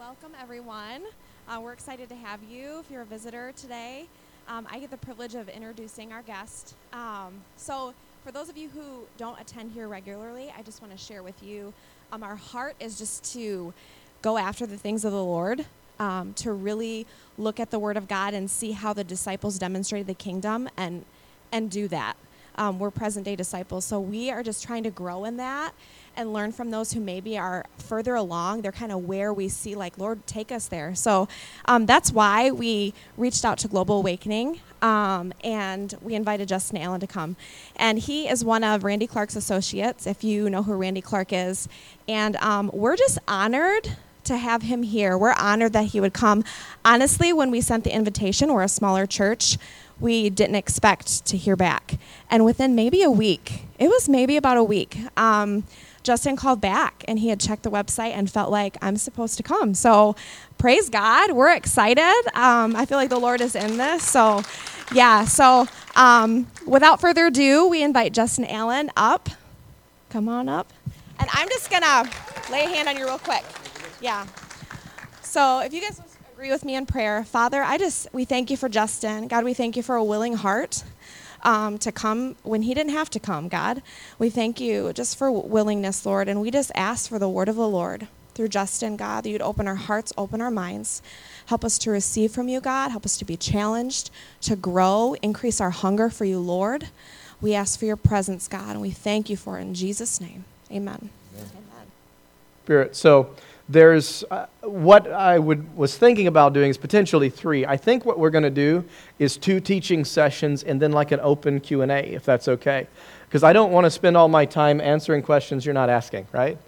welcome everyone. Uh, we're excited to have you if you're a visitor today. Um, I get the privilege of introducing our guest. Um, so, for those of you who don't attend here regularly, I just want to share with you um, our heart is just to go after the things of the Lord, um, to really look at the Word of God and see how the disciples demonstrated the kingdom and, and do that. Um, we're present day disciples, so we are just trying to grow in that and learn from those who maybe are further along. They're kind of where we see, like, Lord, take us there. So um, that's why we reached out to Global Awakening um, and we invited Justin Allen to come. And he is one of Randy Clark's associates, if you know who Randy Clark is. And um, we're just honored to have him here. We're honored that he would come. Honestly, when we sent the invitation, we're a smaller church. We didn't expect to hear back. And within maybe a week, it was maybe about a week, um, Justin called back and he had checked the website and felt like I'm supposed to come. So praise God. We're excited. Um, I feel like the Lord is in this. So, yeah. So, um, without further ado, we invite Justin Allen up. Come on up. And I'm just going to lay a hand on you real quick. Yeah. So, if you guys agree with me in prayer, Father, I just, we thank you for Justin. God, we thank you for a willing heart um, to come when he didn't have to come, God. We thank you just for willingness, Lord, and we just ask for the word of the Lord through Justin, God, that you'd open our hearts, open our minds. Help us to receive from you, God. Help us to be challenged, to grow, increase our hunger for you, Lord. We ask for your presence, God, and we thank you for it in Jesus' name. Amen. Amen. Spirit. So, there's uh, what I would, was thinking about doing is potentially three. I think what we're going to do is two teaching sessions and then like an open Q&A if that's okay. Because I don't want to spend all my time answering questions you're not asking, right?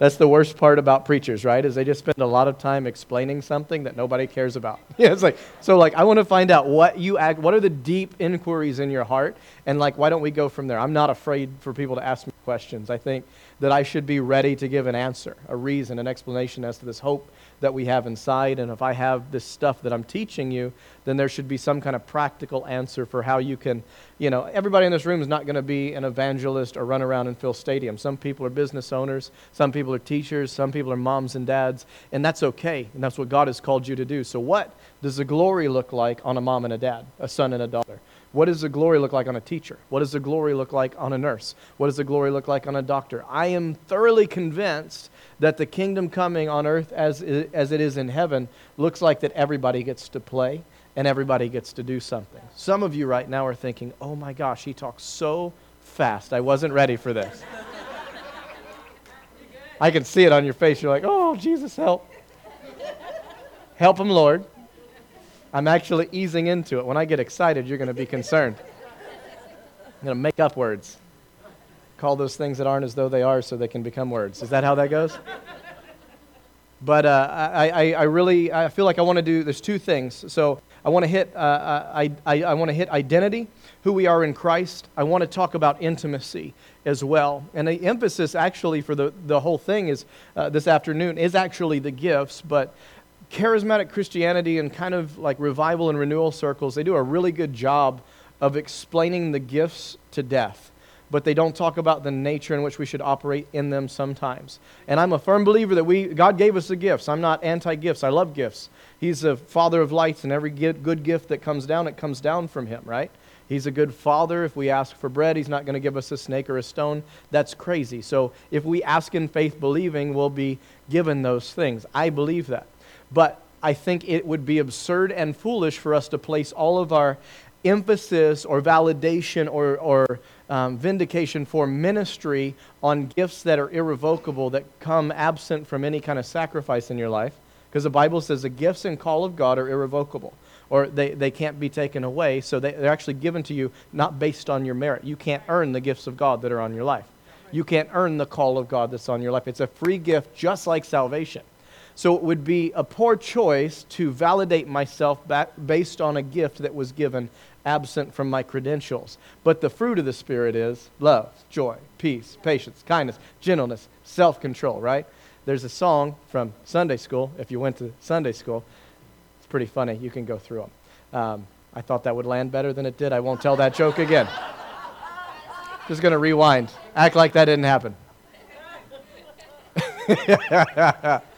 That's the worst part about preachers, right? Is they just spend a lot of time explaining something that nobody cares about. yeah, it's like so like I want to find out what you act what are the deep inquiries in your heart and like why don't we go from there? I'm not afraid for people to ask me questions. I think that I should be ready to give an answer, a reason, an explanation as to this hope that we have inside. And if I have this stuff that I'm teaching you, then there should be some kind of practical answer for how you can, you know, everybody in this room is not going to be an evangelist or run around and fill stadiums. Some people are business owners, some people are teachers, some people are moms and dads, and that's okay. And that's what God has called you to do. So, what does the glory look like on a mom and a dad, a son and a daughter? What does the glory look like on a teacher? What does the glory look like on a nurse? What does the glory look like on a doctor? I am thoroughly convinced that the kingdom coming on earth as, as it is in heaven looks like that everybody gets to play and everybody gets to do something. Some of you right now are thinking, oh my gosh, he talks so fast. I wasn't ready for this. I can see it on your face. You're like, oh, Jesus, help. Help him, Lord. I'm actually easing into it. When I get excited, you're going to be concerned. I'm going to make up words. Call those things that aren't as though they are so they can become words. Is that how that goes? But uh, I, I, I, really I feel like I want to do, there's two things. So I want to hit, uh, uh I, I, I want to hit identity, who we are in Christ. I want to talk about intimacy as well. And the emphasis actually for the, the whole thing is uh, this afternoon is actually the gifts, but charismatic Christianity and kind of like revival and renewal circles, they do a really good job of explaining the gifts to death, but they don't talk about the nature in which we should operate in them sometimes. And I'm a firm believer that we God gave us the gifts. I'm not anti-gifts. I love gifts. He's the father of lights, and every good gift that comes down, it comes down from him, right? He's a good father. If we ask for bread, he's not going to give us a snake or a stone. That's crazy. So if we ask in faith believing, we'll be given those things. I believe that. But I think it would be absurd and foolish for us to place all of our emphasis or validation or, or um, vindication for ministry on gifts that are irrevocable, that come absent from any kind of sacrifice in your life. Because the Bible says the gifts and call of God are irrevocable, or they, they can't be taken away. So they, they're actually given to you not based on your merit. You can't earn the gifts of God that are on your life. You can't earn the call of God that's on your life. It's a free gift, just like salvation. So it would be a poor choice to validate myself based on a gift that was given absent from my credentials. But the fruit of the Spirit is love, joy, peace, patience, kindness, gentleness, self control, right? There's a song from Sunday school, if you went to Sunday school. It's pretty funny. You can go through them. Um, I thought that would land better than it did. I won't tell that joke again. Just going to rewind. Act like that didn't happen.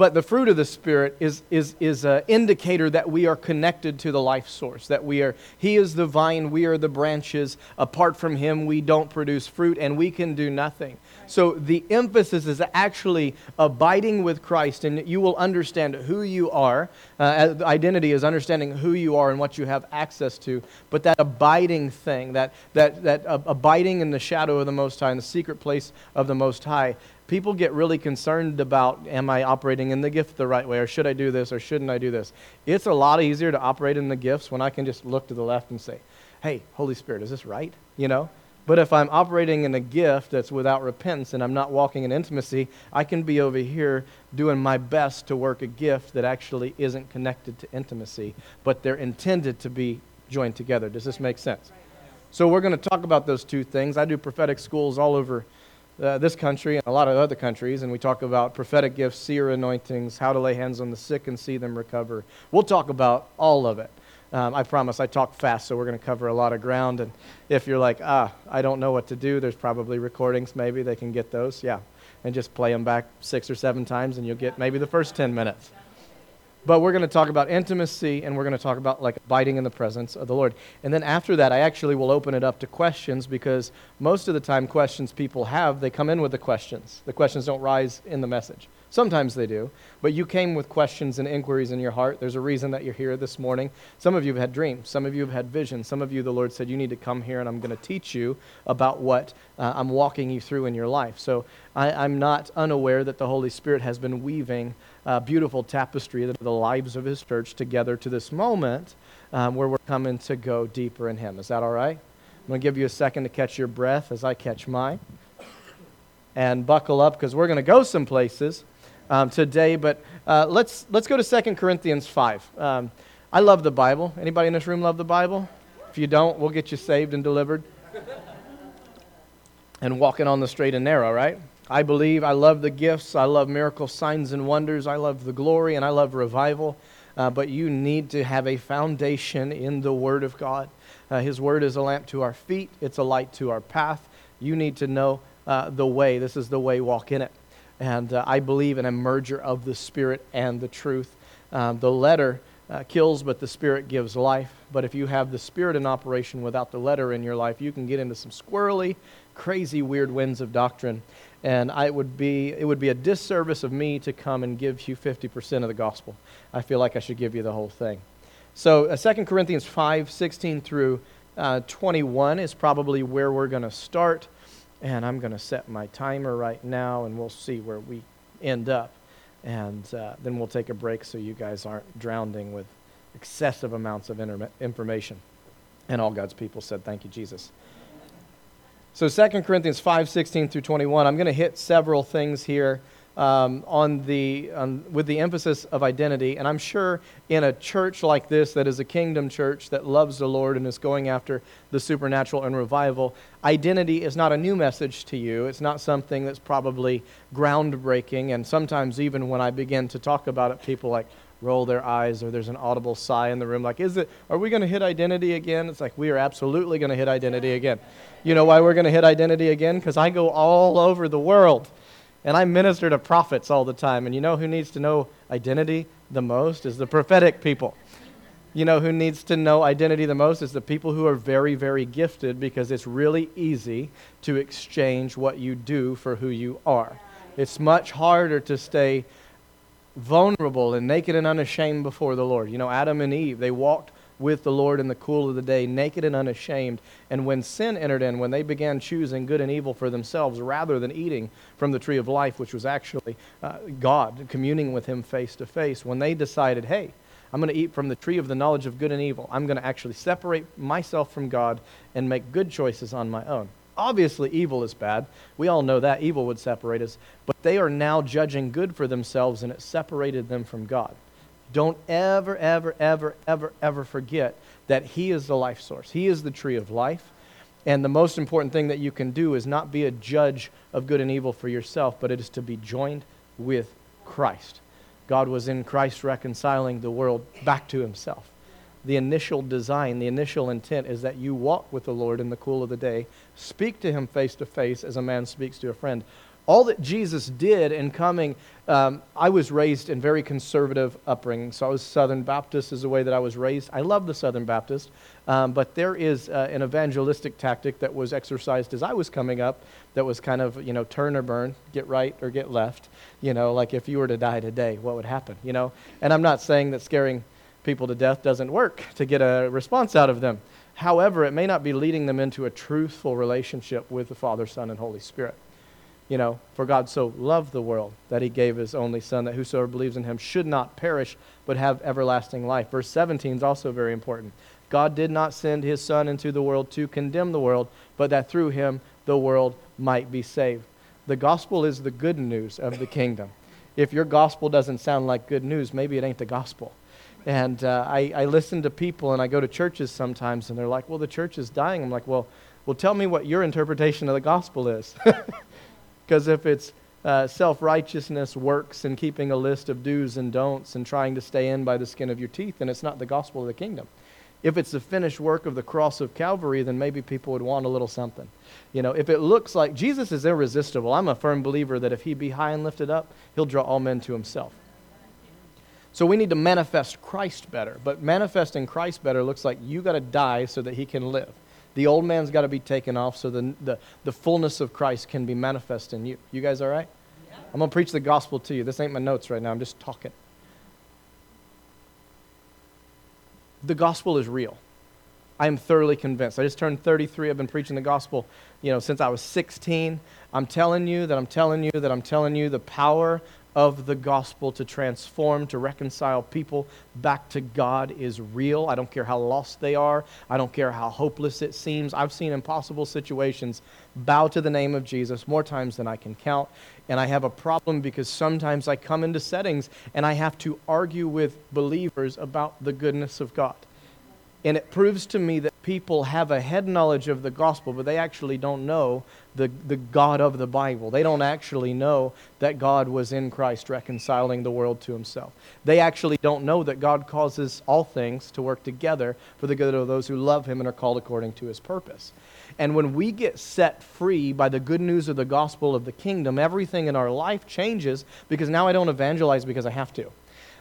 But the fruit of the Spirit is, is, is an indicator that we are connected to the life source, that we are, He is the vine, we are the branches. Apart from Him, we don't produce fruit, and we can do nothing. So the emphasis is actually abiding with Christ, and you will understand who you are. Uh, identity is understanding who you are and what you have access to. But that abiding thing, that, that, that uh, abiding in the shadow of the Most High, in the secret place of the Most High, people get really concerned about am I operating in the gift the right way, or should I do this, or shouldn't I do this? It's a lot easier to operate in the gifts when I can just look to the left and say, hey, Holy Spirit, is this right? You know? But if I'm operating in a gift that's without repentance and I'm not walking in intimacy, I can be over here doing my best to work a gift that actually isn't connected to intimacy, but they're intended to be joined together. Does this make sense? So we're going to talk about those two things. I do prophetic schools all over uh, this country and a lot of other countries, and we talk about prophetic gifts, seer anointings, how to lay hands on the sick and see them recover. We'll talk about all of it. Um, I promise I talk fast, so we're going to cover a lot of ground. And if you're like, ah, I don't know what to do, there's probably recordings. Maybe they can get those. Yeah. And just play them back six or seven times, and you'll get maybe the first 10 minutes. But we're going to talk about intimacy, and we're going to talk about like abiding in the presence of the Lord. And then after that, I actually will open it up to questions because most of the time, questions people have, they come in with the questions. The questions don't rise in the message. Sometimes they do. But you came with questions and inquiries in your heart. There's a reason that you're here this morning. Some of you have had dreams. Some of you have had visions. Some of you, the Lord said, you need to come here and I'm going to teach you about what uh, I'm walking you through in your life. So I, am not unaware that the Holy Spirit has been weaving a beautiful tapestry of the lives of His church together to this moment um, where we're coming to go deeper in Him. Is that all right? I'm going to give you a second to catch your breath as I catch mine. And buckle up because we're going to go some places um, today. But uh, let's, let's go to 2 Corinthians 5. Um, I love the Bible. Anybody in this room love the Bible? If you don't, we'll get you saved and delivered. and walking on the straight and narrow, right? I believe, I love the gifts, I love miracles, signs, and wonders, I love the glory, and I love revival. Uh, but you need to have a foundation in the Word of God. Uh, His Word is a lamp to our feet, it's a light to our path. You need to know uh, the way. This is the way, walk in it. And uh, I believe in a merger of the Spirit and the truth. Um, the letter uh, kills, but the Spirit gives life. But if you have the Spirit in operation without the letter in your life, you can get into some squirrely, crazy, weird winds of doctrine. And I would be, it would be a disservice of me to come and give you 50% of the gospel. I feel like I should give you the whole thing. So uh, 2 Corinthians 5 16 through uh, 21 is probably where we're going to start. And I'm going to set my timer right now, and we'll see where we end up. And uh, then we'll take a break so you guys aren't drowning with excessive amounts of information. And all God's people said, Thank you, Jesus. So 2 Corinthians 5 16 through 21, I'm going to hit several things here um, on the, with the emphasis of identity. And I'm sure in a church like this, that is a kingdom church that loves the Lord and is going after the supernatural and revival, identity is not a new message to you. It's not something that's probably groundbreaking. And sometimes, even when I begin to talk about it, people like, roll their eyes or there's an audible sigh in the room like is it are we going to hit identity again it's like we are absolutely going to hit identity again you know why we're going to hit identity again because i go all over the world and I minister to prophets all the time. And you know who needs to know identity the most is the prophetic people. You know who needs to know identity the most is the people who are very, very gifted because it's really easy to exchange what you do for who you are. It's much harder to stay vulnerable and naked and unashamed before the Lord. You know, Adam and Eve, they walked with the Lord in the cool of the day, naked and unashamed. And when sin entered in, when they began choosing good and evil for themselves rather than eating from the tree of life, which was actually uh, God communing with Him face to face, when they decided, hey, I'm going to eat from the tree of the knowledge of good and evil, I'm going to actually separate myself from God and make good choices on my own. Obviously, evil is bad. We all know that. Evil would separate us. But they are now judging good for themselves, and it separated them from God. Don't ever, ever, ever, ever, ever forget that He is the life source. He is the tree of life. And the most important thing that you can do is not be a judge of good and evil for yourself, but it is to be joined with Christ. God was in Christ reconciling the world back to Himself. The initial design, the initial intent is that you walk with the Lord in the cool of the day, speak to Him face to face as a man speaks to a friend, All that Jesus did in coming, um, I was raised in very conservative upbringing. So I was Southern Baptist, is the way that I was raised. I love the Southern Baptist, um, but there is uh, an evangelistic tactic that was exercised as I was coming up that was kind of, you know, turn or burn, get right or get left. You know, like if you were to die today, what would happen? You know, and I'm not saying that scaring people to death doesn't work to get a response out of them. However, it may not be leading them into a truthful relationship with the Father, Son, and Holy Spirit. You know, for God so loved the world that he gave his only Son, that whosoever believes in him should not perish, but have everlasting life. Verse 17 is also very important. God did not send his Son into the world to condemn the world, but that through him the world might be saved. The gospel is the good news of the kingdom. If your gospel doesn't sound like good news, maybe it ain't the gospel. And uh, I, I listen to people and I go to churches sometimes and they're like, well, the church is dying. I'm like, well, well, tell me what your interpretation of the gospel is. Because if it's uh, self righteousness, works, and keeping a list of do's and don'ts and trying to stay in by the skin of your teeth, then it's not the gospel of the kingdom. If it's the finished work of the cross of Calvary, then maybe people would want a little something. You know, if it looks like Jesus is irresistible, I'm a firm believer that if he be high and lifted up, he'll draw all men to himself. So we need to manifest Christ better. But manifesting Christ better looks like you got to die so that he can live. The old man's got to be taken off so the, the, the fullness of Christ can be manifest in you. You guys all right? Yeah. I'm going to preach the gospel to you. This ain't my notes right now. I'm just talking. The gospel is real. I am thoroughly convinced. I just turned 33. I've been preaching the gospel, you know, since I was 16. I'm telling you that I'm telling you that I'm telling you the power of the gospel to transform, to reconcile people back to God is real. I don't care how lost they are. I don't care how hopeless it seems. I've seen impossible situations bow to the name of Jesus more times than I can count. And I have a problem because sometimes I come into settings and I have to argue with believers about the goodness of God. And it proves to me that people have a head knowledge of the gospel, but they actually don't know the, the God of the Bible. They don't actually know that God was in Christ reconciling the world to himself. They actually don't know that God causes all things to work together for the good of those who love him and are called according to his purpose. And when we get set free by the good news of the gospel of the kingdom, everything in our life changes because now I don't evangelize because I have to.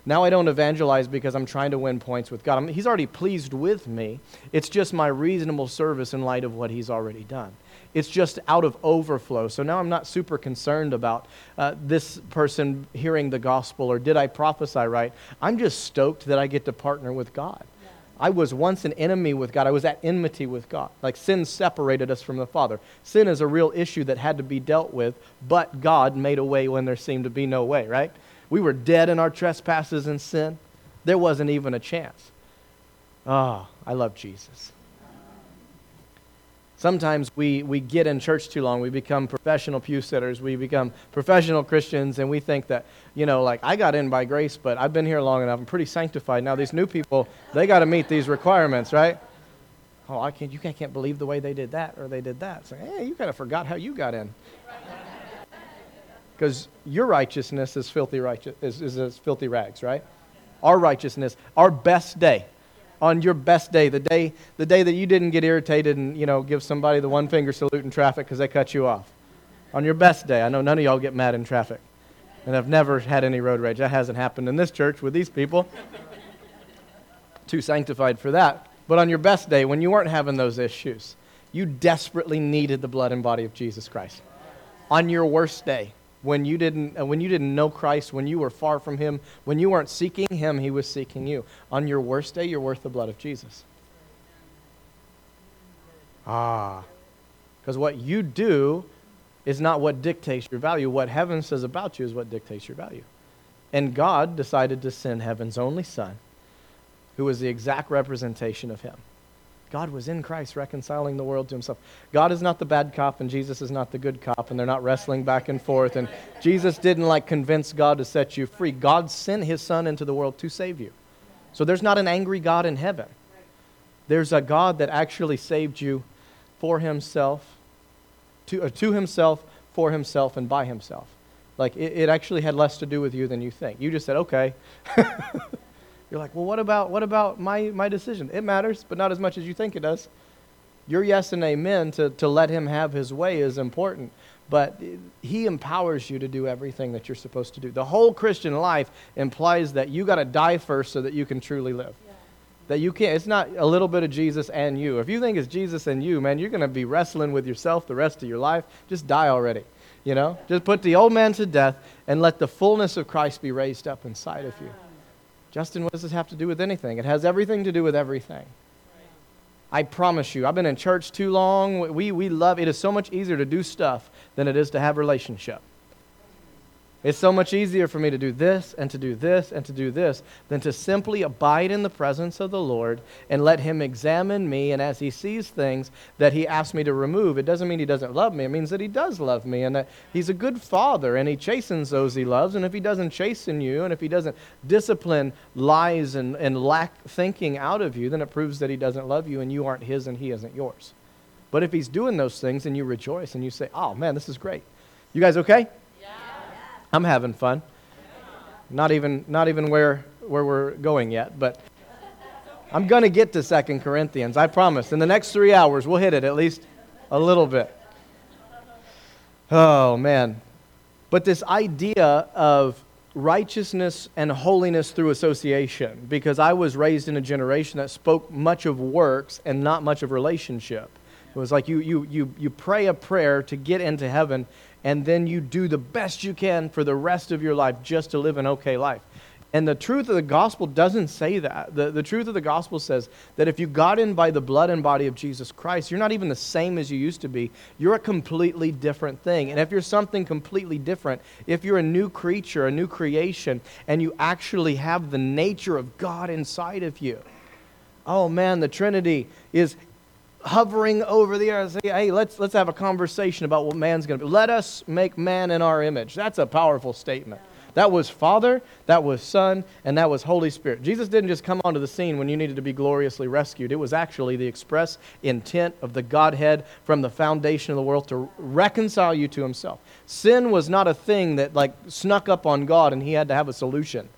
Now I don't evangelize because I'm trying to win points with God. I mean, he's already pleased with me. It's just my reasonable service in light of what He's already done. It's just out of overflow. So now I'm not super concerned about uh, this person hearing the gospel or did I prophesy right. I'm just stoked that I get to partner with God. I was once an enemy with God. I was at enmity with God. Like sin separated us from the Father. Sin is a real issue that had to be dealt with, but God made a way when there seemed to be no way, right? We were dead in our trespasses and sin. There wasn't even a chance. Ah, oh, I love Jesus. Sometimes we, we get in church too long. We become professional pew sitters. We become professional Christians, and we think that, you know, like, I got in by grace, but I've been here long enough. I'm pretty sanctified. Now, these new people, they got to meet these requirements, right? Oh, I can't, you can't, believe the way they did that or they did that. So, hey, you kind of forgot how you got in because your righteousness is filthy righteous is, is, is filthy rags, right? Our righteousness, our best day, on your best day, the day the day that you didn't get irritated and you know give somebody the one finger salute in traffic because they cut you off. On your best day, I know none of y'all get mad in traffic, and I've never had any road rage. That hasn't happened in this church with these people. Too sanctified for that. But on your best day, when you weren't having those issues, you desperately needed the blood and body of Jesus Christ. On your worst day, when you didn't uh, when you didn't know Christ, when you were far from him, when you weren't seeking him, he was seeking you. On your worst day, you're worth the blood of Jesus. Ah. Because what you do is not what dictates your value. What heaven says about you is what dictates your value. And God decided to send heaven's only son, who was the exact representation of him. God was in Christ reconciling the world to himself. God is not the bad cop and Jesus is not the good cop, and they're not wrestling back and forth. And Jesus didn't like convince God to set you free. God sent his son into the world to save you. So there's not an angry God in heaven. There's a God that actually saved you for himself, to, uh, to himself, for himself, and by himself. Like it, it actually had less to do with you than you think. You just said, okay. You're like, well, what about, what about my, my decision? It matters, but not as much as you think it does. Your yes and amen to, to let him have his way is important. but he empowers you to do everything that you're supposed to do. The whole Christian life implies that you got to die first so that you can truly live. That you can't, it's not a little bit of Jesus and you. If you think it's Jesus and you, man, you're going to be wrestling with yourself the rest of your life. Just die already. You know? Just put the old man to death and let the fullness of Christ be raised up inside of you. Justin, what does this have to do with anything? It has everything to do with everything. I promise you, I've been in church too long. We, we love it is so much easier to do stuff than it is to have relationship. It's so much easier for me to do this and to do this and to do this than to simply abide in the presence of the Lord and let Him examine me. And as He sees things that He asks me to remove, it doesn't mean He doesn't love me. It means that He does love me and that He's a good Father and He chastens those He loves. And if He doesn't chasten you and if He doesn't discipline lies and, and lack thinking out of you, then it proves that He doesn't love you and you aren't His and He isn't yours. But if He's doing those things and you rejoice and you say, oh man, this is great. You guys okay? I'm having fun. Not even, not even where, where we're going yet, but I'm going to get to Second Corinthians. I promise. In the next three hours, we'll hit it at least a little bit. Oh, man. But this idea of righteousness and holiness through association, because I was raised in a generation that spoke much of works and not much of relationship. It was like you, you, you, you pray a prayer to get into heaven, and then you do the best you can for the rest of your life just to live an okay life. And the truth of the gospel doesn't say that. The, the truth of the gospel says that if you got in by the blood and body of Jesus Christ, you're not even the same as you used to be. You're a completely different thing. And if you're something completely different, if you're a new creature, a new creation, and you actually have the nature of God inside of you, oh man, the Trinity is, hovering over the earth. Say, hey, let's, let's have a conversation about what man's going to be. Let us make man in our image. That's a powerful statement. That was Father, that was Son, and that was Holy Spirit. Jesus didn't just come onto the scene when you needed to be gloriously rescued. It was actually the express intent of the Godhead from the foundation of the world to reconcile you to Himself. Sin was not a thing that like snuck up on God and He had to have a solution.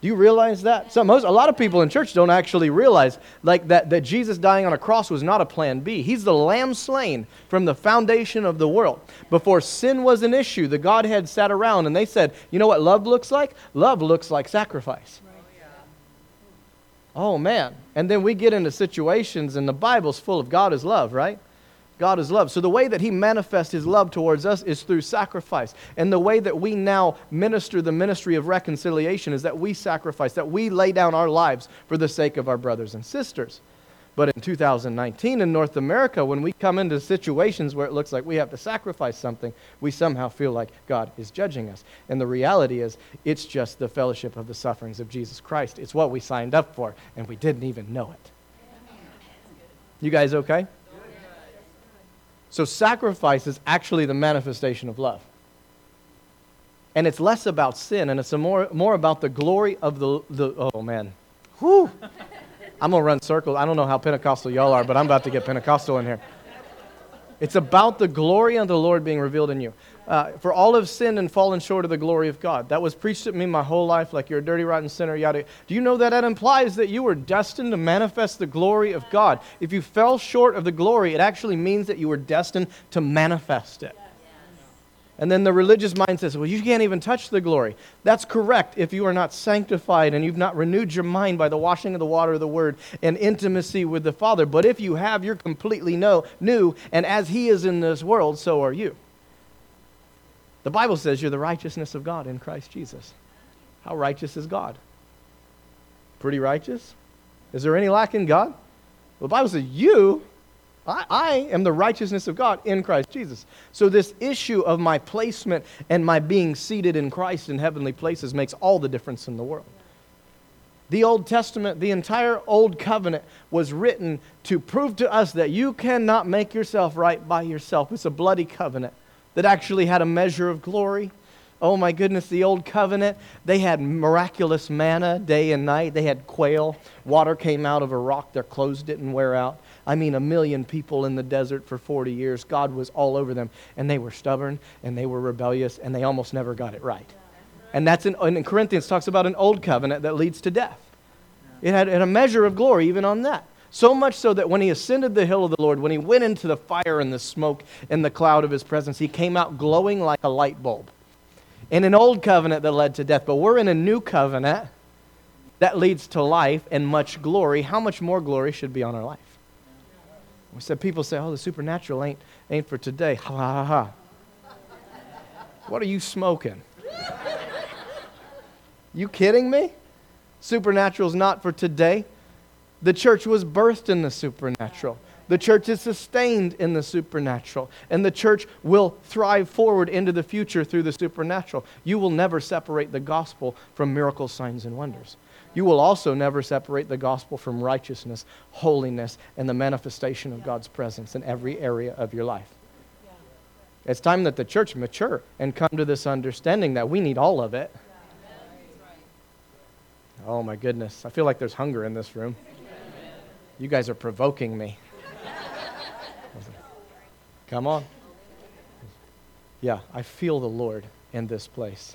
Do you realize that? So most, a lot of people in church don't actually realize like that, that Jesus dying on a cross was not a plan B. He's the lamb slain from the foundation of the world. Before sin was an issue, the Godhead sat around and they said, you know what love looks like? Love looks like sacrifice. Oh man. And then we get into situations and the Bible's full of God is love, right? God is love. So the way that He manifests His love towards us is through sacrifice. And the way that we now minister the ministry of reconciliation is that we sacrifice, that we lay down our lives for the sake of our brothers and sisters. But in 2019 in North America, when we come into situations where it looks like we have to sacrifice something, we somehow feel like God is judging us. And the reality is, it's just the fellowship of the sufferings of Jesus Christ. It's what we signed up for, and we didn't even know it. You guys okay? So sacrifice is actually the manifestation of love. And it's less about sin and it's more, more about the glory of the, the oh man. Whew. I'm going to run circles. I don't know how Pentecostal y'all are, but I'm about to get Pentecostal in here. It's about the glory of the Lord being revealed in you. Uh, for all have sinned and fallen short of the glory of God. That was preached at me my whole life, like you're a dirty, rotten sinner, yada. Do you know that that implies that you were destined to manifest the glory of God? If you fell short of the glory, it actually means that you were destined to manifest it. And then the religious mind says, well, you can't even touch the glory. That's correct if you are not sanctified and you've not renewed your mind by the washing of the water of the word and intimacy with the Father. But if you have, you're completely new, and as He is in this world, so are you. The Bible says you're the righteousness of God in Christ Jesus. How righteous is God? Pretty righteous? Is there any lack in God? Well, the Bible says you I, I, am the righteousness of God in Christ Jesus. So, this issue of my placement and my being seated in Christ in heavenly places makes all the difference in the world. The Old Testament, the entire Old Covenant, was written to prove to us that you cannot make yourself right by yourself. It's a bloody covenant that actually had a measure of glory. Oh my goodness, the old covenant, they had miraculous manna day and night. They had quail. Water came out of a rock, their clothes didn't wear out. I mean, a million people in the desert for 40 years. God was all over them, and they were stubborn, and they were rebellious, and they almost never got it right. And that's in, in Corinthians talks about an old covenant that leads to death. It had, had a measure of glory even on that. So much so that when he ascended the hill of the Lord, when he went into the fire and the smoke and the cloud of his presence, he came out glowing like a light bulb. In an old covenant that led to death, but we're in a new covenant that leads to life and much glory. How much more glory should be on our life? We said people say, "Oh, the supernatural ain't ain't for today." Ha ha ha. What are you smoking? you kidding me? Supernatural's not for today. The church was birthed in the supernatural. The church is sustained in the supernatural. And the church will thrive forward into the future through the supernatural. You will never separate the gospel from miracles, signs, and wonders. You will also never separate the gospel from righteousness, holiness, and the manifestation of God's presence in every area of your life. It's time that the church mature and come to this understanding that we need all of it. Oh my goodness. I feel like there's hunger in this room. You guys are provoking me. Come on. Yeah, I feel the Lord in this place.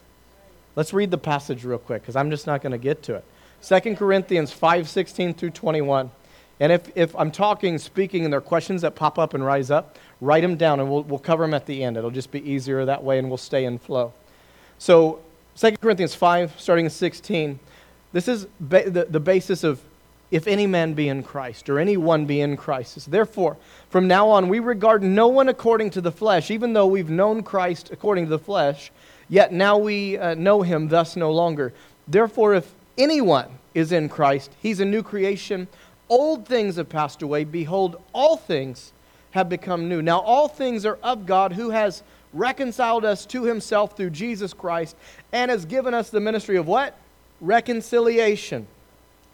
Let's read the passage real quick because I'm just not going to get to it. 2 Corinthians 5 16 through 21. And if, if I'm talking, speaking, and there are questions that pop up and rise up, write them down and we'll, we'll cover them at the end. It'll just be easier that way and we'll stay in flow. So, 2 Corinthians 5, starting in 16, this is ba- the, the basis of if any man be in Christ, or any one be in Christ. Therefore, from now on, we regard no one according to the flesh, even though we've known Christ according to the flesh, yet now we uh, know him thus no longer. Therefore, if anyone is in Christ, he's a new creation. Old things have passed away. Behold, all things have become new. Now, all things are of God who has reconciled us to himself through Jesus Christ and has given us the ministry of what? Reconciliation.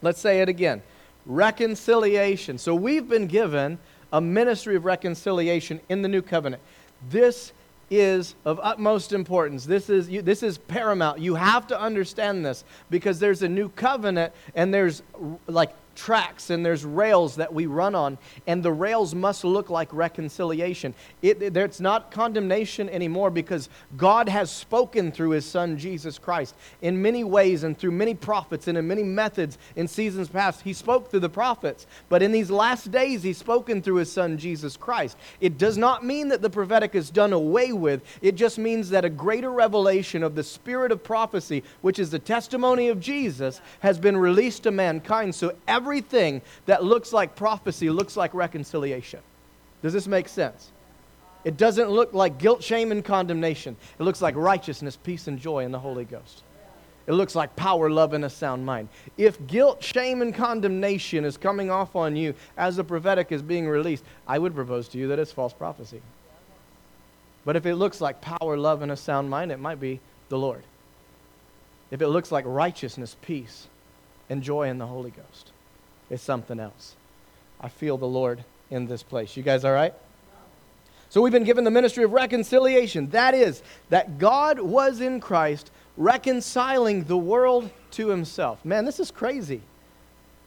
Let's say it again reconciliation. So we've been given a ministry of reconciliation in the new covenant. This is of utmost importance. This is, you, this is paramount. You have to understand this because there's a new covenant and there's like tracks and there's rails that we run on, and the rails must look like reconciliation. It, it, it's not condemnation anymore because God has spoken through His Son Jesus Christ in many ways and through many prophets and in many methods in seasons past. He spoke through the prophets, but in these last days, He's spoken through His Son Jesus Christ. It does not mean that the prophetic is done away with, it just means that a greater revelation of the spirit of prophecy, which is the testimony of Jesus, has been released to mankind. So everything that looks like prophecy looks like reconciliation. Does this make sense? It doesn't look like guilt, shame, and condemnation. It looks like righteousness, peace, and joy in the Holy Ghost. It looks like power, love, and a sound mind. If guilt, shame, and condemnation is coming off on you as the prophetic is being released, I would propose to you that it's false prophecy. But if it looks like power, love, and a sound mind, it might be the Lord. If it looks like righteousness, peace, and joy in the Holy Ghost, it's something else. I feel the Lord in this place. You guys all right? So we've been given the ministry of reconciliation. That is, that God was in Christ reconciling the world to himself. Man, this is crazy.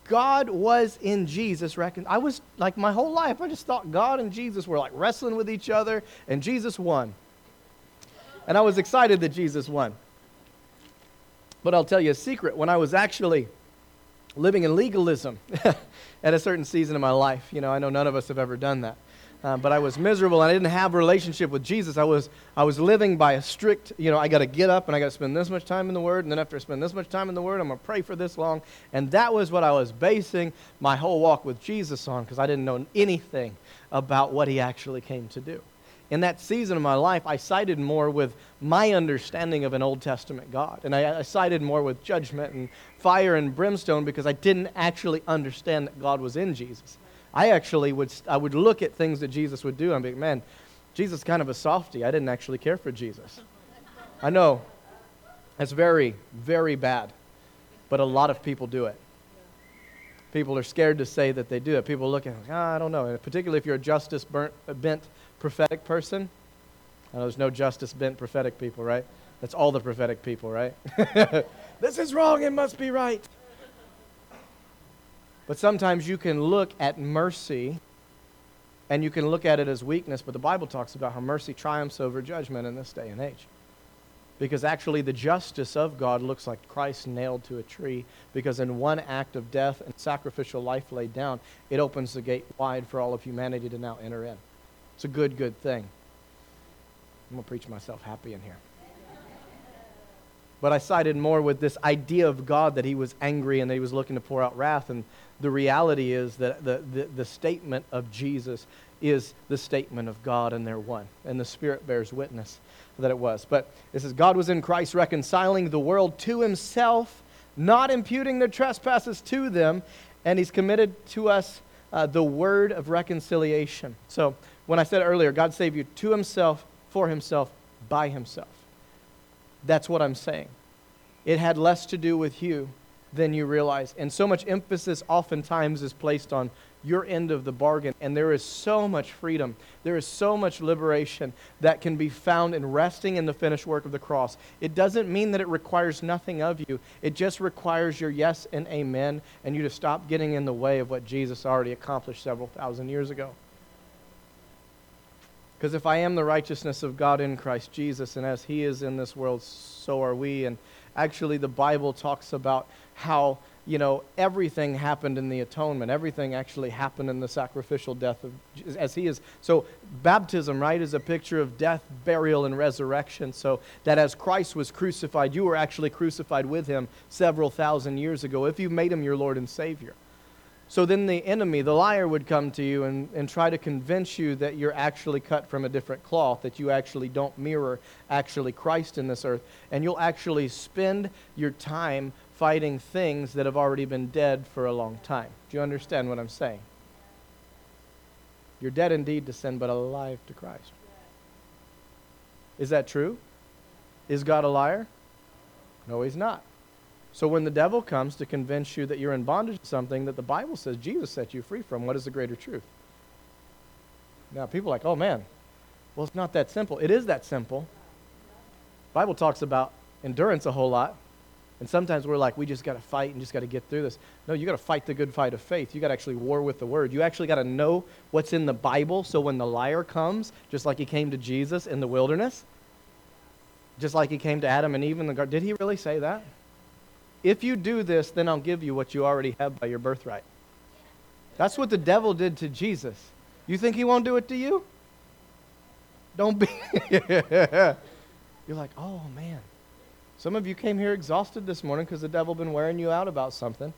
God was in Jesus. Recon- I was like my whole life, I just thought God and Jesus were like wrestling with each other, and Jesus won. And I was excited that Jesus won. But I'll tell you a secret. When I was actually living in legalism at a certain season of my life, you know, I know none of us have ever done that. Uh, but I was miserable and I didn't have a relationship with Jesus. I was, I was living by a strict, you know, I got to get up and I got to spend this much time in the Word, and then after I spend this much time in the Word, I'm going to pray for this long. And that was what I was basing my whole walk with Jesus on because I didn't know anything about what He actually came to do. In that season of my life, I sided more with my understanding of an Old Testament God. And I, I sided more with judgment and fire and brimstone because I didn't actually understand that God was in Jesus. I actually would, I would look at things that Jesus would do and be like, man, Jesus is kind of a softy. I didn't actually care for Jesus. I know that's very, very bad, but a lot of people do it. People are scared to say that they do it. People look at oh, I don't know. And particularly if you're a justice burnt, bent prophetic person. I know there's no justice bent prophetic people, right? That's all the prophetic people, right? this is wrong, it must be right. But sometimes you can look at mercy and you can look at it as weakness, but the Bible talks about how mercy triumphs over judgment in this day and age. Because actually, the justice of God looks like Christ nailed to a tree. Because in one act of death and sacrificial life laid down, it opens the gate wide for all of humanity to now enter in. It's a good, good thing. I'm going to preach myself happy in here. But I sided more with this idea of God that he was angry and that he was looking to pour out wrath. And the reality is that the, the, the statement of Jesus is the statement of God, and they're one. And the Spirit bears witness that it was. But it says, God was in Christ reconciling the world to himself, not imputing their trespasses to them, and he's committed to us uh, the word of reconciliation. So when I said earlier, God saved you to himself, for himself, by himself. That's what I'm saying. It had less to do with you than you realize. And so much emphasis oftentimes is placed on your end of the bargain. And there is so much freedom, there is so much liberation that can be found in resting in the finished work of the cross. It doesn't mean that it requires nothing of you, it just requires your yes and amen and you to stop getting in the way of what Jesus already accomplished several thousand years ago. Because if I am the righteousness of God in Christ Jesus, and as He is in this world, so are we. And actually, the Bible talks about how, you know, everything happened in the atonement. Everything actually happened in the sacrificial death of, as He is. So, baptism, right, is a picture of death, burial, and resurrection. So that as Christ was crucified, you were actually crucified with Him several thousand years ago if you made Him your Lord and Savior. So then the enemy, the liar, would come to you and, and try to convince you that you're actually cut from a different cloth, that you actually don't mirror actually Christ in this earth. And you'll actually spend your time fighting things that have already been dead for a long time. Do you understand what I'm saying? You're dead indeed to sin, but alive to Christ. Is that true? Is God a liar? No, he's not. So when the devil comes to convince you that you're in bondage to something that the Bible says Jesus set you free from, what is the greater truth? Now people are like, oh man, well it's not that simple. It is that simple. The Bible talks about endurance a whole lot. And sometimes we're like, we just got to fight and just got to get through this. No, you got to fight the good fight of faith. You got to actually war with the word. You actually got to know what's in the Bible. So when the liar comes, just like he came to Jesus in the wilderness, just like he came to Adam and Eve in the garden, did he really say that? If you do this, then I'll give you what you already have by your birthright. That's what the devil did to Jesus. You think he won't do it to you? Don't be. You're like, oh man. Some of you came here exhausted this morning because the devil been wearing you out about something.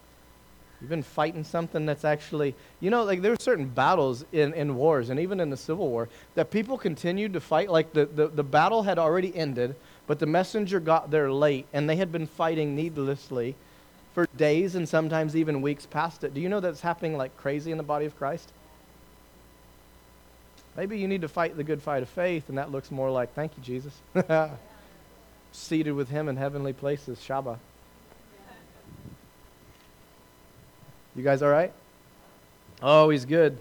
You've been fighting something that's actually, you know, like there are certain battles in, in wars and even in the Civil War that people continued to fight. Like the, the, the battle had already ended, but the messenger got there late, and they had been fighting needlessly for days and sometimes even weeks past it. Do you know that's happening like crazy in the body of Christ? Maybe you need to fight the good fight of faith, and that looks more like, thank you, Jesus. Seated with him in heavenly places, Shabbat. You guys all right? Oh, he's good.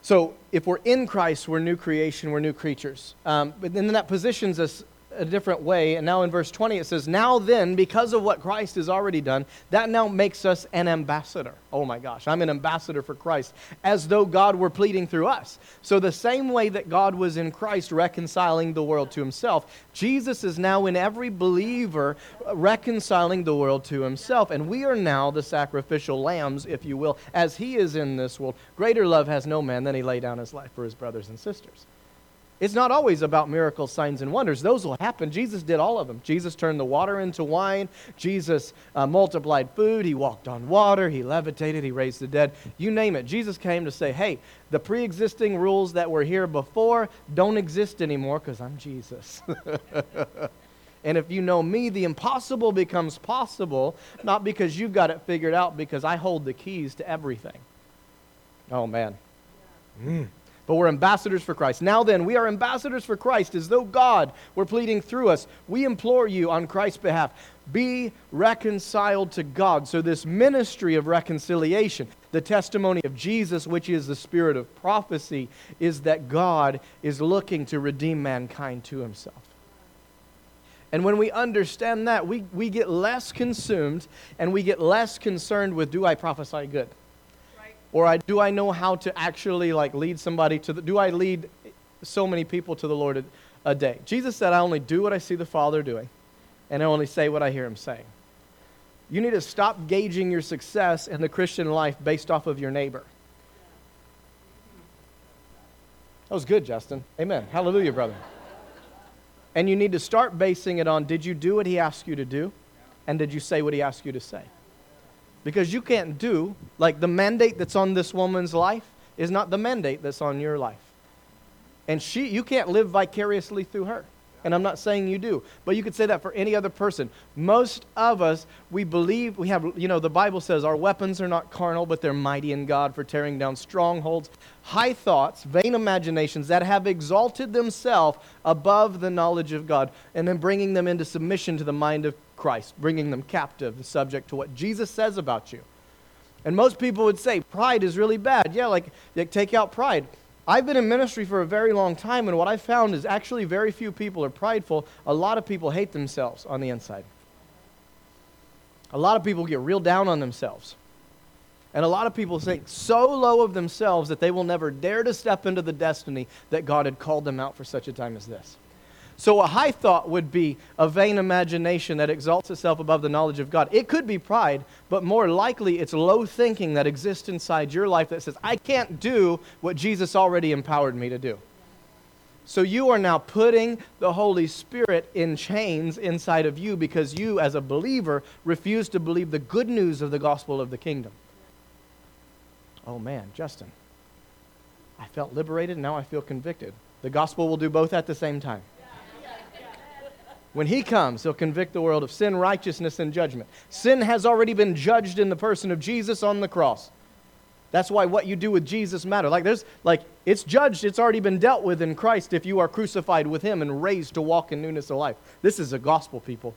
So, if we're in Christ, we're new creation, we're new creatures. Um, but then that positions us a different way. And now in verse 20 it says, Now then, because of what Christ has already done, that now makes us an ambassador. Oh my gosh, I'm an ambassador for Christ, as though God were pleading through us. So, the same way that God was in Christ reconciling the world to himself, Jesus is now in every believer reconciling the world to himself. And we are now the sacrificial lambs, if you will, as he is in this world. Greater love has no man than he lay down his life for his brothers and sisters. It's not always about miracles, signs, and wonders. Those will happen. Jesus did all of them. Jesus turned the water into wine. Jesus uh, multiplied food. He walked on water. He levitated. He raised the dead. You name it. Jesus came to say, hey, the pre existing rules that were here before don't exist anymore because I'm Jesus. and if you know me, the impossible becomes possible, not because you've got it figured out, because I hold the keys to everything. Oh, man. Mm but we're ambassadors for Christ. Now then, we are ambassadors for Christ as though God were pleading through us. We implore you on Christ's behalf be reconciled to God. So, this ministry of reconciliation, the testimony of Jesus, which is the spirit of prophecy, is that God is looking to redeem mankind to himself. And when we understand that, we, we get less consumed and we get less concerned with do I prophesy good? Or I, do I know how to actually like lead somebody to the, do I lead so many people to the Lord a day. Jesus said, I only do what I see the Father doing, and I only say what I hear him saying. You need to stop gauging your success in the Christian life based off of your neighbor. That was good, Justin. Amen. Hallelujah, brother. And you need to start basing it on did you do what he asked you to do? And did you say what he asked you to say? Because you can't do, like the mandate that's on this woman's life is not the mandate that's on your life. And she, you can't live vicariously through her. And I'm not saying you do, but you could say that for any other person. Most of us, we believe, we have, you know, the Bible says our weapons are not carnal, but they're mighty in God for tearing down strongholds, high thoughts, vain imaginations that have exalted themselves above the knowledge of God, and then bringing them into submission to the mind of Christ, bringing them captive, subject to what Jesus says about you. And most people would say pride is really bad. Yeah, like, like take out pride. I've been in ministry for a very long time, and what I've found is actually very few people are prideful. A lot of people hate themselves on the inside. A lot of people get real down on themselves. And a lot of people think so low of themselves that they will never dare to step into the destiny that God had called them out for such a time as this. So, a high thought would be a vain imagination that exalts itself above the knowledge of God. It could be pride, but more likely it's low thinking that exists inside your life that says, I can't do what Jesus already empowered me to do. So, you are now putting the Holy Spirit in chains inside of you because you, as a believer, refuse to believe the good news of the gospel of the kingdom. Oh man, Justin, I felt liberated, now I feel convicted. The gospel will do both at the same time. When he comes, he'll convict the world of sin, righteousness, and judgment. Sin has already been judged in the person of Jesus on the cross. That's why what you do with Jesus matters. Like there's like it's judged, it's already been dealt with in Christ if you are crucified with him and raised to walk in newness of life. This is a gospel, people.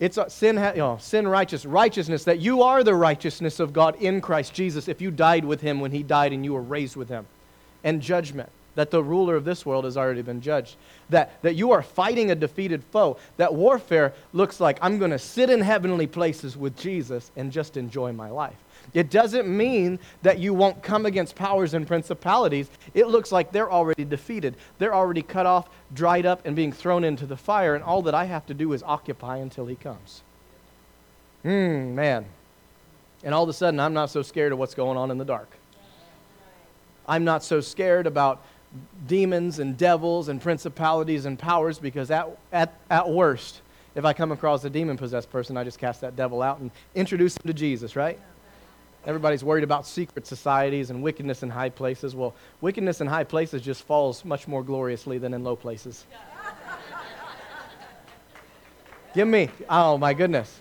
It's a, sin, you oh, know, sin righteous righteousness that you are the righteousness of God in Christ Jesus if you died with him when he died and you were raised with him. And judgment that the ruler of this world has already been judged. That, that you are fighting a defeated foe. That warfare looks like I'm going to sit in heavenly places with Jesus and just enjoy my life. It doesn't mean that you won't come against powers and principalities. It looks like they're already defeated. They're already cut off, dried up, and being thrown into the fire, and all that I have to do is occupy until he comes. Hmm, man. And all of a sudden, I'm not so scared of what's going on in the dark. I'm not so scared about demons and devils and principalities and powers because at, at, at worst, if I come across a demon possessed person, I just cast that devil out and introduce him to Jesus, right? Everybody's worried about secret societies and wickedness in high places. Well, wickedness in high places just falls much more gloriously than in low places. Give me, oh my goodness.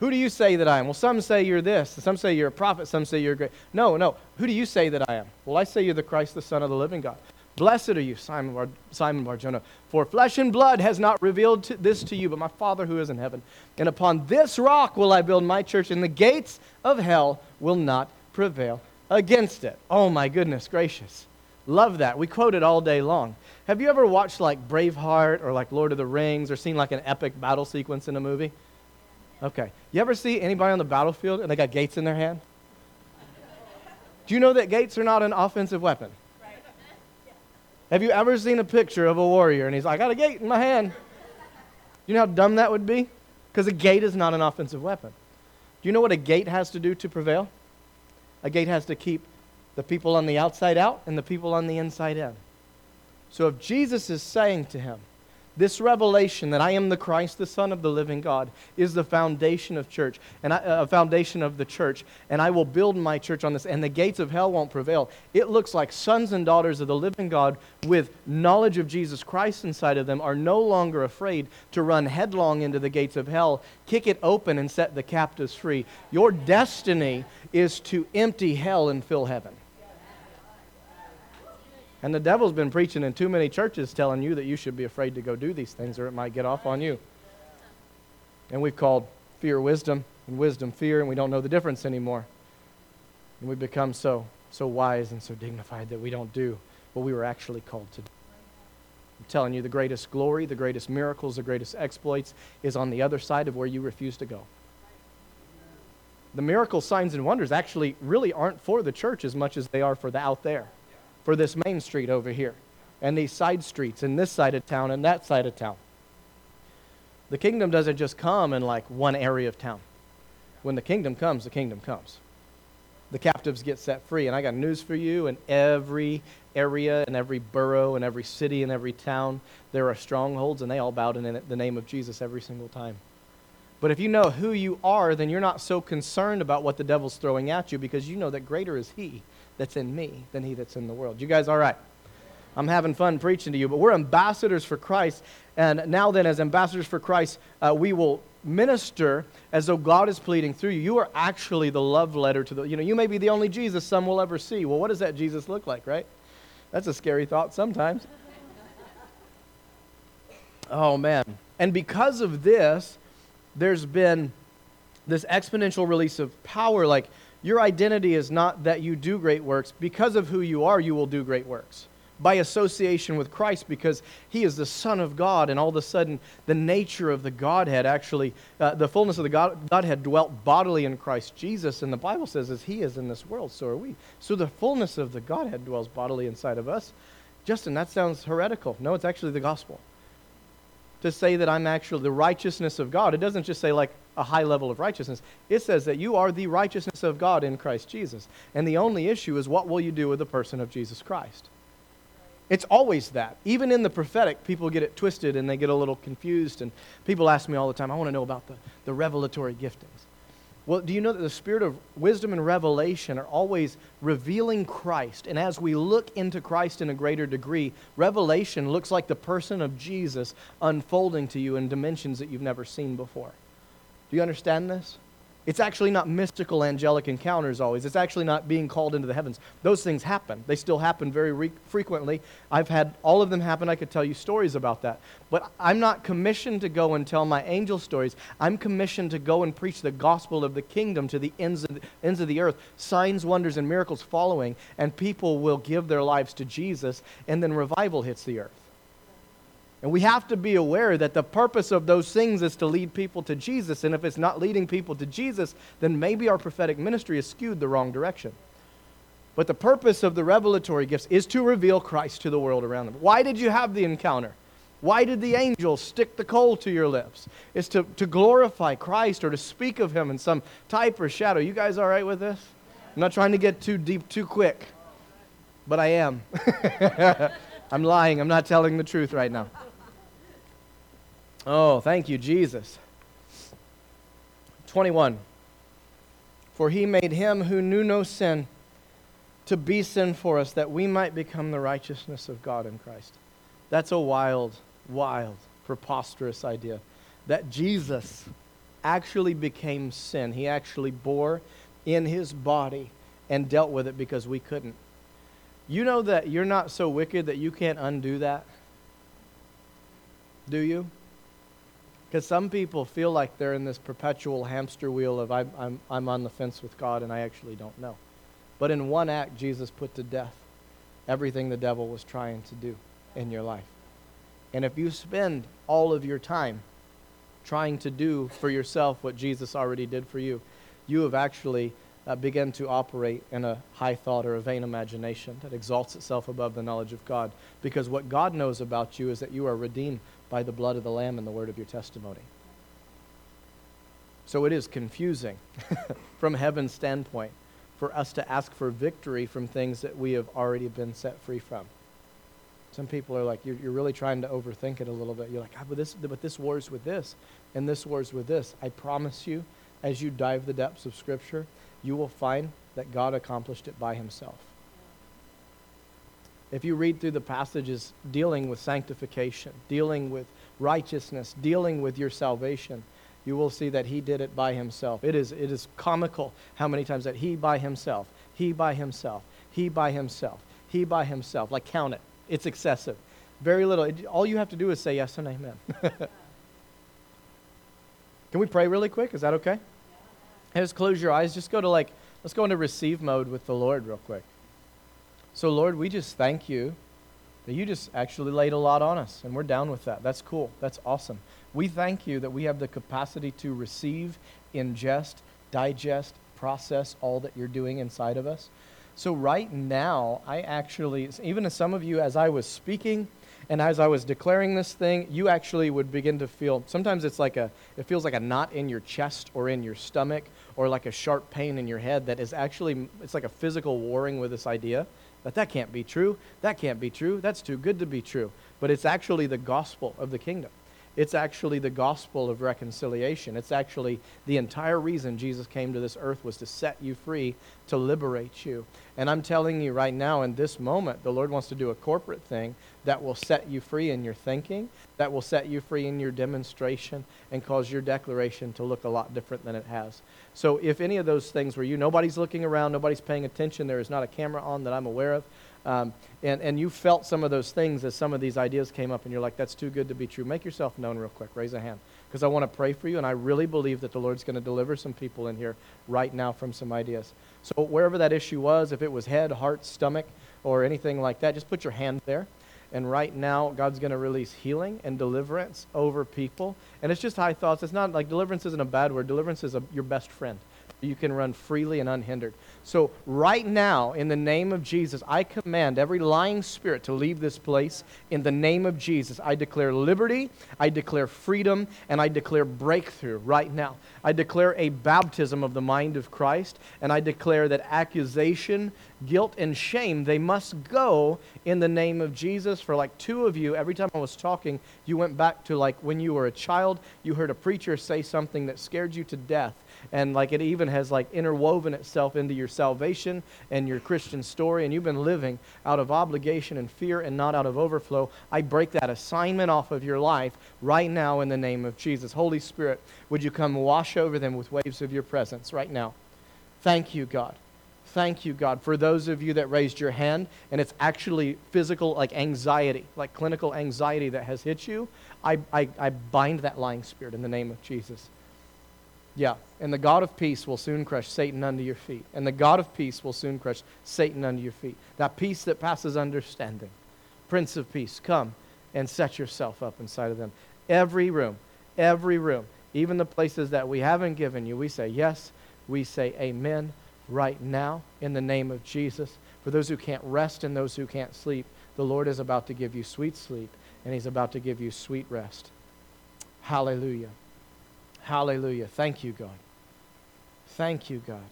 Who do you say that I am? Well, some say you're this. Some say you're a prophet. Some say you're great. No, no. Who do you say that I am? Well, I say you're the Christ, the Son of the living God. Blessed are you, Simon, Bar- Simon Barjona, for flesh and blood has not revealed to this to you, but my Father who is in heaven. And upon this rock will I build my church, and the gates of hell will not prevail against it. Oh, my goodness gracious. Love that. We quote it all day long. Have you ever watched like Braveheart or like Lord of the Rings or seen like an epic battle sequence in a movie? Okay. You ever see anybody on the battlefield and they got gates in their hand? Do you know that gates are not an offensive weapon? Have you ever seen a picture of a warrior and he's like, I got a gate in my hand? You know how dumb that would be? Because a gate is not an offensive weapon. Do you know what a gate has to do to prevail? A gate has to keep the people on the outside out and the people on the inside in. So if Jesus is saying to him, this revelation that I am the Christ, the Son of the living God, is the foundation of church, and a uh, foundation of the church, and I will build my church on this, and the gates of hell won't prevail. It looks like sons and daughters of the living God with knowledge of Jesus Christ inside of them are no longer afraid to run headlong into the gates of hell, kick it open, and set the captives free. Your destiny is to empty hell and fill heaven. And the devil's been preaching in too many churches telling you that you should be afraid to go do these things or it might get off on you. And we've called fear wisdom and wisdom fear, and we don't know the difference anymore. And we've become so, so wise and so dignified that we don't do what we were actually called to do. I'm telling you, the greatest glory, the greatest miracles, the greatest exploits is on the other side of where you refuse to go. The miracle signs and wonders actually really aren't for the church as much as they are for the out there for this main street over here. and these side streets and this side of town and that side of town. The kingdom doesn't just come in like one area of town. When the kingdom comes, the kingdom comes. The captives get set free. And I got news for you in every area, in every borough, in every city, in every town, there are strongholds, and they all bow in the name of Jesus every single time. But if you know who you are, then you're not so concerned about what the devil's throwing at you because you know that greater is he that's in me than he that's in the world. You guys all right? I'm having fun preaching to you, but we're ambassadors for Christ. And now, then, as ambassadors for Christ, uh, we will minister as though God is pleading through you. You are actually the love letter to the, you know, you may be the only Jesus some will ever see. Well, what does that Jesus look like, right? That's a scary thought sometimes. Oh, man. And because of this, there's been this exponential release of power. Like, your identity is not that you do great works. Because of who you are, you will do great works by association with Christ because he is the Son of God, and all of a sudden, the nature of the Godhead actually, uh, the fullness of the God, Godhead dwelt bodily in Christ Jesus. And the Bible says, as he is in this world, so are we. So the fullness of the Godhead dwells bodily inside of us. Justin, that sounds heretical. No, it's actually the gospel. To say that I'm actually the righteousness of God, it doesn't just say like a high level of righteousness. It says that you are the righteousness of God in Christ Jesus. And the only issue is what will you do with the person of Jesus Christ? It's always that. Even in the prophetic, people get it twisted and they get a little confused. And people ask me all the time, I want to know about the, the revelatory giftings. Well, do you know that the spirit of wisdom and revelation are always revealing Christ? And as we look into Christ in a greater degree, revelation looks like the person of Jesus unfolding to you in dimensions that you've never seen before. Do you understand this? It's actually not mystical angelic encounters always. It's actually not being called into the heavens. Those things happen. They still happen very re- frequently. I've had all of them happen. I could tell you stories about that. But I'm not commissioned to go and tell my angel stories. I'm commissioned to go and preach the gospel of the kingdom to the ends of the, ends of the earth. Signs, wonders, and miracles following, and people will give their lives to Jesus, and then revival hits the earth. And we have to be aware that the purpose of those things is to lead people to Jesus. And if it's not leading people to Jesus, then maybe our prophetic ministry is skewed the wrong direction. But the purpose of the revelatory gifts is to reveal Christ to the world around them. Why did you have the encounter? Why did the angel stick the coal to your lips? It's to, to glorify Christ or to speak of him in some type or shadow. You guys all right with this? I'm not trying to get too deep too quick, but I am. I'm lying. I'm not telling the truth right now. Oh, thank you, Jesus. 21. For he made him who knew no sin to be sin for us, that we might become the righteousness of God in Christ. That's a wild, wild, preposterous idea. That Jesus actually became sin. He actually bore in his body and dealt with it because we couldn't. You know that you're not so wicked that you can't undo that? Do you? Because some people feel like they're in this perpetual hamster wheel of I'm, I'm, I'm on the fence with God and I actually don't know. But in one act, Jesus put to death everything the devil was trying to do in your life. And if you spend all of your time trying to do for yourself what Jesus already did for you, you have actually uh, begun to operate in a high thought or a vain imagination that exalts itself above the knowledge of God. Because what God knows about you is that you are redeemed by the blood of the Lamb and the word of your testimony. So it is confusing from heaven's standpoint for us to ask for victory from things that we have already been set free from. Some people are like, you're, you're really trying to overthink it a little bit. You're like, ah, but this, but this wars with this, and this wars with this. I promise you, as you dive the depths of Scripture, you will find that God accomplished it by Himself. If you read through the passages dealing with sanctification, dealing with righteousness, dealing with your salvation, you will see that he did it by himself. It is, it is comical how many times that he by himself, he by himself, he by himself, he by himself. Like count it. It's excessive. Very little. All you have to do is say yes and amen. Can we pray really quick? Is that okay? Just close your eyes. Just go to like, let's go into receive mode with the Lord real quick. So, Lord, we just thank you that you just actually laid a lot on us, and we're down with that. That's cool. That's awesome. We thank you that we have the capacity to receive, ingest, digest, process all that you're doing inside of us. So, right now, I actually, even as some of you, as I was speaking and as I was declaring this thing, you actually would begin to feel sometimes it's like a, it feels like a knot in your chest or in your stomach or like a sharp pain in your head that is actually, it's like a physical warring with this idea that that can't be true, that can't be true, that's too good to be true. But it's actually the gospel of the kingdom. It's actually the gospel of reconciliation. It's actually the entire reason Jesus came to this earth was to set you free, to liberate you. And I'm telling you right now, in this moment, the Lord wants to do a corporate thing that will set you free in your thinking, that will set you free in your demonstration, and cause your declaration to look a lot different than it has. So, if any of those things were you, nobody's looking around, nobody's paying attention, there is not a camera on that I'm aware of, um, and, and you felt some of those things as some of these ideas came up, and you're like, that's too good to be true. Make yourself known real quick. Raise a hand. Because I want to pray for you, and I really believe that the Lord's going to deliver some people in here right now from some ideas. So, wherever that issue was, if it was head, heart, stomach, or anything like that, just put your hand there. And right now, God's going to release healing and deliverance over people. And it's just high thoughts. It's not like deliverance isn't a bad word, deliverance is a, your best friend. You can run freely and unhindered. So, right now, in the name of Jesus, I command every lying spirit to leave this place. In the name of Jesus, I declare liberty, I declare freedom, and I declare breakthrough right now. I declare a baptism of the mind of Christ, and I declare that accusation, guilt, and shame, they must go in the name of Jesus. For like two of you, every time I was talking, you went back to like when you were a child, you heard a preacher say something that scared you to death and like it even has like interwoven itself into your salvation and your Christian story, and you've been living out of obligation and fear and not out of overflow, I break that assignment off of your life right now in the name of Jesus. Holy Spirit, would you come wash over them with waves of your presence right now? Thank you, God. Thank you, God. For those of you that raised your hand and it's actually physical, like anxiety, like clinical anxiety that has hit you, I, I, I bind that lying spirit in the name of Jesus. Yeah, and the God of peace will soon crush Satan under your feet. And the God of peace will soon crush Satan under your feet. That peace that passes understanding. Prince of peace, come and set yourself up inside of them. Every room, every room, even the places that we haven't given you, we say yes, we say amen right now in the name of Jesus. For those who can't rest and those who can't sleep, the Lord is about to give you sweet sleep and He's about to give you sweet rest. Hallelujah. Hallelujah. Thank you, God. Thank you, God.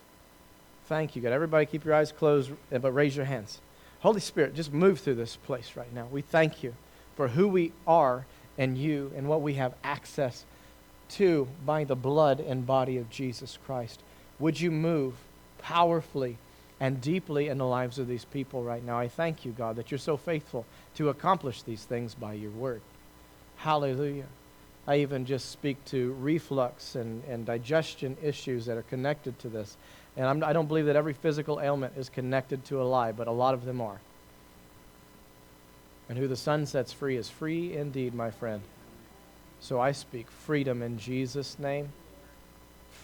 Thank you, God. Everybody keep your eyes closed, eh, but raise your hands. Holy Spirit, just move through this place right now. We thank you for who we are and you and what we have access to by the blood and body of Jesus Christ. Would you move powerfully and deeply in the lives of these people right now? I thank you, God, that you're so faithful to accomplish these things by your word. Hallelujah. I even just speak to reflux and, and digestion issues that are connected to this. And I'm, I do not believe that every physical ailment is connected to a lie, but a lot of them are. And who the Son sets free is free indeed, my friend. So I speak freedom in Jesus' name.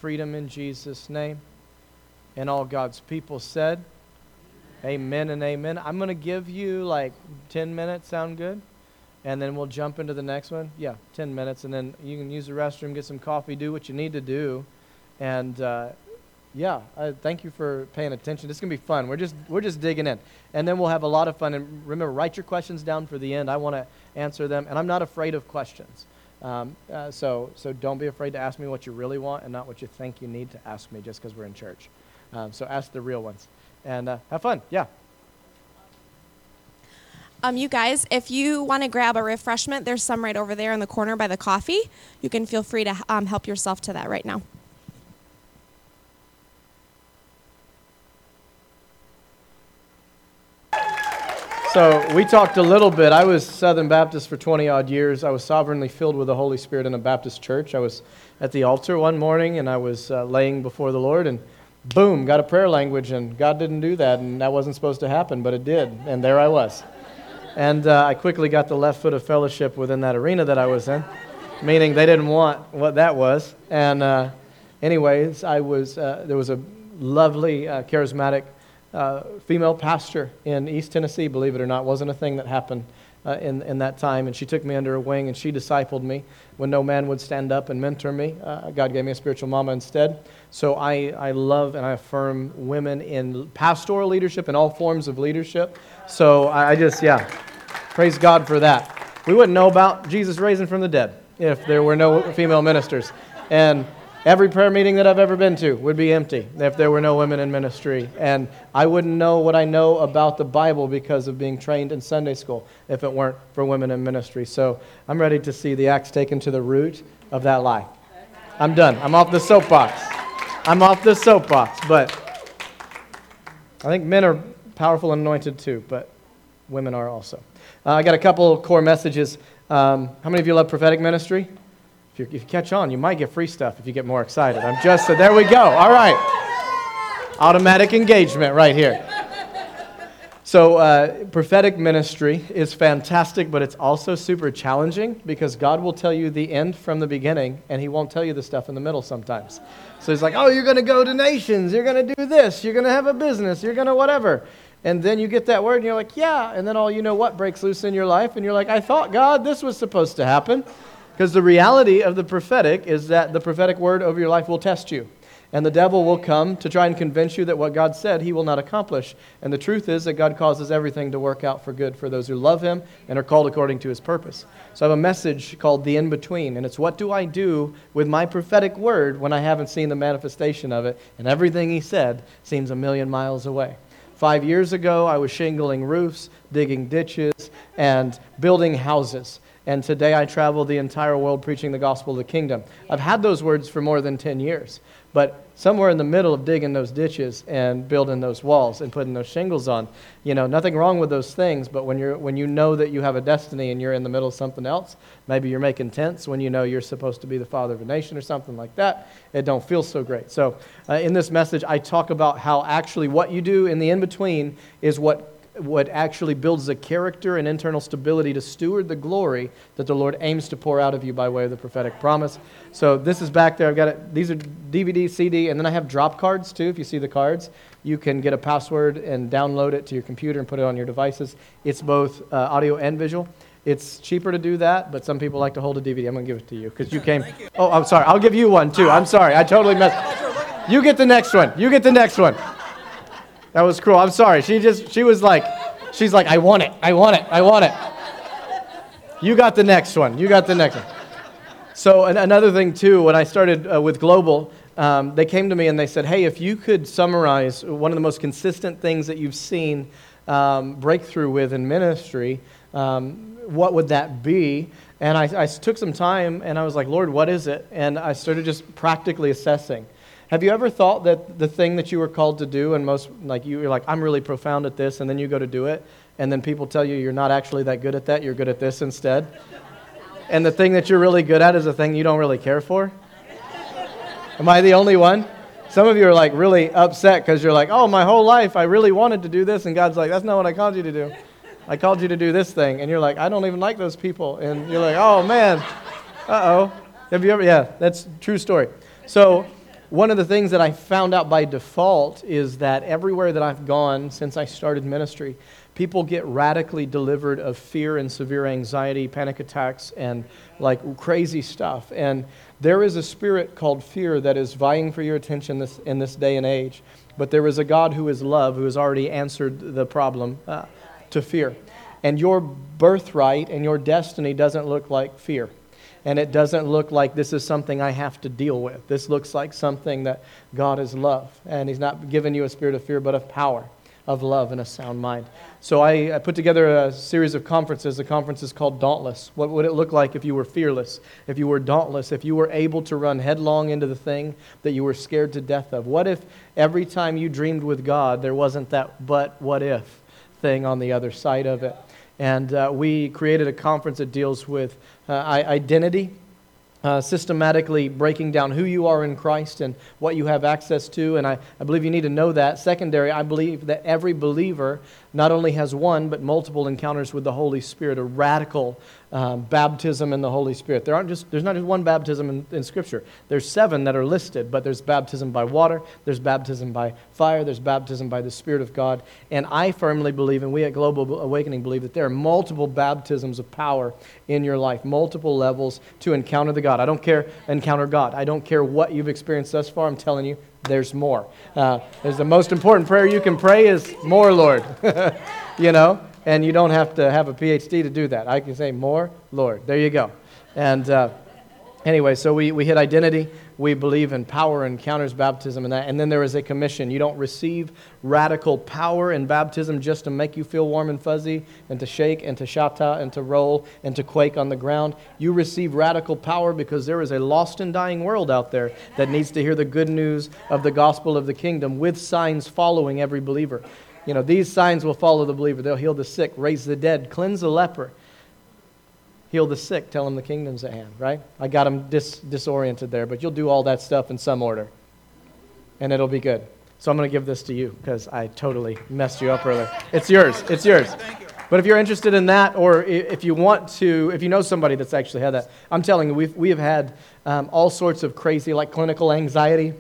Freedom in Jesus' name. And all God's people said, Amen and amen. I'm going to give you like 10 minutes. Sound good? And then we'll jump into the next one. Yeah, 10 minutes, and then you can use the restroom, get some coffee, do what you need to do. And uh, yeah, thank you for paying attention. This is going to be fun. We're just, we're just digging in. And then we'll have a lot of fun. And remember, write your questions down for the end. I want to answer them, and I'm not afraid of questions. Um, uh, so, so don't be afraid to ask me what you really want and not what you think you need to ask me just because we're in church. Um, so ask the real ones. And uh, have fun. Yeah. Um, you guys, if you want to grab a refreshment, there's some right over there in the corner by the coffee. You can feel free to um, help yourself to that right now. So we talked a little bit. I was Southern Baptist for 20 odd years. I was sovereignly filled with the Holy Spirit in a Baptist church. I was at the altar one morning and I was uh, laying before the Lord and boom, got a prayer language and God didn't do that and that wasn't supposed to happen, but it did. And there I was. And uh, I quickly got the left foot of fellowship within that arena that I was in, meaning they didn't want what that was. And, uh, anyways, I was, uh, there was a lovely, uh, charismatic uh, female pastor in East Tennessee, believe it or not. wasn't a thing that happened uh, in, in that time, and she took me under her wing and she discipled me. When no man would stand up and mentor me, uh, God gave me a spiritual mama instead. So I, I love and I affirm women in pastoral leadership and all forms of leadership. So I, I just, yeah, praise God for that. We wouldn't know about Jesus raising from the dead if there were no female ministers. And Every prayer meeting that I've ever been to would be empty if there were no women in ministry. And I wouldn't know what I know about the Bible because of being trained in Sunday school if it weren't for women in ministry. So I'm ready to see the axe taken to the root of that lie. I'm done. I'm off the soapbox. I'm off the soapbox. But I think men are powerful and anointed too, but women are also. Uh, I got a couple core messages. Um, how many of you love prophetic ministry? You, if you catch on, you might get free stuff if you get more excited. I'm just, so there we go. All right. Automatic engagement right here. So, uh, prophetic ministry is fantastic, but it's also super challenging because God will tell you the end from the beginning, and He won't tell you the stuff in the middle sometimes. So, He's like, oh, you're going to go to nations, you're going to do this, you're going to have a business, you're going to whatever. And then you get that word, and you're like, yeah. And then all you know what breaks loose in your life, and you're like, I thought, God, this was supposed to happen. Because the reality of the prophetic is that the prophetic word over your life will test you. And the devil will come to try and convince you that what God said he will not accomplish. And the truth is that God causes everything to work out for good for those who love him and are called according to his purpose. So I have a message called The In Between. And it's what do I do with my prophetic word when I haven't seen the manifestation of it? And everything he said seems a million miles away. Five years ago, I was shingling roofs, digging ditches, and building houses and today I travel the entire world preaching the gospel of the kingdom. I've had those words for more than 10 years, but somewhere in the middle of digging those ditches and building those walls and putting those shingles on, you know, nothing wrong with those things, but when, you're, when you know that you have a destiny and you're in the middle of something else, maybe you're making tents when you know you're supposed to be the father of a nation or something like that, it don't feel so great. So uh, in this message, I talk about how actually what you do in the in-between is what what actually builds the character and internal stability to steward the glory that the Lord aims to pour out of you by way of the prophetic promise. So this is back there. I've got it. These are DVD, CD, and then I have drop cards too. If you see the cards, you can get a password and download it to your computer and put it on your devices. It's both uh, audio and visual. It's cheaper to do that, but some people like to hold a DVD. I'm going to give it to you because you came. You. Oh, I'm sorry. I'll give you one too. I'm sorry. I totally messed. You get the next one. You get the next one. That was cruel. I'm sorry. She just, she was like, she's like, I want it. I want it. I want it. You got the next one. You got the next one. So, another thing, too, when I started uh, with Global, um, they came to me and they said, Hey, if you could summarize one of the most consistent things that you've seen um, breakthrough with in ministry, um, what would that be? And I, I took some time and I was like, Lord, what is it? And I started just practically assessing. Have you ever thought that the thing that you were called to do, and most, like you're like, I'm really profound at this, and then you go to do it, and then people tell you you're not actually that good at that, you're good at this instead? And the thing that you're really good at is the thing you don't really care for? Am I the only one? Some of you are like really upset because you're like, oh, my whole life I really wanted to do this, and God's like, that's not what I called you to do. I called you to do this thing. And you're like, I don't even like those people. And you're like, oh, man, uh oh. Have you ever? Yeah, that's true story. So, one of the things that I found out by default is that everywhere that I've gone since I started ministry, people get radically delivered of fear and severe anxiety, panic attacks, and like crazy stuff. And there is a spirit called fear that is vying for your attention this, in this day and age. But there is a God who is love, who has already answered the problem uh, to fear. And your birthright and your destiny doesn't look like fear and it doesn't look like this is something I have to deal with. This looks like something that God is love, and He's not given you a spirit of fear, but of power, of love, and a sound mind. So I, I put together a series of conferences. The conference is called Dauntless. What would it look like if you were fearless, if you were dauntless, if you were able to run headlong into the thing that you were scared to death of? What if every time you dreamed with God, there wasn't that but what if thing on the other side of it? And uh, we created a conference that deals with identity, uh, systematically breaking down who you are in Christ and what you have access to. And I, I believe you need to know that. Secondary, I believe that every believer not only has one, but multiple encounters with the Holy Spirit, a radical um, baptism in the Holy Spirit. There aren't just, there's not just one baptism in, in Scripture. There's seven that are listed, but there's baptism by water, there's baptism by fire, there's baptism by the Spirit of God. And I firmly believe, and we at Global Awakening believe, that there are multiple baptisms of power in your life, multiple levels to encounter the God. I don't care, encounter God. I don't care what you've experienced thus far. I'm telling you, there's more. Uh, there's the most important prayer you can pray is more, Lord. you know? And you don't have to have a PhD to do that. I can say more, Lord. There you go. And uh, anyway, so we, we hit identity. We believe in power encounters baptism and that. And then there is a commission. You don't receive radical power in baptism just to make you feel warm and fuzzy and to shake and to shatta and to roll and to quake on the ground. You receive radical power because there is a lost and dying world out there that needs to hear the good news of the gospel of the kingdom with signs following every believer. You know, these signs will follow the believer. They'll heal the sick, raise the dead, cleanse the leper, heal the sick, tell them the kingdom's at hand, right? I got them dis- disoriented there, but you'll do all that stuff in some order, and it'll be good. So I'm going to give this to you because I totally messed you up earlier. It's yours. It's yours. But if you're interested in that, or if you want to, if you know somebody that's actually had that, I'm telling you, we've, we have had um, all sorts of crazy, like clinical anxiety,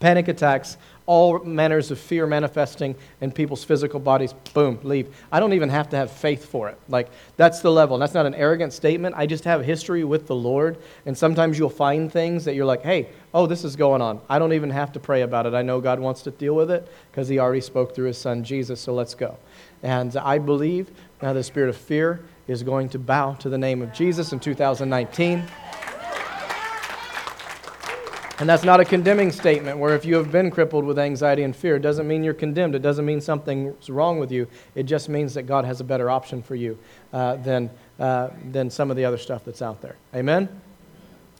panic attacks, all manners of fear manifesting in people's physical bodies. Boom, leave. I don't even have to have faith for it. Like, that's the level. And that's not an arrogant statement. I just have history with the Lord. And sometimes you'll find things that you're like, hey, oh, this is going on. I don't even have to pray about it. I know God wants to deal with it because He already spoke through His Son Jesus, so let's go. And I believe now the spirit of fear is going to bow to the name of Jesus in 2019. And that's not a condemning statement where if you have been crippled with anxiety and fear, it doesn't mean you're condemned. It doesn't mean something's wrong with you. It just means that God has a better option for you uh, than, uh, than some of the other stuff that's out there. Amen?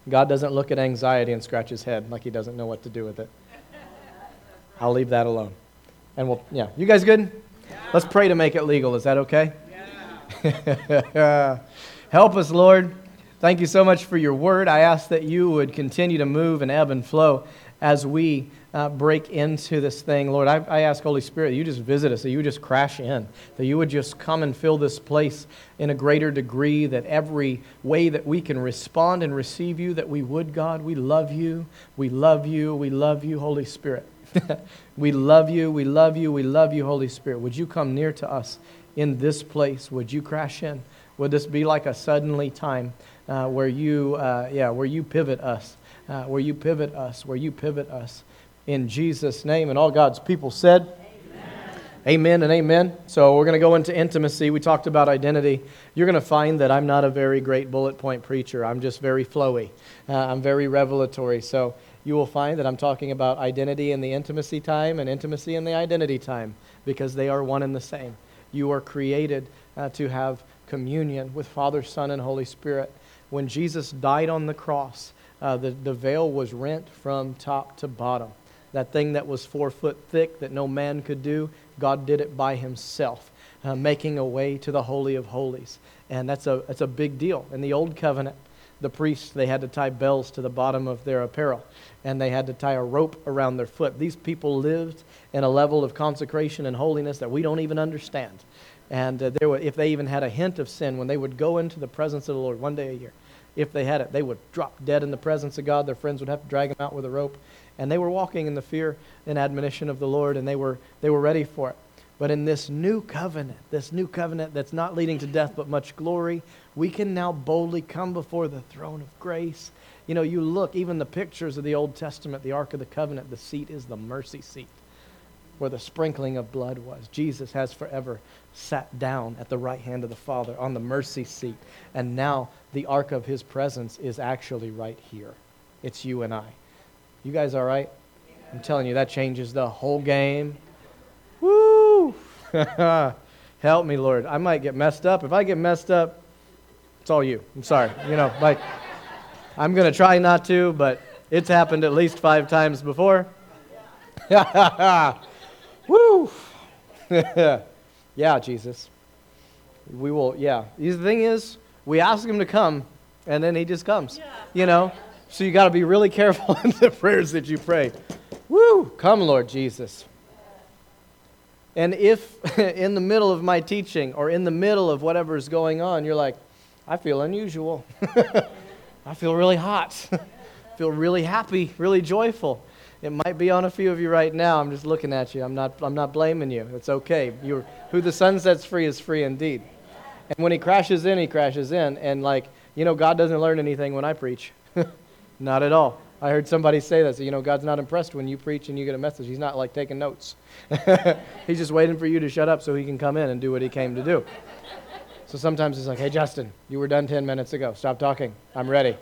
God doesn't look at anxiety and scratch his head like he doesn't know what to do with it. I'll leave that alone. And we'll, yeah. You guys good? Yeah. Let's pray to make it legal. Is that okay? Yeah. Help us, Lord. Thank you so much for your word. I ask that you would continue to move and ebb and flow as we uh, break into this thing. Lord, I, I ask, Holy Spirit, you just visit us, that you just crash in, that you would just come and fill this place in a greater degree, that every way that we can respond and receive you, that we would, God. We love you. We love you. We love you, Holy Spirit. we love you. We love you. We love you, Holy Spirit. Would you come near to us in this place? Would you crash in? Would this be like a suddenly time? Uh, where you, uh, yeah, where you pivot us, uh, where you pivot us, where you pivot us. In Jesus' name, and all God's people said, Amen, amen and amen. So we're going to go into intimacy. We talked about identity. You're going to find that I'm not a very great bullet point preacher. I'm just very flowy. Uh, I'm very revelatory. So you will find that I'm talking about identity in the intimacy time and intimacy in the identity time because they are one and the same. You are created uh, to have communion with Father, Son, and Holy Spirit when Jesus died on the cross, uh, the, the veil was rent from top to bottom. That thing that was four foot thick that no man could do, God did it by himself, uh, making a way to the Holy of Holies. And that's a, that's a big deal. In the Old Covenant, the priests, they had to tie bells to the bottom of their apparel, and they had to tie a rope around their foot. These people lived in a level of consecration and holiness that we don't even understand. And uh, were, if they even had a hint of sin, when they would go into the presence of the Lord one day a year, if they had it, they would drop dead in the presence of God. Their friends would have to drag them out with a rope. And they were walking in the fear and admonition of the Lord, and they were, they were ready for it. But in this new covenant, this new covenant that's not leading to death but much glory, we can now boldly come before the throne of grace. You know, you look, even the pictures of the Old Testament, the Ark of the Covenant, the seat is the mercy seat where the sprinkling of blood was. Jesus has forever sat down at the right hand of the Father on the mercy seat. And now the ark of his presence is actually right here. It's you and I. You guys all right? I'm telling you, that changes the whole game. Woo! Help me, Lord. I might get messed up. If I get messed up, it's all you. I'm sorry. You know, like, I'm going to try not to, but it's happened at least five times before. Woo! yeah, Jesus. We will, yeah. The thing is, we ask him to come, and then he just comes. Yeah. You know? So you got to be really careful in the prayers that you pray. Woo! Come, Lord Jesus. And if in the middle of my teaching or in the middle of whatever is going on, you're like, I feel unusual. I feel really hot. feel really happy, really joyful. It might be on a few of you right now. I'm just looking at you. I'm not, I'm not blaming you. It's okay. You're, who the Son sets free is free indeed. And when he crashes in, he crashes in. And, like, you know, God doesn't learn anything when I preach. not at all. I heard somebody say that. So, you know, God's not impressed when you preach and you get a message. He's not like taking notes. He's just waiting for you to shut up so he can come in and do what he came to do. So sometimes he's like, hey, Justin, you were done 10 minutes ago. Stop talking. I'm ready.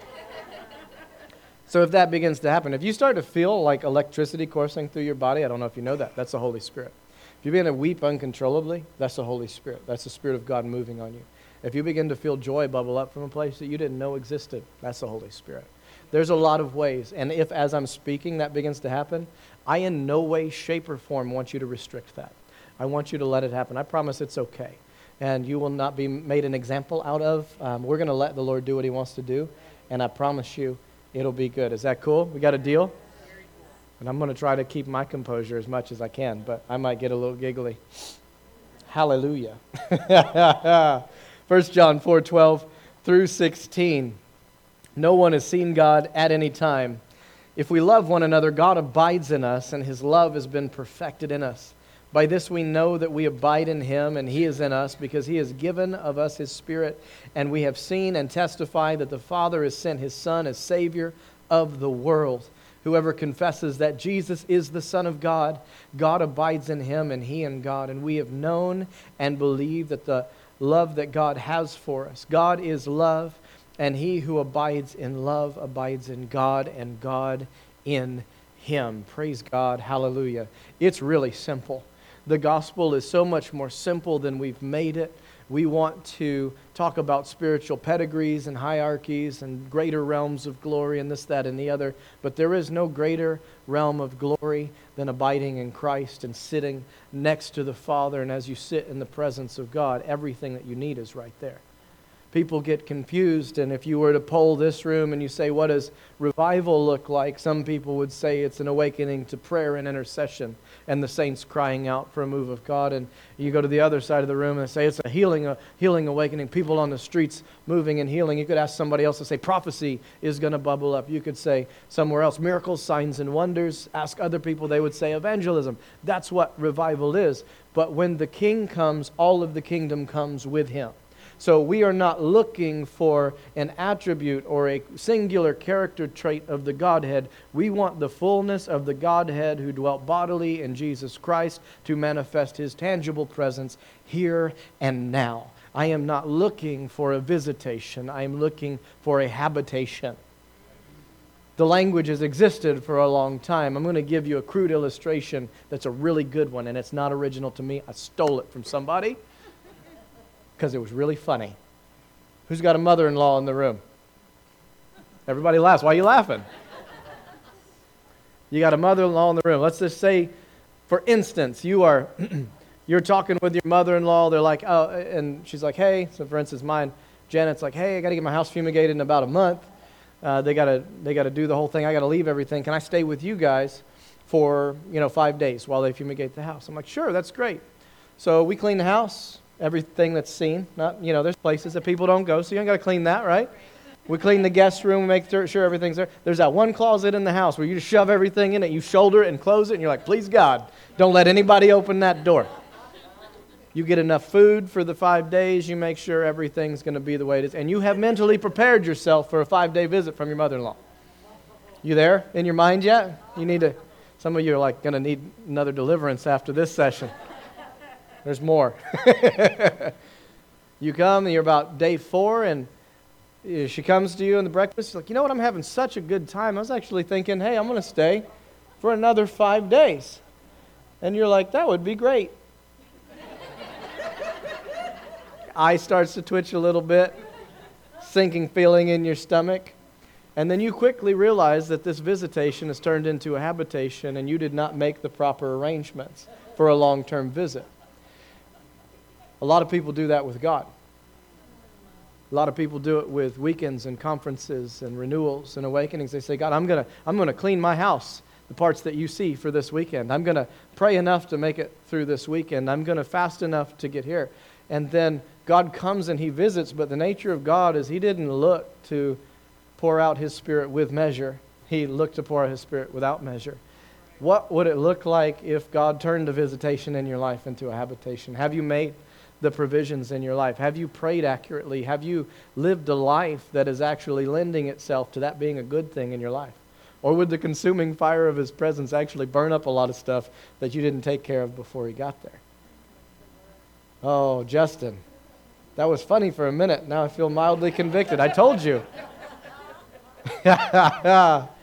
So if that begins to happen, if you start to feel like electricity coursing through your body, I don't know if you know that, that's the Holy Spirit. If you begin to weep uncontrollably, that's the Holy Spirit. That's the Spirit of God moving on you. If you begin to feel joy bubble up from a place that you didn't know existed, that's the Holy Spirit. There's a lot of ways. And if, as I'm speaking, that begins to happen, I in no way, shape, or form want you to restrict that. I want you to let it happen. I promise it's okay. And you will not be made an example out of. Um, we're going to let the Lord do what He wants to do. And I promise you, it'll be good. Is that cool? We got a deal? And I'm going to try to keep my composure as much as I can, but I might get a little giggly. Hallelujah. 1 John 4 12 through 16. No one has seen God at any time. If we love one another, God abides in us, and his love has been perfected in us. By this we know that we abide in him, and he is in us, because he has given of us his Spirit. And we have seen and testified that the Father has sent his Son as Savior of the world. Whoever confesses that Jesus is the Son of God, God abides in him, and he in God. And we have known and believed that the love that God has for us. God is love, and he who abides in love abides in God, and God in him. Praise God. Hallelujah. It's really simple. The gospel is so much more simple than we've made it. We want to talk about spiritual pedigrees and hierarchies and greater realms of glory and this, that, and the other. But there is no greater realm of glory than abiding in Christ and sitting next to the Father. And as you sit in the presence of God, everything that you need is right there people get confused. And if you were to poll this room and you say, What does revival look like? Some people would say it's an awakening to prayer and intercession and the saints crying out for a move of God. And you go to the other side of the room and say it's a healing, a healing awakening, people on the streets moving and healing. You could ask somebody else to say prophecy is going to bubble up. You could say somewhere else miracles, signs, and wonders. Ask other people, they would say evangelism. That's what revival is. But when the king comes, all of the kingdom comes with him. So we are not looking for an attribute or a singular character trait of the Godhead. We want the fullness of the Godhead who dwelt bodily in Jesus Christ to manifest his tangible presence here and now. I am not looking for a visitation, I am looking for a habitation. The language has existed for a long time. I'm going to give you a crude illustration that's a really good one, and it's not original to me. I stole it from somebody because it was really funny. Who's got a mother in law in the room? Everybody laughs. Why are you laughing? You got a mother in law in the room. Let's just say, for instance, you are. you're talking with your mother-in-law they're like oh and she's like hey so for instance mine janet's like hey i got to get my house fumigated in about a month uh, they got to they got to do the whole thing i got to leave everything can i stay with you guys for you know five days while they fumigate the house i'm like sure that's great so we clean the house everything that's seen. Not, you know, there's places that people don't go, so you ain't got to clean that, right? We clean the guest room, make sure everything's there. There's that one closet in the house where you just shove everything in it, you shoulder it and close it, and you're like, please God, don't let anybody open that door. You get enough food for the five days, you make sure everything's going to be the way it is, and you have mentally prepared yourself for a five day visit from your mother in law. You there in your mind yet? You need to, some of you are like going to need another deliverance after this session. There's more. you come and you're about day four, and she comes to you in the breakfast. She's like, you know what? I'm having such a good time. I was actually thinking, hey, I'm going to stay for another five days. And you're like, that would be great. Eye starts to twitch a little bit, sinking feeling in your stomach. And then you quickly realize that this visitation has turned into a habitation and you did not make the proper arrangements for a long term visit. A lot of people do that with God. A lot of people do it with weekends and conferences and renewals and awakenings. They say, God, I'm going to I'm going to clean my house, the parts that you see for this weekend. I'm going to pray enough to make it through this weekend. I'm going to fast enough to get here. And then God comes and he visits, but the nature of God is he didn't look to pour out his spirit with measure. He looked to pour out his spirit without measure. What would it look like if God turned a visitation in your life into a habitation? Have you made the provisions in your life? Have you prayed accurately? Have you lived a life that is actually lending itself to that being a good thing in your life? Or would the consuming fire of his presence actually burn up a lot of stuff that you didn't take care of before he got there? Oh, Justin, that was funny for a minute. Now I feel mildly convicted. I told you.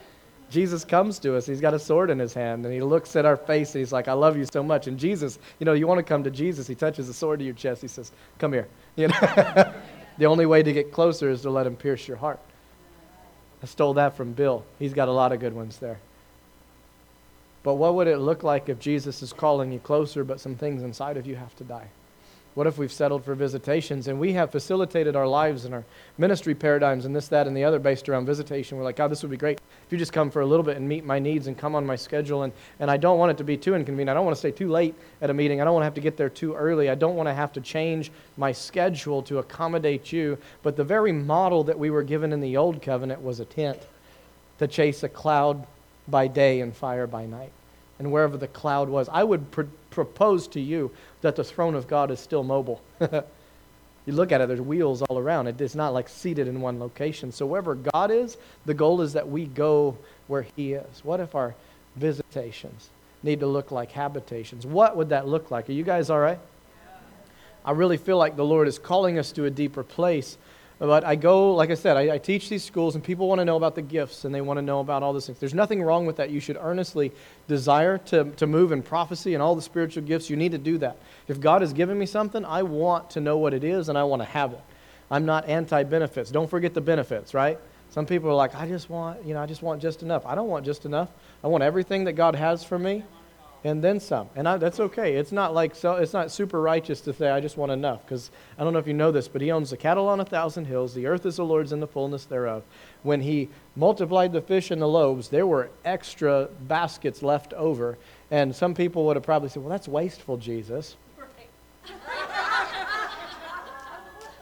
Jesus comes to us. He's got a sword in his hand, and he looks at our face, and he's like, I love you so much. And Jesus, you know, you want to come to Jesus. He touches the sword to your chest. He says, Come here. You know? the only way to get closer is to let him pierce your heart. I stole that from Bill. He's got a lot of good ones there. But what would it look like if Jesus is calling you closer, but some things inside of you have to die? What if we've settled for visitations and we have facilitated our lives and our ministry paradigms and this, that, and the other based around visitation? We're like, God, this would be great if you just come for a little bit and meet my needs and come on my schedule. And, and I don't want it to be too inconvenient. I don't want to stay too late at a meeting. I don't want to have to get there too early. I don't want to have to change my schedule to accommodate you. But the very model that we were given in the old covenant was a tent to chase a cloud by day and fire by night. And wherever the cloud was, I would pr- propose to you that the throne of God is still mobile. you look at it, there's wheels all around. It is not like seated in one location. So wherever God is, the goal is that we go where He is. What if our visitations need to look like habitations? What would that look like? Are you guys all right? I really feel like the Lord is calling us to a deeper place but I go, like I said, I, I teach these schools, and people want to know about the gifts and they want to know about all these things. There's nothing wrong with that. You should earnestly desire to, to move in prophecy and all the spiritual gifts. You need to do that. If God has given me something, I want to know what it is and I want to have it. I'm not anti benefits. Don't forget the benefits, right? Some people are like, I just want, you know, I just want just enough. I don't want just enough. I want everything that God has for me and then some. And I, that's okay. It's not like so, it's not super righteous to say I just want enough because I don't know if you know this, but he owns the cattle on a thousand hills. The earth is the Lord's and the fullness thereof. When he multiplied the fish and the loaves, there were extra baskets left over, and some people would have probably said, "Well, that's wasteful, Jesus."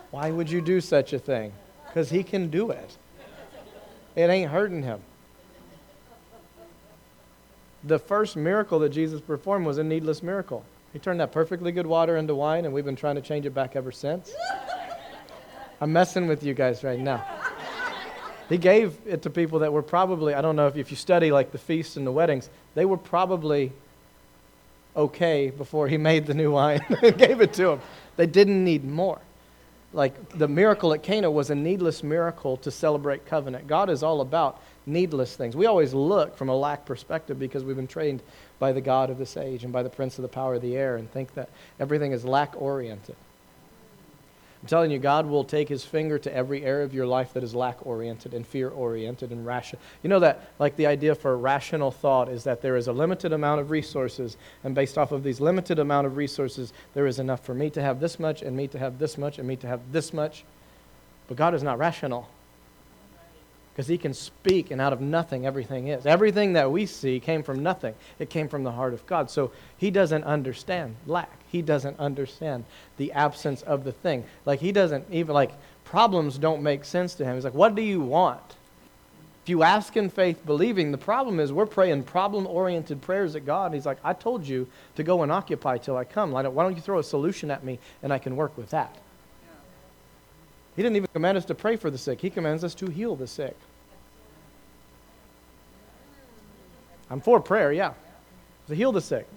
Why would you do such a thing? Because he can do it. It ain't hurting him the first miracle that Jesus performed was a needless miracle. He turned that perfectly good water into wine, and we've been trying to change it back ever since. I'm messing with you guys right now. He gave it to people that were probably, I don't know if, if you study like the feasts and the weddings, they were probably okay before he made the new wine and gave it to them. They didn't need more. Like the miracle at Cana was a needless miracle to celebrate covenant. God is all about needless things. We always look from a lack perspective because we've been trained by the God of this age and by the prince of the power of the air and think that everything is lack oriented. I'm telling you, God will take his finger to every area of your life that is lack oriented and fear oriented and rational. You know that, like, the idea for rational thought is that there is a limited amount of resources, and based off of these limited amount of resources, there is enough for me to have this much, and me to have this much, and me to have this much. But God is not rational because he can speak, and out of nothing, everything is. Everything that we see came from nothing, it came from the heart of God. So he doesn't understand lack, he doesn't understand the absence of the thing. Like, he doesn't even, like, problems don't make sense to him. He's like, What do you want? If you ask in faith, believing, the problem is we're praying problem oriented prayers at God. He's like, I told you to go and occupy till I come. Why don't you throw a solution at me and I can work with that? He didn't even command us to pray for the sick, He commands us to heal the sick. I'm for prayer, yeah. To heal the sick.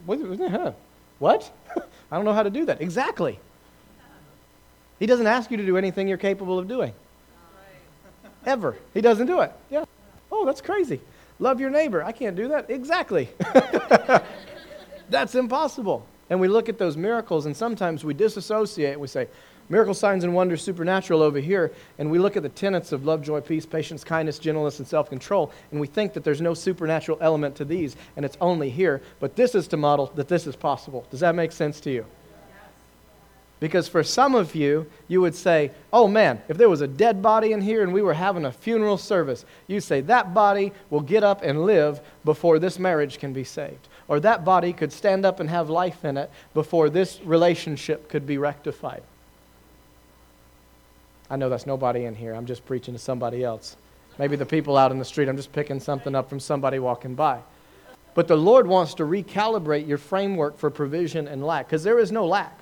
What? I don't know how to do that. Exactly. He doesn't ask you to do anything you're capable of doing. Ever. He doesn't do it. Yeah. Oh, that's crazy. Love your neighbor. I can't do that. Exactly. that's impossible. And we look at those miracles, and sometimes we disassociate. and We say, miracle signs and wonders supernatural over here and we look at the tenets of love joy peace patience kindness gentleness and self-control and we think that there's no supernatural element to these and it's only here. But this is to model that this is possible. Does that make sense to you? Because for some of you you would say oh man if there was a dead body in here and we were having a funeral service you say that body will get up and live before this marriage can be saved. Or that body could stand up and have life in it before this relationship could be rectified I know that's nobody in here. I'm just preaching to somebody else. Maybe the people out in the street. I'm just picking something up from somebody walking by. But the Lord wants to recalibrate your framework for provision and lack because there is no lack.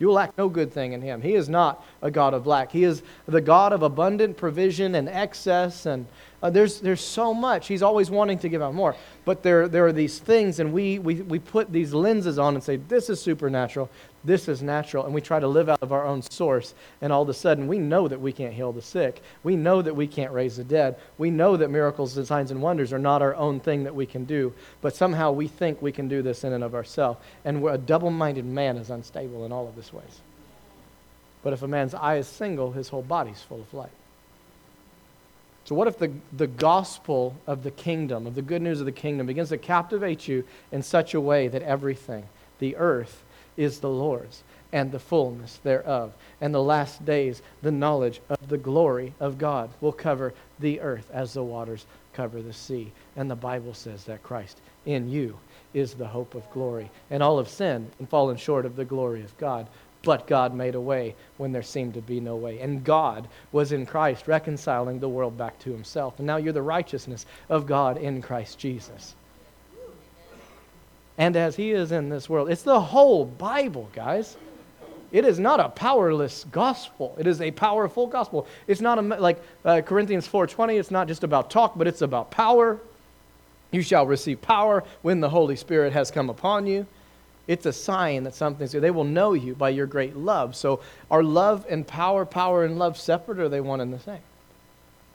You lack no good thing in Him. He is not a God of lack. He is the God of abundant provision and excess and uh, there's, there's so much. He's always wanting to give out more. But there, there are these things, and we, we, we put these lenses on and say, this is supernatural, this is natural, and we try to live out of our own source. And all of a sudden, we know that we can't heal the sick. We know that we can't raise the dead. We know that miracles signs and wonders are not our own thing that we can do. But somehow we think we can do this in and of ourselves. And a double minded man is unstable in all of this ways. But if a man's eye is single, his whole body's full of light. So, what if the, the gospel of the kingdom, of the good news of the kingdom, begins to captivate you in such a way that everything, the earth, is the Lord's, and the fullness thereof, and the last days, the knowledge of the glory of God will cover the earth as the waters cover the sea. And the Bible says that Christ in you is the hope of glory. And all have sinned and fallen short of the glory of God. But God made a way when there seemed to be no way. And God was in Christ reconciling the world back to himself. And now you're the righteousness of God in Christ Jesus. And as he is in this world, it's the whole Bible, guys. It is not a powerless gospel. It is a powerful gospel. It's not a, like uh, Corinthians 4:20. It's not just about talk, but it's about power. You shall receive power when the Holy Spirit has come upon you. It's a sign that something's good. They will know you by your great love. So are love and power, power and love separate, or are they one and the same?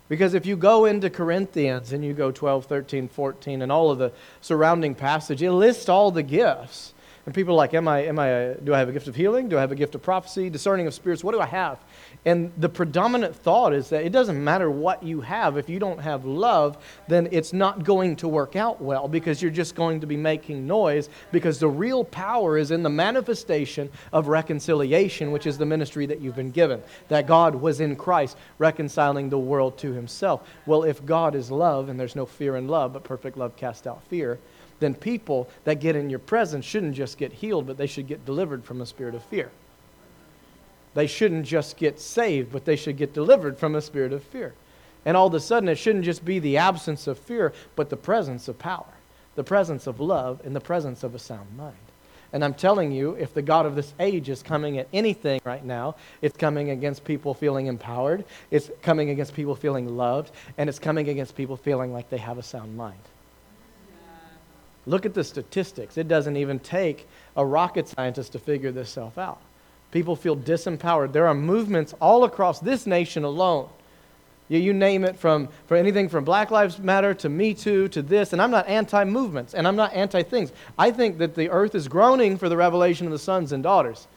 Because if you go into Corinthians and you go 12, 13, 14, and all of the surrounding passage, it lists all the gifts. And people are like, am I, am I do I have a gift of healing? Do I have a gift of prophecy, discerning of spirits? What do I have? And the predominant thought is that it doesn't matter what you have. If you don't have love, then it's not going to work out well because you're just going to be making noise because the real power is in the manifestation of reconciliation, which is the ministry that you've been given. That God was in Christ reconciling the world to himself. Well, if God is love and there's no fear in love, but perfect love casts out fear, then people that get in your presence shouldn't just get healed, but they should get delivered from a spirit of fear. They shouldn't just get saved, but they should get delivered from a spirit of fear. And all of a sudden, it shouldn't just be the absence of fear, but the presence of power, the presence of love, and the presence of a sound mind. And I'm telling you, if the God of this age is coming at anything right now, it's coming against people feeling empowered, it's coming against people feeling loved, and it's coming against people feeling like they have a sound mind. Look at the statistics. It doesn't even take a rocket scientist to figure this stuff out. People feel disempowered. There are movements all across this nation alone. You, you name it from, from anything from Black Lives Matter to Me Too to this. And I'm not anti movements and I'm not anti things. I think that the earth is groaning for the revelation of the sons and daughters.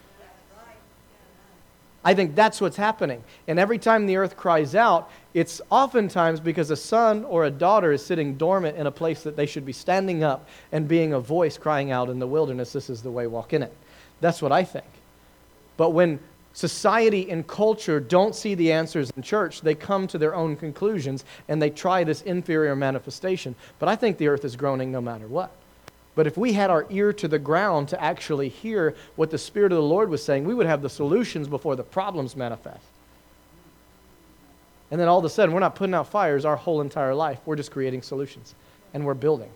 I think that's what's happening. And every time the earth cries out, it's oftentimes because a son or a daughter is sitting dormant in a place that they should be standing up and being a voice crying out in the wilderness, This is the way, walk in it. That's what I think. But when society and culture don't see the answers in church, they come to their own conclusions and they try this inferior manifestation. But I think the earth is groaning no matter what. But if we had our ear to the ground to actually hear what the Spirit of the Lord was saying, we would have the solutions before the problems manifest. And then all of a sudden, we're not putting out fires our whole entire life. We're just creating solutions and we're building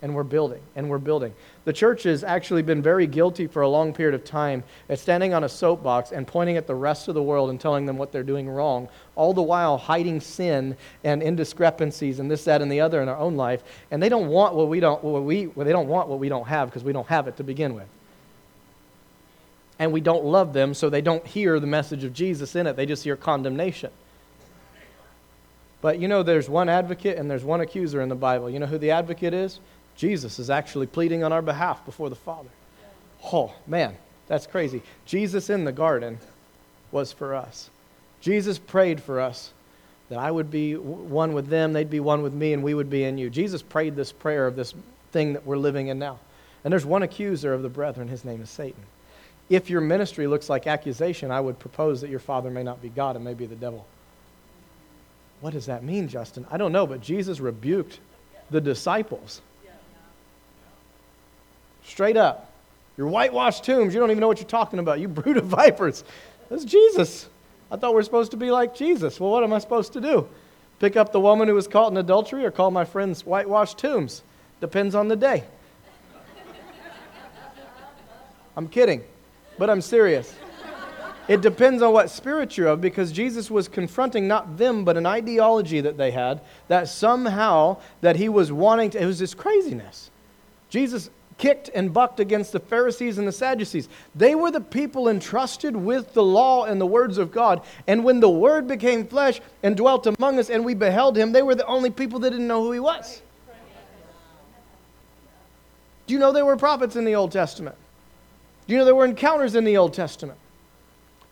and we're building and we're building. The church has actually been very guilty for a long period of time at standing on a soapbox and pointing at the rest of the world and telling them what they're doing wrong, all the while hiding sin and indiscrepancies and this, that, and the other in our own life. And they don't want what we don't, what we, well, they don't want what we don't have because we don't have it to begin with. And we don't love them, so they don't hear the message of Jesus in it. They just hear condemnation. But you know, there's one advocate and there's one accuser in the Bible. You know who the advocate is? Jesus is actually pleading on our behalf before the Father. Oh, man, that's crazy. Jesus in the garden was for us. Jesus prayed for us that I would be one with them, they'd be one with me, and we would be in you. Jesus prayed this prayer of this thing that we're living in now. And there's one accuser of the brethren, his name is Satan. If your ministry looks like accusation, I would propose that your father may not be God and may be the devil. What does that mean, Justin? I don't know, but Jesus rebuked the disciples Straight up. Your whitewashed tombs, you don't even know what you're talking about. You brood of vipers. That's Jesus. I thought we're supposed to be like Jesus. Well, what am I supposed to do? Pick up the woman who was caught in adultery or call my friends whitewashed tombs? Depends on the day. I'm kidding, but I'm serious. It depends on what spirit you're of because Jesus was confronting not them but an ideology that they had that somehow that he was wanting to it was this craziness. Jesus kicked and bucked against the Pharisees and the Sadducees. They were the people entrusted with the law and the words of God. And when the word became flesh and dwelt among us and we beheld him, they were the only people that didn't know who he was. Do you know there were prophets in the Old Testament? Do you know there were encounters in the Old Testament?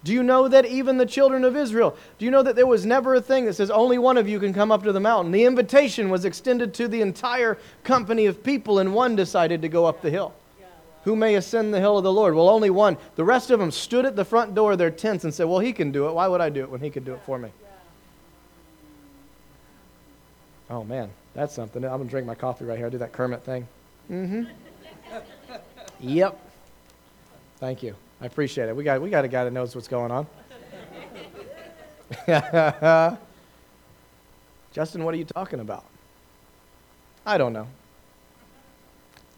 Do you know that even the children of Israel, do you know that there was never a thing that says only one of you can come up to the mountain? The invitation was extended to the entire company of people, and one decided to go up the hill. Who may ascend the hill of the Lord? Well, only one. The rest of them stood at the front door of their tents and said, Well, he can do it. Why would I do it when he could do it for me? Oh, man, that's something. I'm going to drink my coffee right here. I do that Kermit thing. Mm hmm. yep. Thank you. I appreciate it. We got, we got a guy that knows what's going on. Justin, what are you talking about? I don't know.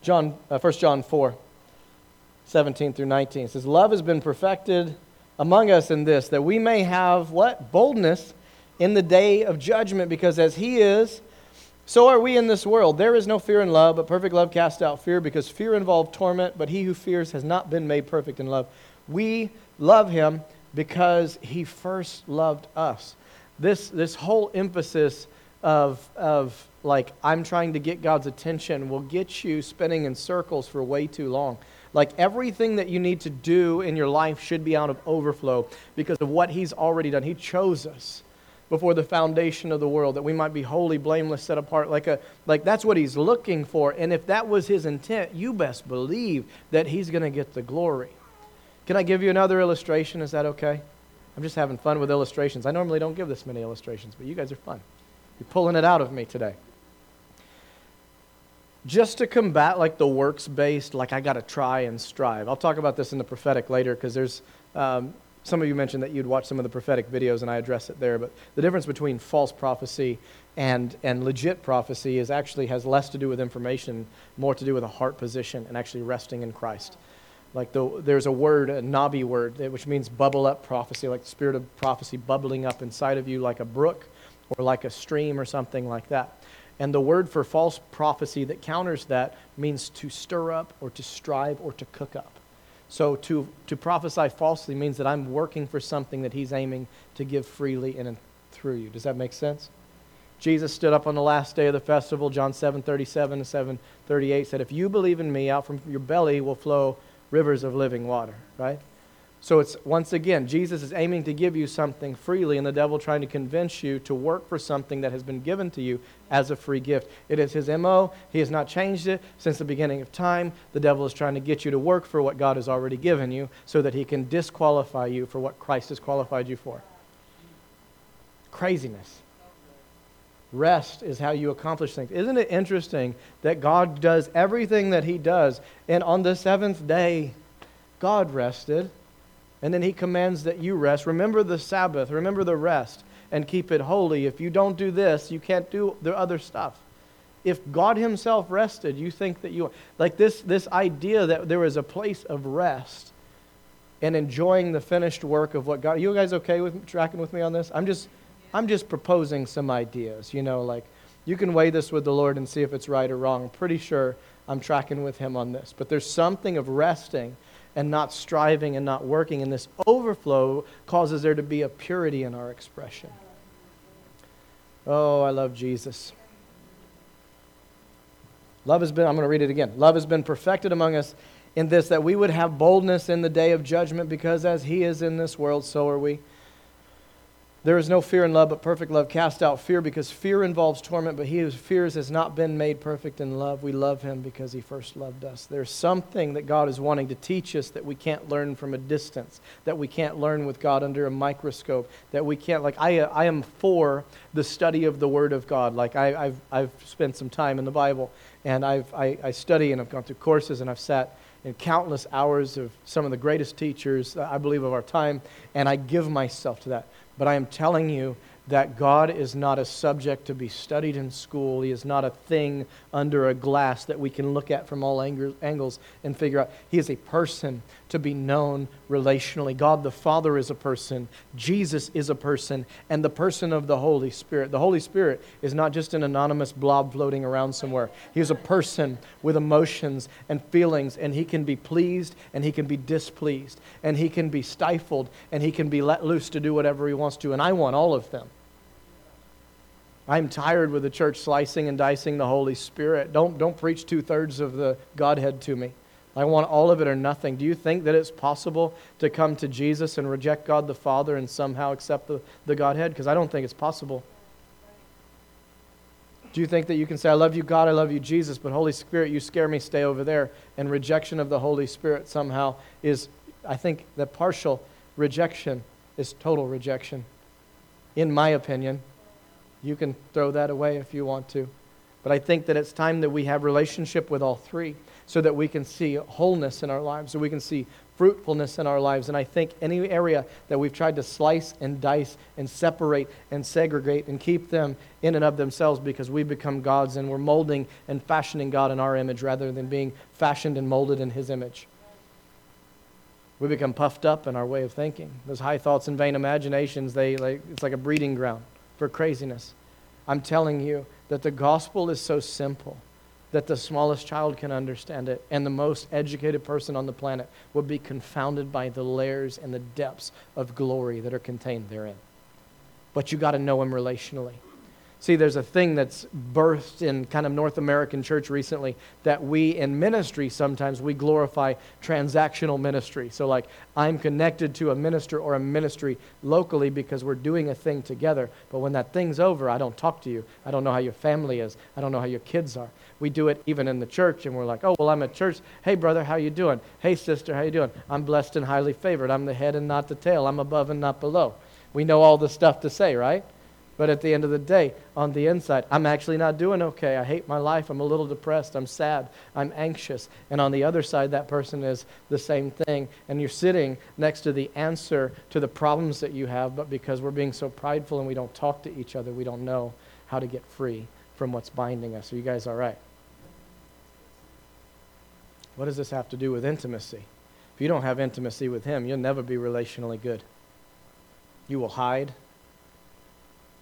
John, uh, 1 John 4, 17 through 19 says, Love has been perfected among us in this, that we may have what? Boldness in the day of judgment, because as he is, so are we in this world. There is no fear in love, but perfect love casts out fear, because fear involves torment, but he who fears has not been made perfect in love. We love him because he first loved us. This, this whole emphasis of, of like, I'm trying to get God's attention will get you spinning in circles for way too long. Like everything that you need to do in your life should be out of overflow because of what He's already done. He chose us before the foundation of the world that we might be holy, blameless, set apart. Like, a, like that's what He's looking for. And if that was His intent, you best believe that He's going to get the glory. Can I give you another illustration? Is that okay? I'm just having fun with illustrations. I normally don't give this many illustrations, but you guys are fun. You're pulling it out of me today. Just to combat like the works based, like I got to try and strive. I'll talk about this in the prophetic later because there's um, some of you mentioned that you'd watch some of the prophetic videos and I address it there. But the difference between false prophecy and, and legit prophecy is actually has less to do with information, more to do with a heart position and actually resting in Christ. Like the, there's a word, a Nabi word, which means bubble up prophecy, like the spirit of prophecy bubbling up inside of you like a brook or like a stream or something like that. And the word for false prophecy that counters that means to stir up or to strive or to cook up. So to, to prophesy falsely means that I'm working for something that he's aiming to give freely and through you. Does that make sense? Jesus stood up on the last day of the festival, John 7 37 to 7 38, said, If you believe in me, out from your belly will flow rivers of living water, right? So it's once again, Jesus is aiming to give you something freely, and the devil trying to convince you to work for something that has been given to you as a free gift. It is his MO. He has not changed it since the beginning of time. The devil is trying to get you to work for what God has already given you so that he can disqualify you for what Christ has qualified you for. Craziness. Rest is how you accomplish things. Isn't it interesting that God does everything that He does, and on the seventh day, God rested, and then He commands that you rest. Remember the Sabbath, remember the rest, and keep it holy. If you don't do this, you can't do the other stuff. If God Himself rested, you think that you like this this idea that there is a place of rest and enjoying the finished work of what God. Are You guys okay with tracking with me on this? I'm just I'm just proposing some ideas. You know, like you can weigh this with the Lord and see if it's right or wrong. I'm pretty sure I'm tracking with Him on this. But there's something of resting and not striving and not working, and this overflow causes there to be a purity in our expression. Oh, I love Jesus. Love has been, I'm going to read it again. Love has been perfected among us in this, that we would have boldness in the day of judgment, because as He is in this world, so are we. There is no fear in love, but perfect love casts out fear because fear involves torment, but he who fears has not been made perfect in love. We love him because he first loved us. There's something that God is wanting to teach us that we can't learn from a distance, that we can't learn with God under a microscope, that we can't, like, I, I am for the study of the Word of God. Like, I, have I've spent some time in the Bible, and I've, I, I study and I've gone through courses, and I've sat in countless hours of some of the greatest teachers, uh, I believe, of our time, and I give myself to that. But I am telling you that God is not a subject to be studied in school. He is not a thing under a glass that we can look at from all angles and figure out. He is a person to be known relationally. God the Father is a person, Jesus is a person, and the person of the Holy Spirit. The Holy Spirit is not just an anonymous blob floating around somewhere. He is a person with emotions and feelings, and he can be pleased and he can be displeased, and he can be stifled and he can be let loose to do whatever he wants to. And I want all of them. I'm tired with the church slicing and dicing the Holy Spirit. Don't, don't preach two thirds of the Godhead to me. I want all of it or nothing. Do you think that it's possible to come to Jesus and reject God the Father and somehow accept the, the Godhead? Because I don't think it's possible. Do you think that you can say, I love you, God, I love you, Jesus, but Holy Spirit, you scare me, stay over there? And rejection of the Holy Spirit somehow is, I think, that partial rejection is total rejection, in my opinion. You can throw that away if you want to. But I think that it's time that we have relationship with all three so that we can see wholeness in our lives, so we can see fruitfulness in our lives. And I think any area that we've tried to slice and dice and separate and segregate and keep them in and of themselves because we become gods and we're molding and fashioning God in our image rather than being fashioned and molded in his image. We become puffed up in our way of thinking. Those high thoughts and vain imaginations, they, like, it's like a breeding ground for craziness. I'm telling you that the gospel is so simple that the smallest child can understand it, and the most educated person on the planet would be confounded by the layers and the depths of glory that are contained therein. But you got to know him relationally. See, there's a thing that's birthed in kind of North American church recently that we in ministry sometimes we glorify transactional ministry. So like I'm connected to a minister or a ministry locally because we're doing a thing together, but when that thing's over, I don't talk to you. I don't know how your family is. I don't know how your kids are. We do it even in the church and we're like, "Oh, well I'm at church. Hey brother, how you doing? Hey sister, how you doing? I'm blessed and highly favored. I'm the head and not the tail. I'm above and not below." We know all the stuff to say, right? But at the end of the day, on the inside, I'm actually not doing okay. I hate my life. I'm a little depressed. I'm sad. I'm anxious. And on the other side, that person is the same thing. And you're sitting next to the answer to the problems that you have, but because we're being so prideful and we don't talk to each other, we don't know how to get free from what's binding us. Are you guys all right? What does this have to do with intimacy? If you don't have intimacy with Him, you'll never be relationally good. You will hide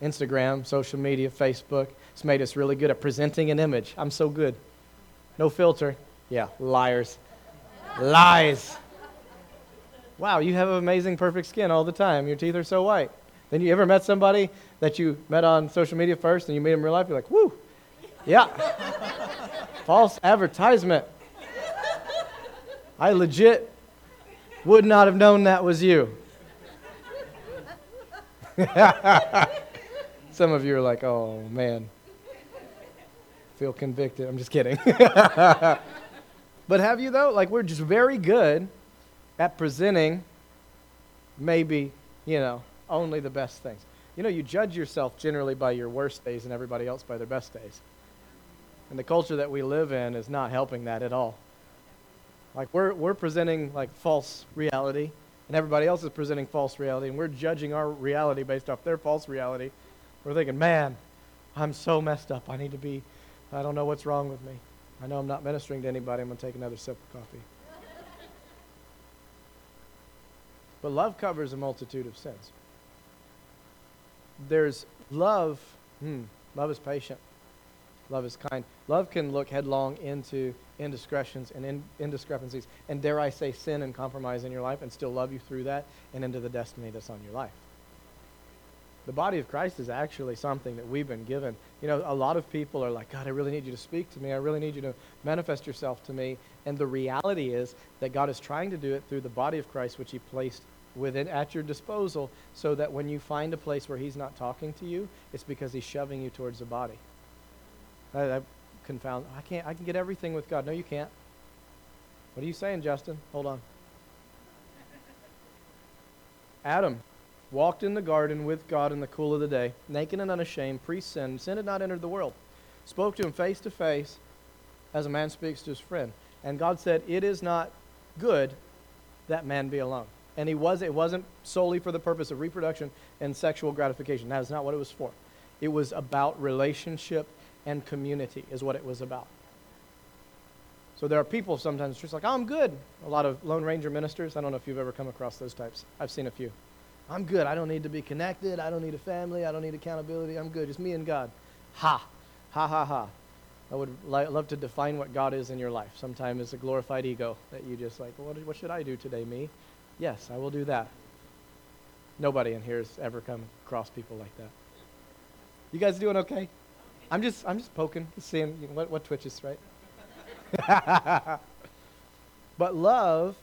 Instagram, social media, Facebook. It's made us really good at presenting an image. I'm so good. No filter. Yeah, liars. Lies. Wow, you have amazing, perfect skin all the time. Your teeth are so white. Then you ever met somebody that you met on social media first and you meet them in real life? You're like, whoo, yeah. False advertisement. I legit would not have known that was you. Some of you are like, oh man, feel convicted. I'm just kidding. but have you though? Like, we're just very good at presenting maybe, you know, only the best things. You know, you judge yourself generally by your worst days and everybody else by their best days. And the culture that we live in is not helping that at all. Like, we're, we're presenting like false reality, and everybody else is presenting false reality, and we're judging our reality based off their false reality. We're thinking, man, I'm so messed up. I need to be, I don't know what's wrong with me. I know I'm not ministering to anybody. I'm going to take another sip of coffee. but love covers a multitude of sins. There's love, hmm, love is patient. Love is kind. Love can look headlong into indiscretions and in, indiscrepancies, and dare I say, sin and compromise in your life, and still love you through that and into the destiny that's on your life the body of Christ is actually something that we've been given. You know, a lot of people are like, God, I really need you to speak to me. I really need you to manifest yourself to me. And the reality is that God is trying to do it through the body of Christ, which He placed within at your disposal, so that when you find a place where He's not talking to you, it's because He's shoving you towards the body. I, confound. I can't. I can get everything with God. No, you can't. What are you saying, Justin? Hold on. Adam walked in the garden with God in the cool of the day, naked and unashamed, pre sin. Sin had not entered the world. Spoke to him face to face as a man speaks to his friend. And God said, It is not good that man be alone. And he was, it wasn't solely for the purpose of reproduction and sexual gratification. That is not what it was for. It was about relationship and community, is what it was about. So there are people sometimes just like, oh, I'm good. A lot of Lone Ranger ministers. I don't know if you've ever come across those types. I've seen a few. I'm good. I don't need to be connected. I don't need a family. I don't need accountability. I'm good. Just me and God. Ha. Ha, ha, ha. I would li- love to define what God is in your life. Sometimes it's a glorified ego that you just like, what, what should I do today, me? Yes, I will do that. Nobody in here has ever come across people like that. You guys doing okay? I'm just, I'm just poking, seeing what, what twitches, right? but love,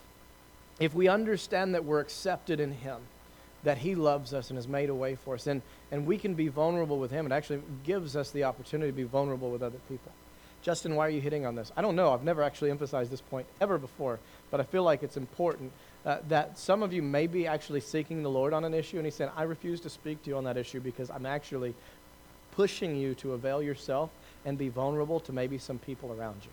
if we understand that we're accepted in Him, that He loves us and has made a way for us, and, and we can be vulnerable with Him, it actually gives us the opportunity to be vulnerable with other people. Justin, why are you hitting on this? I don't know. I've never actually emphasized this point ever before, but I feel like it's important uh, that some of you may be actually seeking the Lord on an issue, and He said, I refuse to speak to you on that issue because I'm actually pushing you to avail yourself and be vulnerable to maybe some people around you.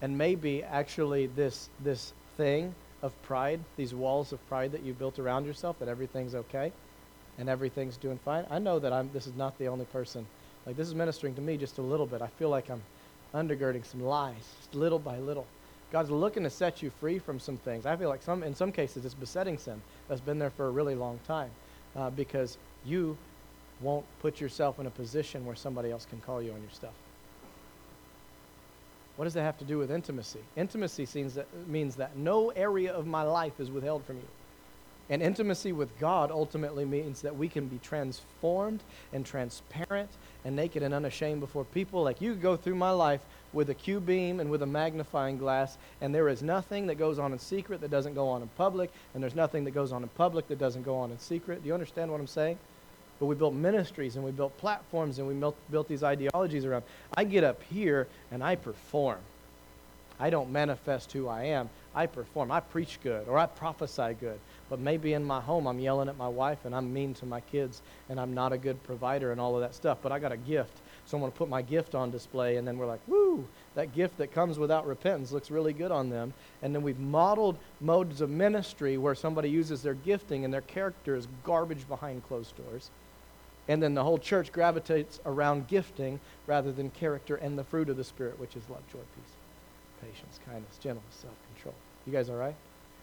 And maybe actually this, this thing of pride, these walls of pride that you built around yourself, that everything's okay and everything's doing fine. I know that I'm, this is not the only person. Like, this is ministering to me just a little bit. I feel like I'm undergirding some lies, just little by little. God's looking to set you free from some things. I feel like some, in some cases, it's besetting sin that's been there for a really long time uh, because you won't put yourself in a position where somebody else can call you on your stuff. What does that have to do with intimacy? Intimacy means that, means that no area of my life is withheld from you. And intimacy with God ultimately means that we can be transformed and transparent and naked and unashamed before people. Like you go through my life with a Q beam and with a magnifying glass, and there is nothing that goes on in secret that doesn't go on in public, and there's nothing that goes on in public that doesn't go on in secret. Do you understand what I'm saying? But we built ministries and we built platforms and we built, built these ideologies around. I get up here and I perform. I don't manifest who I am. I perform. I preach good or I prophesy good. But maybe in my home I'm yelling at my wife and I'm mean to my kids and I'm not a good provider and all of that stuff. But I got a gift. So I'm going to put my gift on display and then we're like, woo, that gift that comes without repentance looks really good on them. And then we've modeled modes of ministry where somebody uses their gifting and their character is garbage behind closed doors. And then the whole church gravitates around gifting rather than character and the fruit of the Spirit, which is love, joy, peace, patience, kindness, gentleness, self control. You guys all right?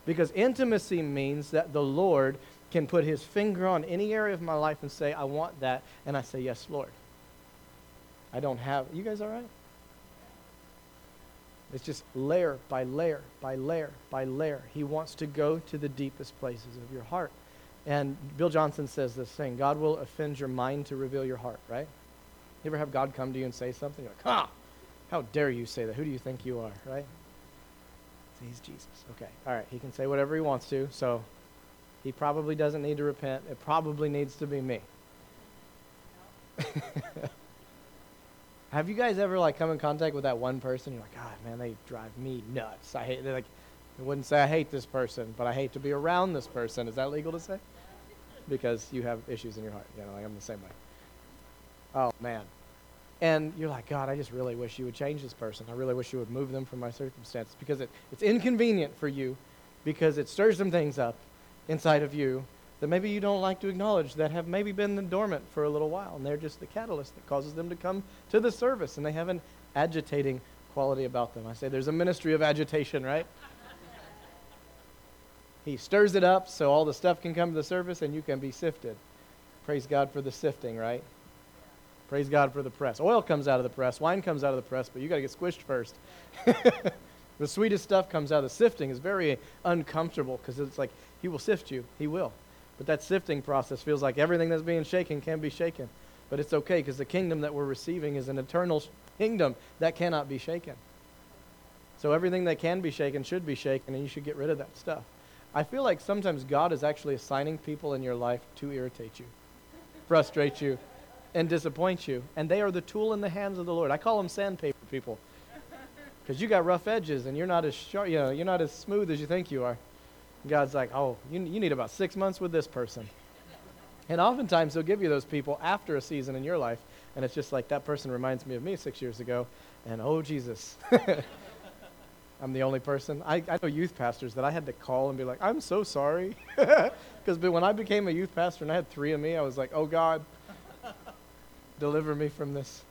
Because intimacy means that the Lord can put his finger on any area of my life and say, I want that. And I say, Yes, Lord. I don't have. You guys all right? It's just layer by layer by layer by layer. He wants to go to the deepest places of your heart. And Bill Johnson says this thing God will offend your mind to reveal your heart, right? You ever have God come to you and say something? You're like, ah, how dare you say that? Who do you think you are, right? He's Jesus. Okay. All right. He can say whatever he wants to, so he probably doesn't need to repent. It probably needs to be me. have you guys ever like come in contact with that one person? You're like, God, man, they drive me nuts. I hate. They're like, I wouldn't say I hate this person, but I hate to be around this person. Is that legal to say? Because you have issues in your heart. You know, like I'm the same way. Oh man. And you're like, God, I just really wish you would change this person. I really wish you would move them from my circumstances because it, it's inconvenient for you because it stirs some things up inside of you that maybe you don't like to acknowledge that have maybe been dormant for a little while. And they're just the catalyst that causes them to come to the service. And they have an agitating quality about them. I say there's a ministry of agitation, right? He stirs it up so all the stuff can come to the surface and you can be sifted. Praise God for the sifting, right? Praise God for the press. Oil comes out of the press, wine comes out of the press, but you got to get squished first. the sweetest stuff comes out of the sifting is very uncomfortable because it's like he will sift you. He will. But that sifting process feels like everything that's being shaken can be shaken. But it's okay because the kingdom that we're receiving is an eternal kingdom that cannot be shaken. So everything that can be shaken should be shaken, and you should get rid of that stuff. I feel like sometimes God is actually assigning people in your life to irritate you, frustrate you, and disappoint you. And they are the tool in the hands of the Lord. I call them sandpaper people. Because you got rough edges and you're not as sharp, you know, you're not as smooth as you think you are. God's like, oh, you, you need about six months with this person. And oftentimes he'll give you those people after a season in your life. And it's just like that person reminds me of me six years ago. And oh, Jesus. I'm the only person. I, I know youth pastors that I had to call and be like, I'm so sorry. Because when I became a youth pastor and I had three of me, I was like, oh God, deliver me from this.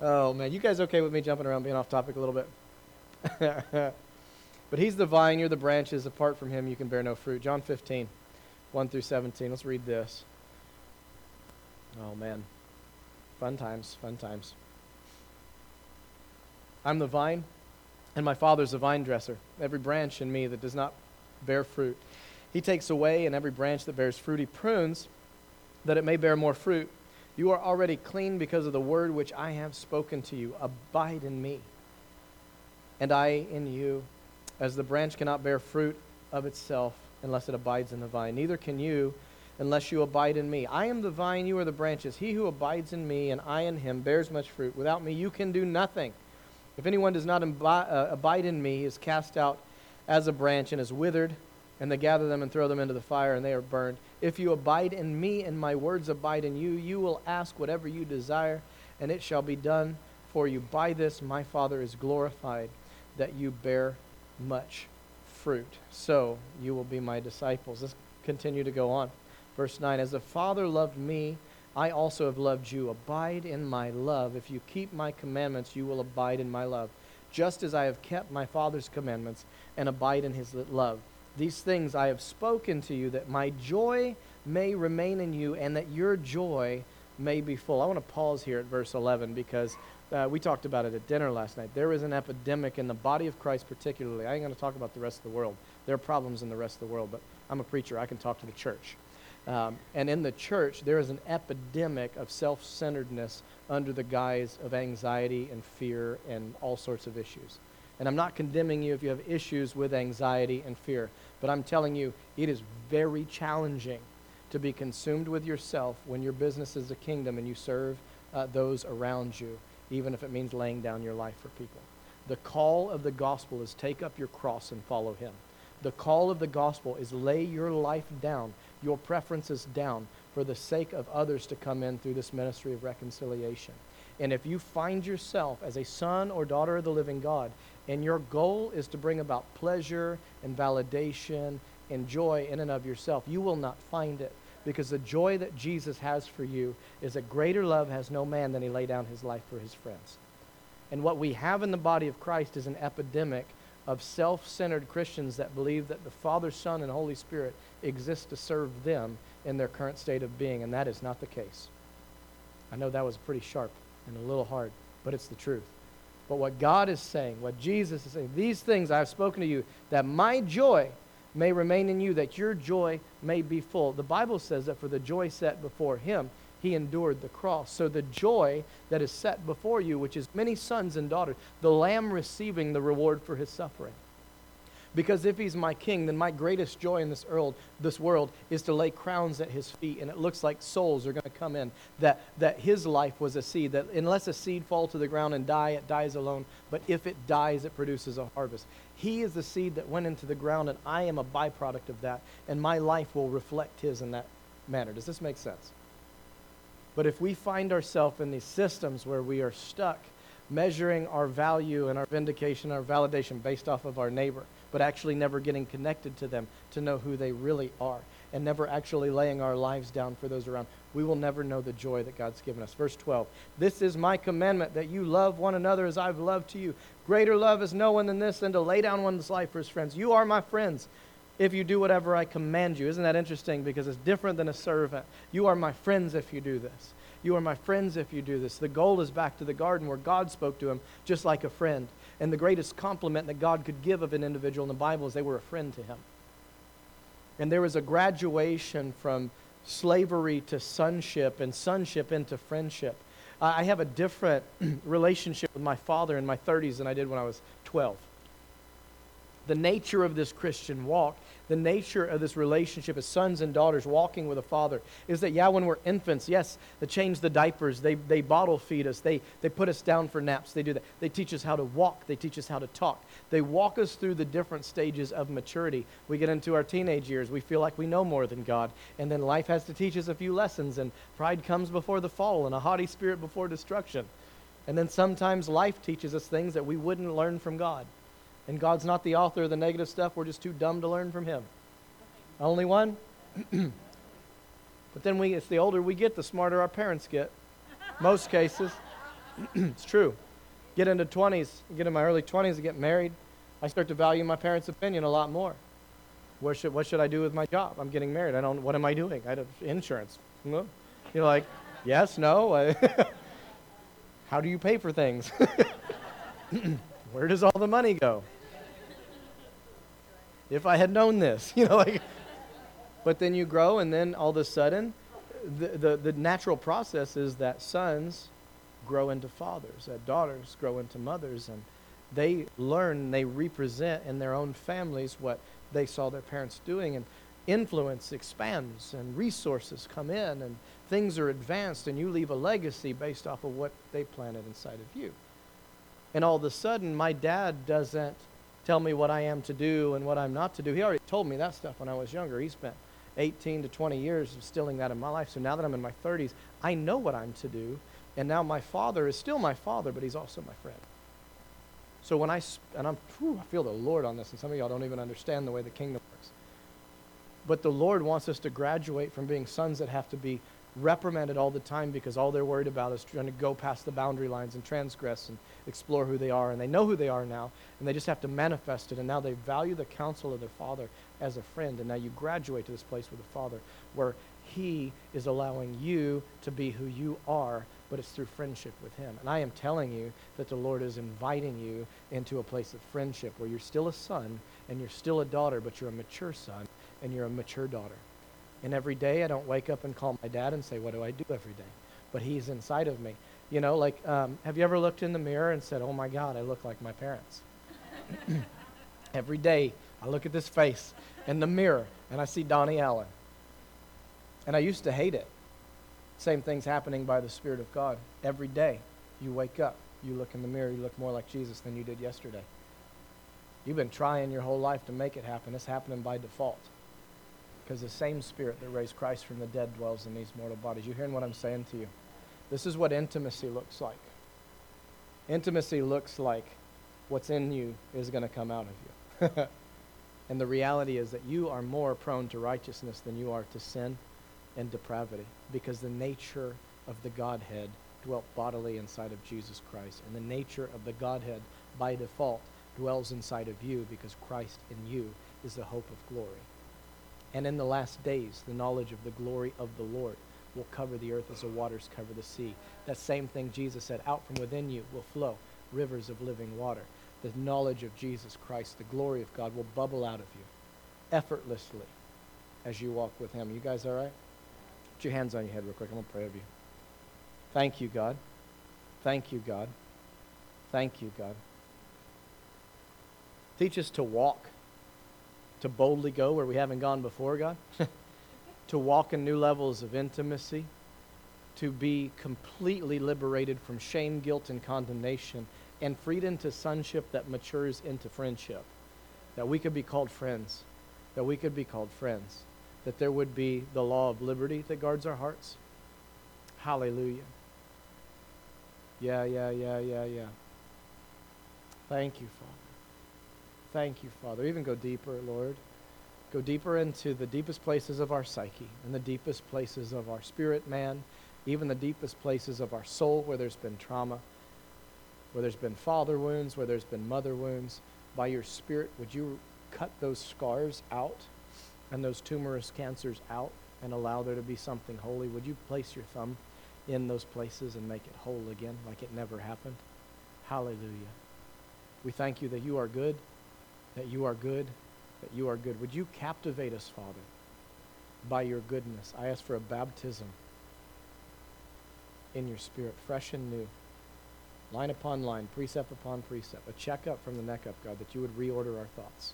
Oh man, you guys okay with me jumping around, being off topic a little bit? but he's the vine, you're the branches. Apart from him, you can bear no fruit. John 15, 1 through 17. Let's read this. Oh man, fun times, fun times. I'm the vine, and my Father's a vine dresser. Every branch in me that does not bear fruit, he takes away, and every branch that bears fruit, he prunes, that it may bear more fruit. You are already clean because of the word which I have spoken to you. Abide in me, and I in you. As the branch cannot bear fruit of itself unless it abides in the vine, neither can you unless you abide in me. I am the vine, you are the branches. He who abides in me, and I in him, bears much fruit. Without me, you can do nothing. If anyone does not imbi- uh, abide in me, he is cast out as a branch and is withered, and they gather them and throw them into the fire, and they are burned. If you abide in me, and my words abide in you, you will ask whatever you desire, and it shall be done for you. By this my Father is glorified, that you bear much fruit. So you will be my disciples. Let's continue to go on. Verse 9 As the Father loved me, I also have loved you. Abide in my love. If you keep my commandments, you will abide in my love, just as I have kept my Father's commandments and abide in his love. These things I have spoken to you, that my joy may remain in you and that your joy may be full. I want to pause here at verse 11 because uh, we talked about it at dinner last night. There is an epidemic in the body of Christ, particularly. I ain't going to talk about the rest of the world. There are problems in the rest of the world, but I'm a preacher. I can talk to the church. Um, and in the church, there is an epidemic of self centeredness under the guise of anxiety and fear and all sorts of issues. And I'm not condemning you if you have issues with anxiety and fear, but I'm telling you, it is very challenging to be consumed with yourself when your business is a kingdom and you serve uh, those around you, even if it means laying down your life for people. The call of the gospel is take up your cross and follow him. The call of the gospel is lay your life down your preferences down for the sake of others to come in through this ministry of reconciliation. And if you find yourself as a son or daughter of the living God, and your goal is to bring about pleasure and validation and joy in and of yourself, you will not find it. Because the joy that Jesus has for you is that greater love has no man than he lay down his life for his friends. And what we have in the body of Christ is an epidemic of self centered Christians that believe that the Father, Son, and Holy Spirit exist to serve them in their current state of being, and that is not the case. I know that was pretty sharp and a little hard, but it's the truth. But what God is saying, what Jesus is saying, these things I have spoken to you, that my joy may remain in you, that your joy may be full. The Bible says that for the joy set before him, he endured the cross. So the joy that is set before you, which is many sons and daughters, the Lamb receiving the reward for his suffering. Because if he's my king, then my greatest joy in this world, this world is to lay crowns at his feet. And it looks like souls are going to come in. That, that his life was a seed. That unless a seed fall to the ground and die, it dies alone. But if it dies, it produces a harvest. He is the seed that went into the ground, and I am a byproduct of that. And my life will reflect his in that manner. Does this make sense? But if we find ourselves in these systems where we are stuck measuring our value and our vindication, our validation based off of our neighbor, but actually never getting connected to them to know who they really are, and never actually laying our lives down for those around, we will never know the joy that God's given us. Verse 12 This is my commandment that you love one another as I've loved to you. Greater love is no one than this, than to lay down one's life for his friends. You are my friends if you do whatever I command you. Isn't that interesting? Because it's different than a servant. You are my friends if you do this. You are my friends if you do this. The goal is back to the garden where God spoke to him just like a friend. And the greatest compliment that God could give of an individual in the Bible is they were a friend to him. And there was a graduation from slavery to sonship and sonship into friendship. I have a different relationship with my father in my 30s than I did when I was 12. The nature of this Christian walk the nature of this relationship as sons and daughters walking with a father is that, yeah, when we're infants, yes, they change the diapers, they, they bottle feed us, they, they put us down for naps, they do that. They teach us how to walk, they teach us how to talk. They walk us through the different stages of maturity. We get into our teenage years, we feel like we know more than God, and then life has to teach us a few lessons, and pride comes before the fall, and a haughty spirit before destruction. And then sometimes life teaches us things that we wouldn't learn from God. And God's not the author of the negative stuff. We're just too dumb to learn from Him. Only one? but then we, it's the older we get, the smarter our parents get. Most cases. it's true. Get into 20s, get in my early 20s, to get married. I start to value my parents' opinion a lot more. Where should, what should I do with my job? I'm getting married. I don't, what am I doing? I have insurance. You're like, yes, no. How do you pay for things? Where does all the money go? If I had known this, you know, like, but then you grow, and then all of a sudden, the, the, the natural process is that sons grow into fathers, that daughters grow into mothers, and they learn, they represent in their own families what they saw their parents doing, and influence expands, and resources come in, and things are advanced, and you leave a legacy based off of what they planted inside of you. And all of a sudden, my dad doesn't tell me what I am to do and what I'm not to do. He already told me that stuff when I was younger. He spent 18 to 20 years instilling that in my life. So now that I'm in my 30s, I know what I'm to do. And now my father is still my father, but he's also my friend. So when I, and I'm, whew, I feel the Lord on this, and some of y'all don't even understand the way the kingdom works. But the Lord wants us to graduate from being sons that have to be reprimanded all the time because all they're worried about is trying to go past the boundary lines and transgress and explore who they are. And they know who they are now, and they just have to manifest it. And now they value the counsel of their father as a friend. And now you graduate to this place with the father where he is allowing you to be who you are, but it's through friendship with him. And I am telling you that the Lord is inviting you into a place of friendship where you're still a son and you're still a daughter, but you're a mature son and you're a mature daughter. And every day I don't wake up and call my dad and say, What do I do every day? But he's inside of me. You know, like, um, have you ever looked in the mirror and said, Oh my God, I look like my parents? every day I look at this face in the mirror and I see Donnie Allen. And I used to hate it. Same thing's happening by the Spirit of God. Every day you wake up, you look in the mirror, you look more like Jesus than you did yesterday. You've been trying your whole life to make it happen. It's happening by default. Because the same spirit that raised Christ from the dead dwells in these mortal bodies. You hearing what I'm saying to you? This is what intimacy looks like. Intimacy looks like what's in you is going to come out of you. and the reality is that you are more prone to righteousness than you are to sin and depravity because the nature of the Godhead dwelt bodily inside of Jesus Christ. And the nature of the Godhead by default dwells inside of you because Christ in you is the hope of glory. And in the last days, the knowledge of the glory of the Lord will cover the earth as the waters cover the sea. That same thing Jesus said, out from within you will flow rivers of living water. The knowledge of Jesus Christ, the glory of God will bubble out of you effortlessly as you walk with him. You guys all right? Put your hands on your head real quick. I'm going to pray over you. Thank you, God. Thank you, God. Thank you, God. Teach us to walk to boldly go where we haven't gone before, God, to walk in new levels of intimacy, to be completely liberated from shame, guilt, and condemnation, and freed into sonship that matures into friendship. That we could be called friends, that we could be called friends, that there would be the law of liberty that guards our hearts. Hallelujah. Yeah, yeah, yeah, yeah, yeah. Thank you, Father. Thank you, Father. Even go deeper, Lord. Go deeper into the deepest places of our psyche and the deepest places of our spirit, man, even the deepest places of our soul where there's been trauma, where there's been father wounds, where there's been mother wounds. By your Spirit, would you cut those scars out and those tumorous cancers out and allow there to be something holy? Would you place your thumb in those places and make it whole again like it never happened? Hallelujah. We thank you that you are good that you are good, that you are good. Would you captivate us, Father, by your goodness? I ask for a baptism in your spirit, fresh and new, line upon line, precept upon precept, a checkup from the neck up, God, that you would reorder our thoughts,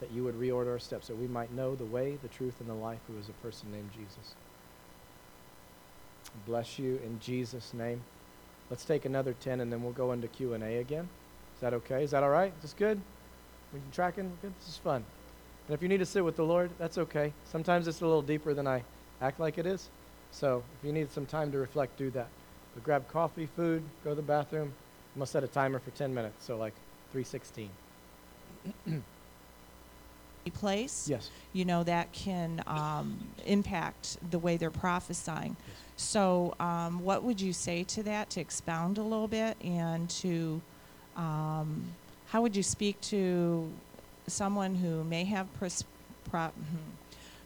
that you would reorder our steps, that we might know the way, the truth, and the life who is a person named Jesus. Bless you in Jesus' name. Let's take another 10 and then we'll go into Q&A again. Is that okay? Is that all right? Is this good? We can tracking? Good? This is fun. And if you need to sit with the Lord, that's okay. Sometimes it's a little deeper than I act like it is. So if you need some time to reflect, do that. But grab coffee, food, go to the bathroom. I'm to set a timer for 10 minutes, so like 316. place, Yes. you know, that can um, impact the way they're prophesying. Yes. So, um, what would you say to that to expound a little bit and to um, how would you speak to someone who may have pros- pro- hmm,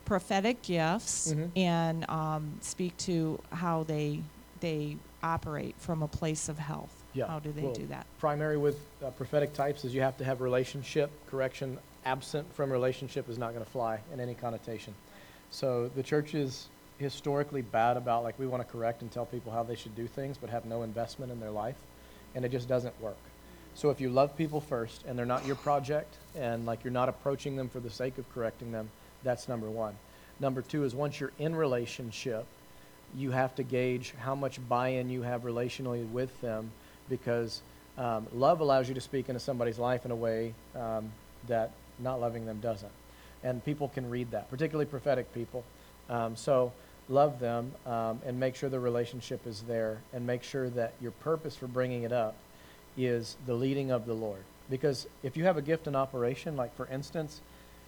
prophetic gifts Mhm. and um, speak to how they they operate from a place of health? Yeah, How do they well, do that? Primary with uh, prophetic types is you have to have relationship. Correction absent from relationship is not going to fly in any connotation. So the church is historically bad about like we want to correct and tell people how they should do things, but have no investment in their life, and it just doesn't work. So if you love people first and they're not your project and like you're not approaching them for the sake of correcting them, that's number one. Number two is once you're in relationship, you have to gauge how much buy-in you have relationally with them because um, love allows you to speak into somebody's life in a way um, that not loving them doesn't. And people can read that, particularly prophetic people. Um, so love them um, and make sure the relationship is there and make sure that your purpose for bringing it up is the leading of the Lord. Because if you have a gift in operation, like for instance,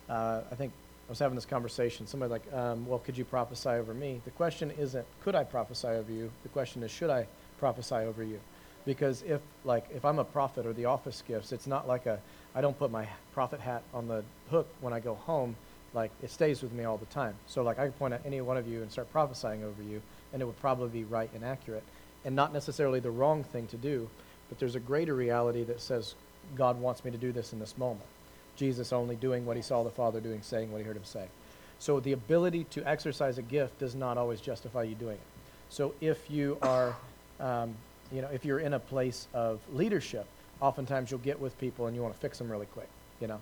uh, I think I was having this conversation. Somebody like, um, well, could you prophesy over me? The question isn't, could I prophesy over you? The question is, should I prophesy over you? Because if, like, if I'm a prophet or the office gifts, it's not like a, I don't put my prophet hat on the hook when I go home. Like, it stays with me all the time. So, like, I could point at any one of you and start prophesying over you, and it would probably be right and accurate, and not necessarily the wrong thing to do. But there's a greater reality that says, God wants me to do this in this moment. Jesus only doing what he saw the Father doing, saying what he heard him say. So the ability to exercise a gift does not always justify you doing it. So if you are, um, you know, if you're in a place of leadership, oftentimes you'll get with people and you want to fix them really quick, you know.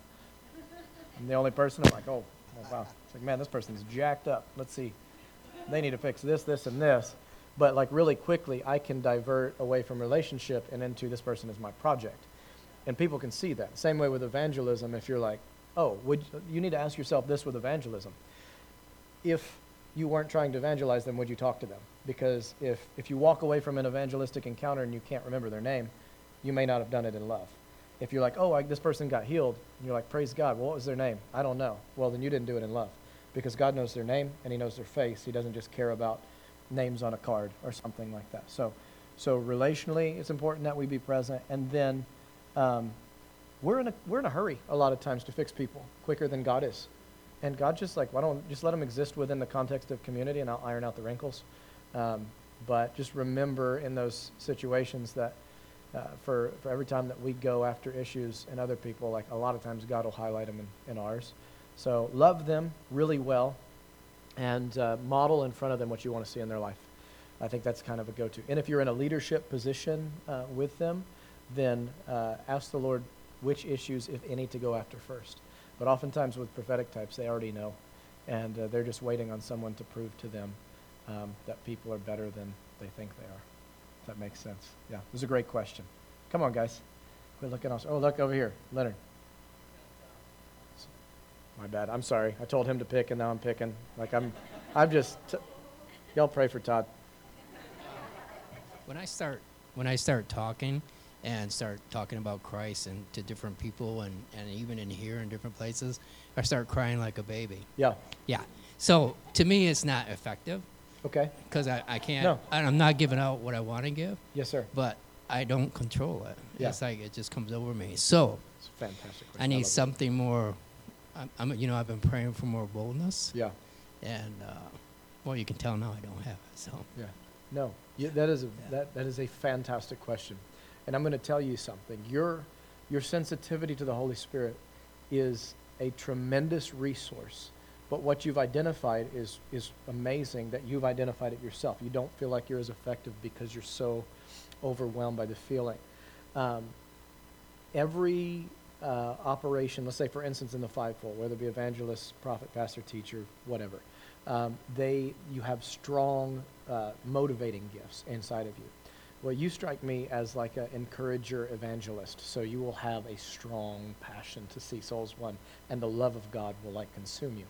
And the only person I'm like, oh, oh, wow, it's like, man, this person's jacked up. Let's see, they need to fix this, this, and this. But like really quickly, I can divert away from relationship and into this person is my project and people can see that. Same way with evangelism. If you're like, oh, would you need to ask yourself this with evangelism? If you weren't trying to evangelize them, would you talk to them? Because if if you walk away from an evangelistic encounter and you can't remember their name, you may not have done it in love. If you're like, oh, I, this person got healed, and you're like, praise God. Well, what was their name? I don't know. Well, then you didn't do it in love, because God knows their name and He knows their face. He doesn't just care about names on a card or something like that. So, so relationally, it's important that we be present, and then um, we're in a we're in a hurry a lot of times to fix people quicker than God is, and God just like why don't just let them exist within the context of community, and I'll iron out the wrinkles. Um, but just remember in those situations that uh, for for every time that we go after issues in other people, like a lot of times God will highlight them in, in ours. So love them really well, and uh, model in front of them what you want to see in their life. I think that's kind of a go-to. And if you're in a leadership position uh, with them, then uh, ask the Lord which issues, if any, to go after first. But oftentimes with prophetic types, they already know, and uh, they're just waiting on someone to prove to them um, that people are better than they think they are. If that makes sense. Yeah, it was a great question. Come on, guys. Quit looking else. Oh, look over here, Leonard. My bad. I'm sorry. I told him to pick, and now I'm picking. Like I'm, I'm just. T- y'all pray for Todd. when I start when I start talking and start talking about Christ and to different people and, and even in here in different places, I start crying like a baby. Yeah. Yeah. So to me, it's not effective Okay. because I, I can't. No. I'm not giving out what I want to give, Yes, sir. but I don't control it. Yeah. It's like it just comes over me. So It's fantastic. I need it. something more. I'm, I'm, you know, I've been praying for more boldness, Yeah. and uh, well, you can tell now I don't have it. So Yeah. No, you, that is a that, that is a fantastic question, and I'm going to tell you something. Your your sensitivity to the Holy Spirit is a tremendous resource. But what you've identified is is amazing that you've identified it yourself. You don't feel like you're as effective because you're so overwhelmed by the feeling. Um, every uh, operation, let's say for instance in the fivefold, whether it be evangelist, prophet, pastor, teacher, whatever, um, they you have strong uh, motivating gifts inside of you. Well, you strike me as like an encourager evangelist, so you will have a strong passion to see souls won, and the love of God will like consume you.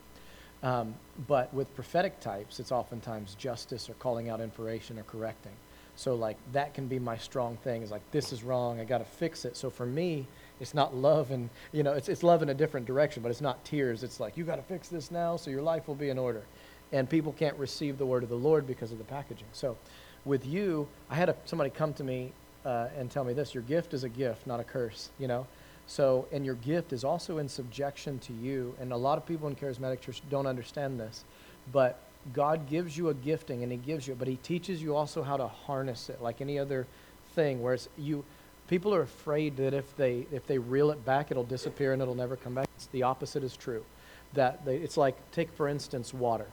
Um, but with prophetic types, it's oftentimes justice or calling out information or correcting. So like that can be my strong thing is like this is wrong, I got to fix it. So for me, it's not love and you know, it's it's love in a different direction, but it's not tears. It's like you got to fix this now so your life will be in order. And people can't receive the word of the Lord because of the packaging. So with you, I had a, somebody come to me uh, and tell me this, your gift is a gift, not a curse, you know? So, and your gift is also in subjection to you. And a lot of people in charismatic church don't understand this. But God gives you a gifting and He gives you, but He teaches you also how to harness it, like any other thing. Whereas you, people are afraid that if they if they reel it back, it'll disappear and it'll never come back. It's the opposite is true. That they, it's like take for instance water.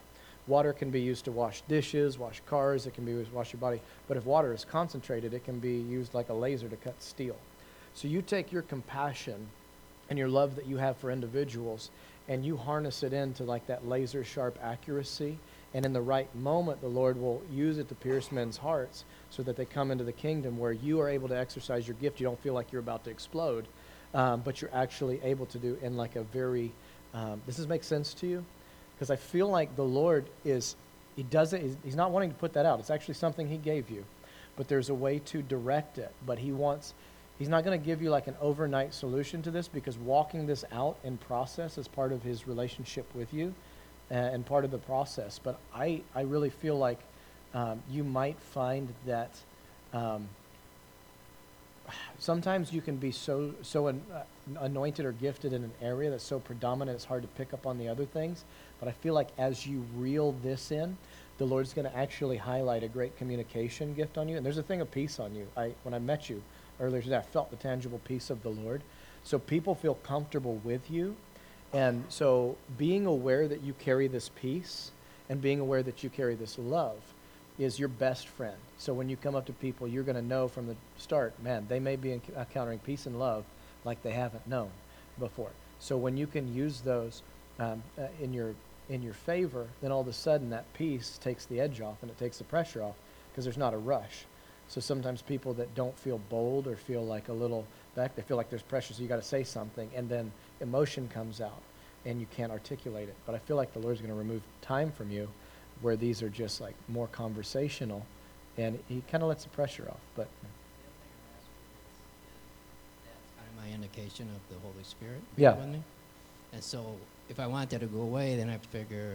Water can be used to wash dishes, wash cars. It can be used to wash your body. But if water is concentrated, it can be used like a laser to cut steel. So you take your compassion and your love that you have for individuals and you harness it into like that laser sharp accuracy and in the right moment the lord will use it to pierce men's hearts so that they come into the kingdom where you are able to exercise your gift. You don't feel like you're about to explode um, but you're actually able to do in like a very um, does this make sense to you? Because i feel like the lord is he doesn't he's, not wanting to put that out. It's actually something he gave you but there's a way to direct it. But he wants He's not going to give you like an overnight solution to this because walking this out in process is part of his relationship with you uh, and part of the process. But I, I really feel like um, you might find that um, sometimes you can be so, so an, uh, anointed or gifted in an area that's so predominant it's hard to pick up on the other things. But I feel like as you reel this in, the Lord's going to actually highlight a great communication gift on you. And there's a thing of peace on you. I, when I met you, earlier today, I felt the tangible peace of the Lord. So people feel comfortable with you. And so being aware that you carry this peace and being aware that you carry this love is your best friend. So when you come up to people, you're going to know from the start, man, they may be encountering peace and love like they haven't known before. So when you can use those um, uh, in your in your favor, then all of a sudden that peace takes the edge off and it takes the pressure off because there's not a rush. So sometimes people that don't feel bold or feel like a little back, they feel like there's pressure, so you got to say something, and then emotion comes out and you can't articulate it. But I feel like the Lord's going to remove time from you where these are just like more conversational and he kind of lets the pressure off. But that's kind of my indication of the Holy Spirit. Yeah. And so if I want that to go away, then I figure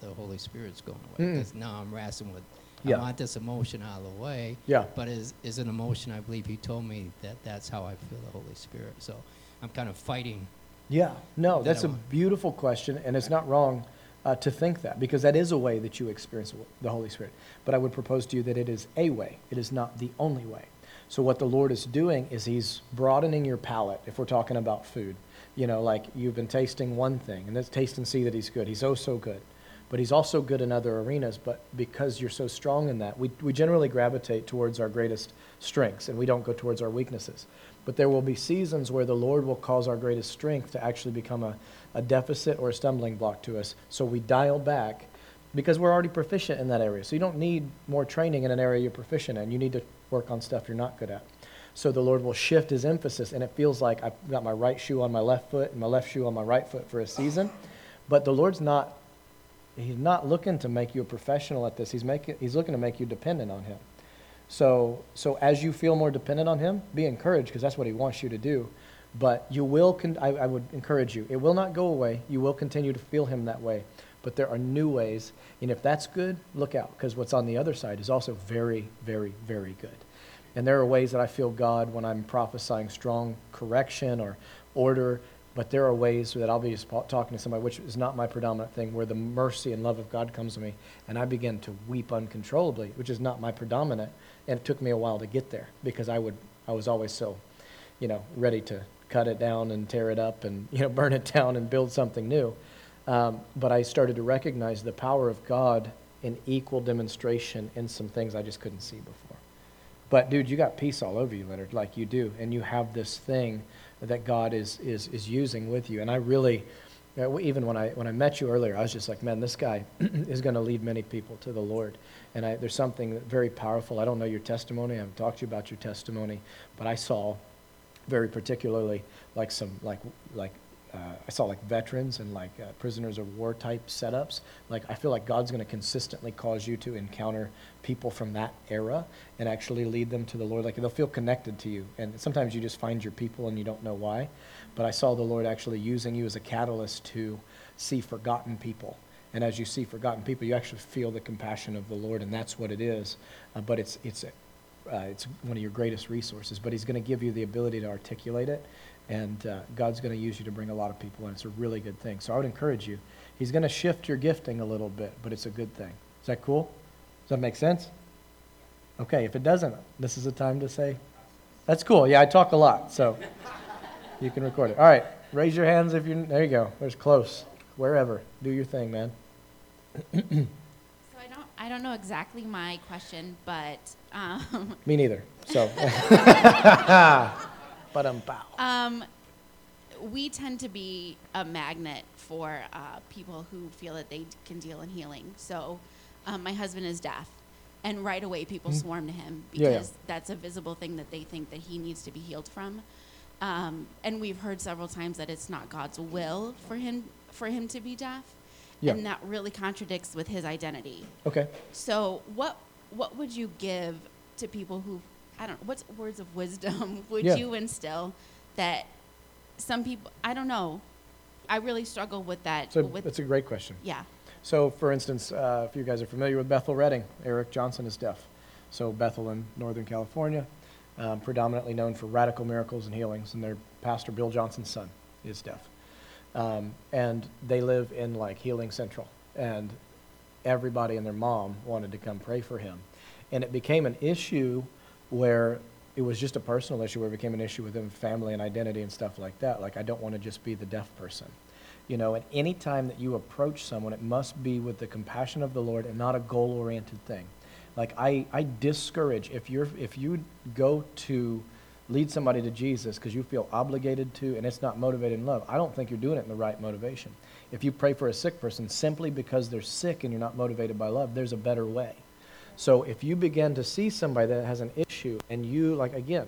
the Holy Spirit's going away. Because now I'm wrestling with, Yeah. I want this emotion out of the way. yeah, But is, is an emotion, I believe he told me that that's how I feel the Holy Spirit. So I'm kind of fighting. Yeah, no, that's a beautiful question, and it's not wrong uh, to think that because that is a way that you experience the Holy Spirit. But I would propose to you that it is a way, it is not the only way. So, what the Lord is doing is He's broadening your palate if we're talking about food. You know, like you've been tasting one thing, and let's taste and see that He's good. He's oh so good. But He's also good in other arenas, but because you're so strong in that, we, we generally gravitate towards our greatest strengths and we don't go towards our weaknesses. But there will be seasons where the Lord will cause our greatest strength to actually become a, a deficit or a stumbling block to us. So we dial back because we're already proficient in that area. So you don't need more training in an area you're proficient in. You need to work on stuff you're not good at. So the Lord will shift his emphasis, and it feels like I've got my right shoe on my left foot and my left shoe on my right foot for a season. But the Lord's not, he's not looking to make you a professional at this. He's, making, he's looking to make you dependent on him. So, so as you feel more dependent on him, be encouraged because that's what he wants you to do. But you will, con- I, I would encourage you, it will not go away. You will continue to feel him that way. But there are new ways. And if that's good, look out because what's on the other side is also very, very, very good. And there are ways that I feel God when I'm prophesying strong correction or order. But there are ways that I'll be talking to somebody, which is not my predominant thing, where the mercy and love of God comes to me, and I begin to weep uncontrollably, which is not my predominant. And it took me a while to get there because I would, I was always so, you know, ready to cut it down and tear it up and you know burn it down and build something new. Um, but I started to recognize the power of God in equal demonstration in some things I just couldn't see before. But dude, you got peace all over you, Leonard, like you do, and you have this thing that God is is is using with you. And I really, uh, even when I when I met you earlier, I was just like, man, this guy is going to lead many people to the Lord. And I, there's something very powerful. I don't know your testimony. I haven't talked to you about your testimony, but I saw very particularly like some like like uh, I saw like veterans and like uh, prisoners of war type setups. Like I feel like God's going to consistently cause you to encounter people from that era and actually lead them to the Lord. Like they'll feel connected to you, and sometimes you just find your people and you don't know why. But I saw the Lord actually using you as a catalyst to see forgotten people. And as you see forgotten people, you actually feel the compassion of the Lord, and that's what it is. Uh, but it's it's uh, it's one of your greatest resources. But He's going to give you the ability to articulate it, and uh, God's going to use you to bring a lot of people in. It's a really good thing. So I would encourage you. He's going to shift your gifting a little bit, but it's a good thing. Is that cool? Does that make sense? Okay. If it doesn't, this is the time to say, "That's cool." Yeah, I talk a lot, so you can record it. All right. Raise your hands if you're. There you go. There's close. Wherever. Do your thing, man. So I don't I don't know exactly my question, but um, Me neither. So. but um, pow. um, we tend to be a magnet for uh, people who feel that they can deal in healing. So um, my husband is deaf, and right away people Mhm. swarm to him Yeah, because yeah. that's a visible thing that they think that he needs to be healed from. Um, and we've heard several times that it's not God's will for him for him to be deaf, Yeah. and that really contradicts with his identity. Okay. So what what would you give to people who I don't what's words of wisdom would Yeah. you instill that some people I don't know I really struggle with that So with that's a great question. yeah So, for instance, uh, if you guys are familiar with Bethel Redding, Eric Johnson is deaf. So, Bethel in Northern California, um, predominantly known for radical miracles and healings, and their pastor, Bill Johnson's son, is deaf. Um, and they live in like Healing Central, and everybody and their mom wanted to come pray for him. And it became an issue where it was just a personal issue, where it became an issue with him, family and identity and stuff like that. Like, I don't want to just be the deaf person. You know, and any time that you approach someone, it must be with the compassion of the Lord and not a goal-oriented thing. Like I, I discourage if you're if you go to lead somebody to Jesus because you feel obligated to and it's not motivated in love, I don't think you're doing it in the right motivation. If you pray for a sick person simply because they're sick and you're not motivated by love, there's a better way. So if you begin to see somebody that has an issue and you like again,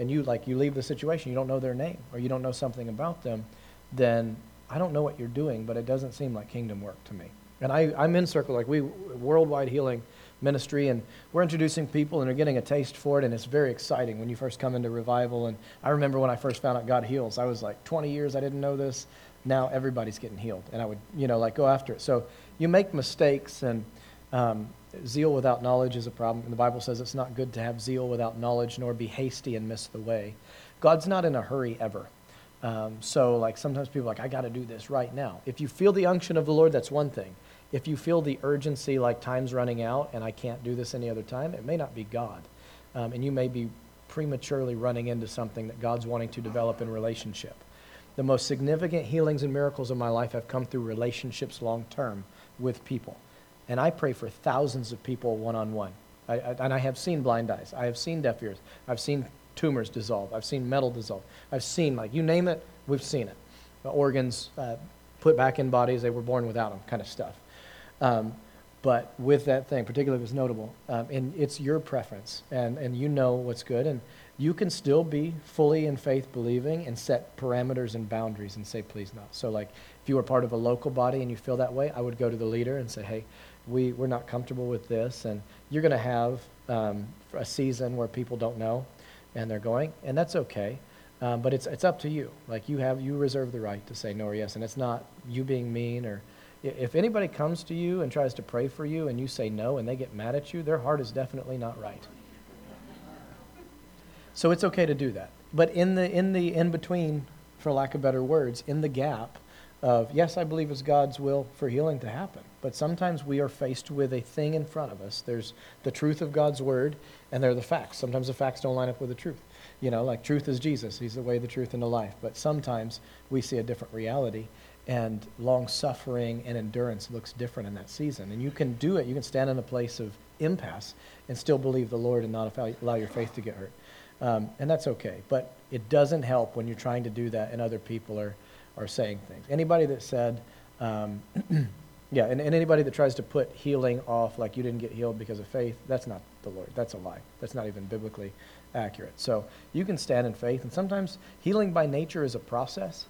and you like you leave the situation, you don't know their name or you don't know something about them, then I don't know what you're doing, but it doesn't seem like kingdom work to me. And I, I'm in circle like we worldwide healing ministry, and we're introducing people and they're getting a taste for it, and it's very exciting when you first come into revival. And I remember when I first found out God heals, I was like 20 years I didn't know this. Now everybody's getting healed, and I would you know like go after it. So you make mistakes, and um, zeal without knowledge is a problem. And the Bible says it's not good to have zeal without knowledge, nor be hasty and miss the way. God's not in a hurry ever. Um, so, like, sometimes people are like, I got to do this right now. If you feel the unction of the Lord, that's one thing. If you feel the urgency, like time's running out and I can't do this any other time, it may not be God. Um, and you may be prematurely running into something that God's wanting to develop in relationship. The most significant healings and miracles of my life have come through relationships long term with people. And I pray for thousands of people one on one. And I have seen blind eyes, I have seen deaf ears, I've seen tumors dissolve, I've seen metal dissolve, I've seen, like, you name it, we've seen it. The organs uh, put back in bodies they were born without them, kind of stuff. Um, but with that thing, particularly if it's notable, um, and it's your preference, and, and you know what's good, and you can still be fully in faith believing and set parameters and boundaries and say, please not. So, like, if you were part of a local body and you feel that way, I would go to the leader and say, hey, we, we're not comfortable with this, and you're going to have um, a season where people don't know and they're going, and that's okay. Um, but it's, it's up to you. Like, you have, you reserve the right to say no or yes, and it's not you being mean or if anybody comes to you and tries to pray for you and you say no and they get mad at you, their heart is definitely not right. So it's okay to do that. But in the in the in between, for lack of better words, in the gap of yes, I believe it's God's will for healing to happen. But sometimes we are faced with a thing in front of us. There's the truth of God's word, and there are the facts. Sometimes the facts don't line up with the truth. You know, like truth is Jesus. He's the way, the truth, and the life. But sometimes we see a different reality, and long suffering and endurance looks different in that season. And you can do it. You can stand in a place of impasse and still believe the Lord and not allow your faith to get hurt. Um, and that's okay. But it doesn't help when you're trying to do that and other people are, are saying things. Anybody that said, um, yeah, and, and anybody that tries to put healing off like you didn't get healed because of faith, that's not the Lord. That's a lie. That's not even biblically accurate. So you can stand in faith. And sometimes healing by nature is a process.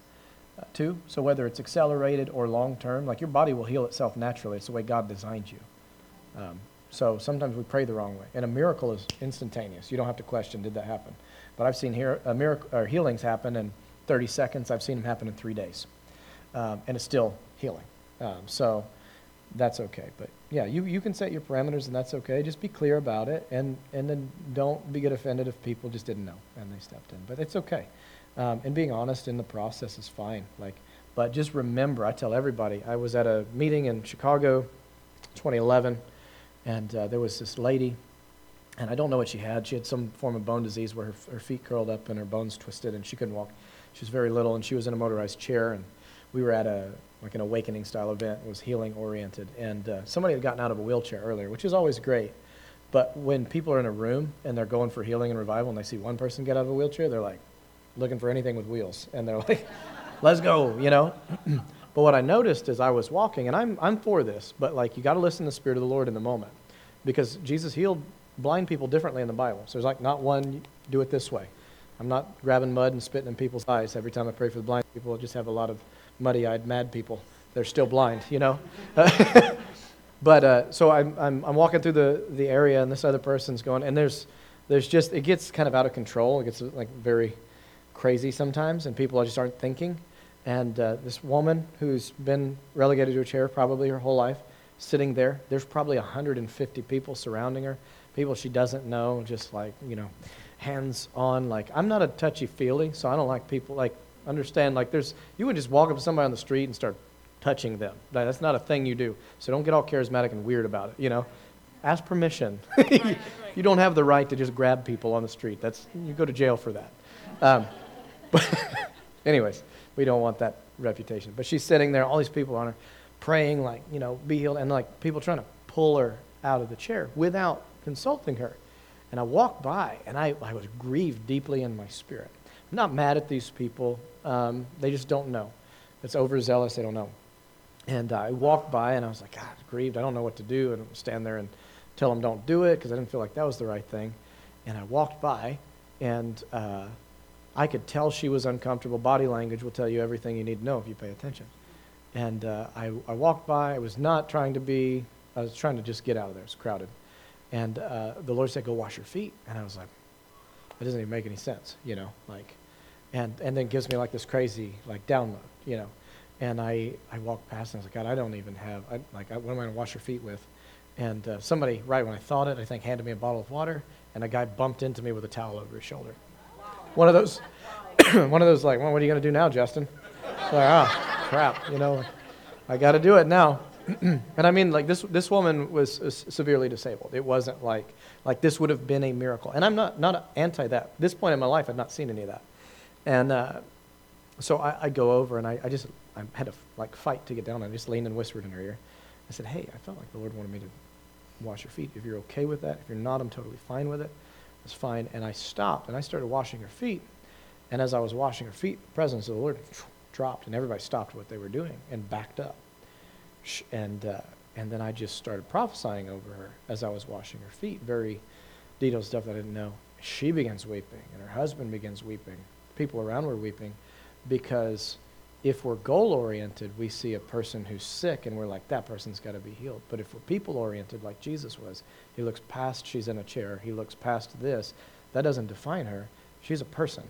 Too. So whether it's accelerated or long term, like your body will heal itself naturally. It's the way God designed you. Um, so sometimes we pray the wrong way, and a miracle is instantaneous. You don't have to question, did that happen? But I've seen here a miracle or healings happen in 30 seconds. I've seen them happen in three days, um, and it's still healing. Um, so that's okay. But yeah, you, you can set your parameters, and that's okay. Just be clear about it, and and then don't be get offended if people just didn't know and they stepped in. But it's okay. Um, and being honest in the process is fine. Like, but just remember, I tell everybody. I was at a meeting in Chicago, 2011, and uh, there was this lady, and I don't know what she had. She had some form of bone disease where her, her feet curled up and her bones twisted, and she couldn't walk. She was very little, and she was in a motorized chair, and we were at a like an awakening style event. It was healing oriented, and uh, somebody had gotten out of a wheelchair earlier, which is always great. But when people are in a room and they're going for healing and revival, and they see one person get out of a wheelchair, they're like looking for anything with wheels, and they're like, "Let's go," you know. but what I noticed as I was walking, and I'm I'm for this, but like you got to listen to the Spirit of the Lord in the moment, because Jesus healed blind people differently in the Bible. So there's like not one do it this way. I'm not grabbing mud and spitting in people's eyes every time I pray for the blind people. I just have a lot of muddy-eyed mad people. They're still blind, you know. but uh, so I'm, I'm I'm walking through the the area, and this other person's going, and there's there's just it gets kind of out of control. It gets like very crazy sometimes, and people just aren't thinking. And uh, this woman who's been relegated to a chair probably her whole life, sitting there. There's probably 150 people surrounding her, people she doesn't know, just like you know, hands on. Like I'm not a touchy feely, so I don't like people like understand like there's you would just walk up to somebody on the street and start touching them. That- That's not a thing you do. So don't get all charismatic and weird about it. You know, ask permission. you don't have the right to just grab people on the street. That's you go to jail for that. Um, but anyways, we don't want that reputation. But she's sitting there, all these people on her, praying like you know, be healed, and like people trying to pull her out of the chair without consulting her. And I walked by, and I, I was grieved deeply in my spirit. I'm not mad at these people. Um, they just don't know. It's overzealous. They don't know. And I walked by and I was like, God, grieved. I don't know what to do. And stand there and tell them don't do it because I didn't feel like that was the right thing. And I walked by and uh, I could tell she was uncomfortable. Body language will tell you everything you need to know if you pay attention. And uh, I, I walked by. I was not trying to be, I was trying to just get out of there. It's crowded. And uh, the Lord said, go wash your feet. And I was like, That doesn't even make any sense, you know, like, and, and then gives me like this crazy, like download, you know. And I, I walked past and I was like, God, I don't even have, I, like, I, what am I going to wash your feet with? And uh, somebody, right when I thought it, I think, handed me a bottle of water, and a guy bumped into me with a towel over his shoulder. One of those, one of those, like, well, what are you going to do now, Justin? Like, ah, crap, you know, I got to do it now. and I mean, like, this, this woman was uh, severely disabled. It wasn't like, like this would have been a miracle. And I'm not, not anti that. At this point in my life, I've not seen any of that. And uh, so I, I go over and I, I just I had to like fight to get down. I just leaned and whispered in her ear. I said, "Hey, I felt like the Lord wanted me to wash your feet. If you're okay with that, if you're not, I'm totally fine with it. It's fine." And I stopped and I started washing her feet. And as I was washing her feet, the presence of the Lord dropped, and everybody stopped what they were doing and backed up. And uh, and then I just started prophesying over her as I was washing her feet, very detailed stuff that I didn't know. She begins weeping, and her husband begins weeping. People around were weeping because if we're goal oriented, we see a person who's sick and we're like, that person's got to be healed. But if we're people oriented, like Jesus was, he looks past she's in a chair, he looks past this. That doesn't define her. She's a person.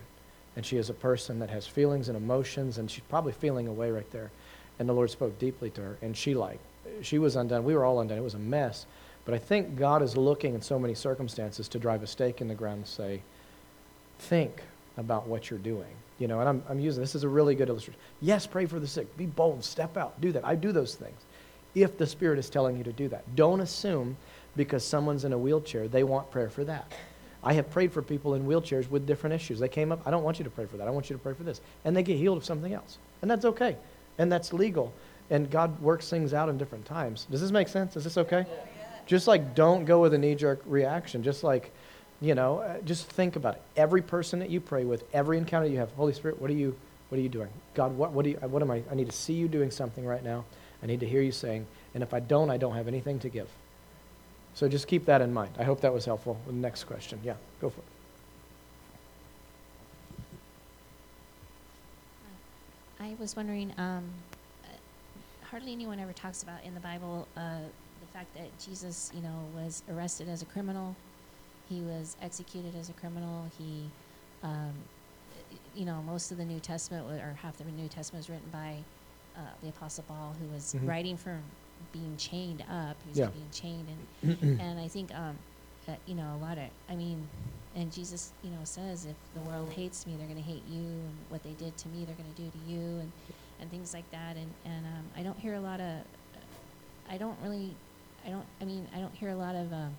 And she is a person that has feelings and emotions, and she's probably feeling away right there. And the Lord spoke deeply to her, and she like, she was undone. We were all undone. It was a mess. But I think God is looking in so many circumstances to drive a stake in the ground and say, think about what you're doing. You know, and I'm, I'm using this is a really good illustration. Yes, pray for the sick. Be bold. Step out. Do that. I do those things. If the Spirit is telling you to do that, don't assume because someone's in a wheelchair they want prayer for that. I have prayed for people in wheelchairs with different issues. They came up, I don't want you to pray for that. I want you to pray for this. And they get healed of something else. And that's okay. And that's legal. And God works things out in different times. Does this make sense? Is this okay? Just like don't go with a knee jerk reaction. Just like, you know, uh, just think about it. Every person that you pray with, every encounter you have, Holy Spirit, what are you, what are you doing? God, what, what, do you, uh, what am I? I need to see you doing something right now. I need to hear you saying, and if I don't, I don't have anything to give. So just keep that in mind. I hope that was helpful. The next question. Yeah, go for it. I was wondering, um, uh, hardly anyone ever talks about in the Bible uh, the fact that Jesus, you know, was arrested as a criminal. He was executed as a criminal. He, um, you know, most of the New Testament, or half the New Testament, was written by uh, the Apostle Paul, who was Mhm. writing from being chained up. He was Yeah. being chained, and and I think, um, uh, you know, a lot of, I mean, and Jesus, you know, says if the world hates me, they're going to hate you, and what they did to me, they're going to do to you, and and things like that. And and um, I don't hear a lot of, I don't really, I don't, I mean, I don't hear a lot of, um,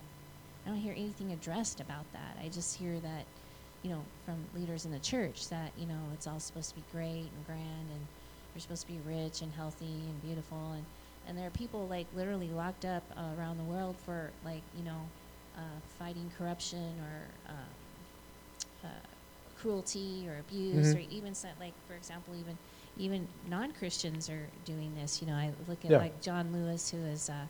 I don't hear anything addressed about that. I just hear that, you know, from leaders in the church that you know it's all supposed to be great and grand, and you're supposed to be rich and healthy and beautiful, and and there are people like literally locked up uh, around the world for like you know uh, fighting corruption or um, uh, cruelty or abuse Mhm. or even so, like for example even even non-christians are doing this you know i look at Yeah. like john lewis who is uh,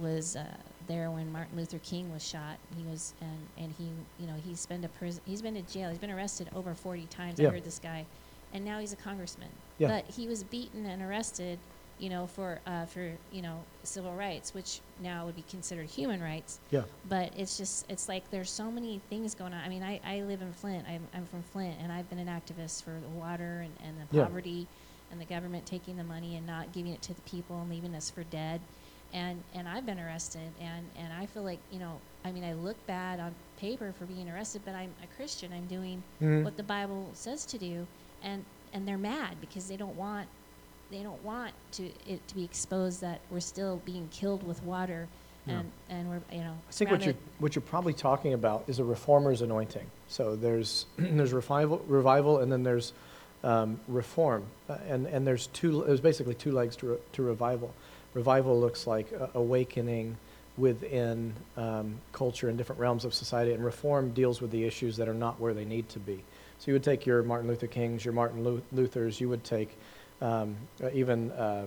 was uh, there when martin luther king was shot he was and and he you know he's been to prison he's been to jail he's been arrested over 40 times Yeah. i heard this guy and now he's a congressman Yeah. but he was beaten and arrested you know for uh, for you know civil rights which now would be considered human rights Yeah. but it's just it's like there's so many things going on i mean i, I live in flint I'm, I'm from flint and i've been an activist for the water and, and the Yeah. poverty and the government taking the money and not giving it to the people and leaving us for dead and and i've been arrested and and i feel like you know i mean i look bad on paper for being arrested but i'm a christian i'm doing Mhm. what the bible says to do and and they're mad because they don't want they don't want to it to be exposed that we're still being killed with water Yeah. and and we're you know I think what you're, what you're probably talking about is a reformer's anointing. So there's, there's revival, revival, and then there's um, reform. Uh, and, and there's two, there's basically two legs to, re, to revival. Revival looks like uh, awakening within um, culture and different realms of society, and reform deals with the issues that are not where they need to be. So you would take your Martin Luther Kings, your Martin Lu- Luthers, you would take um, even uh,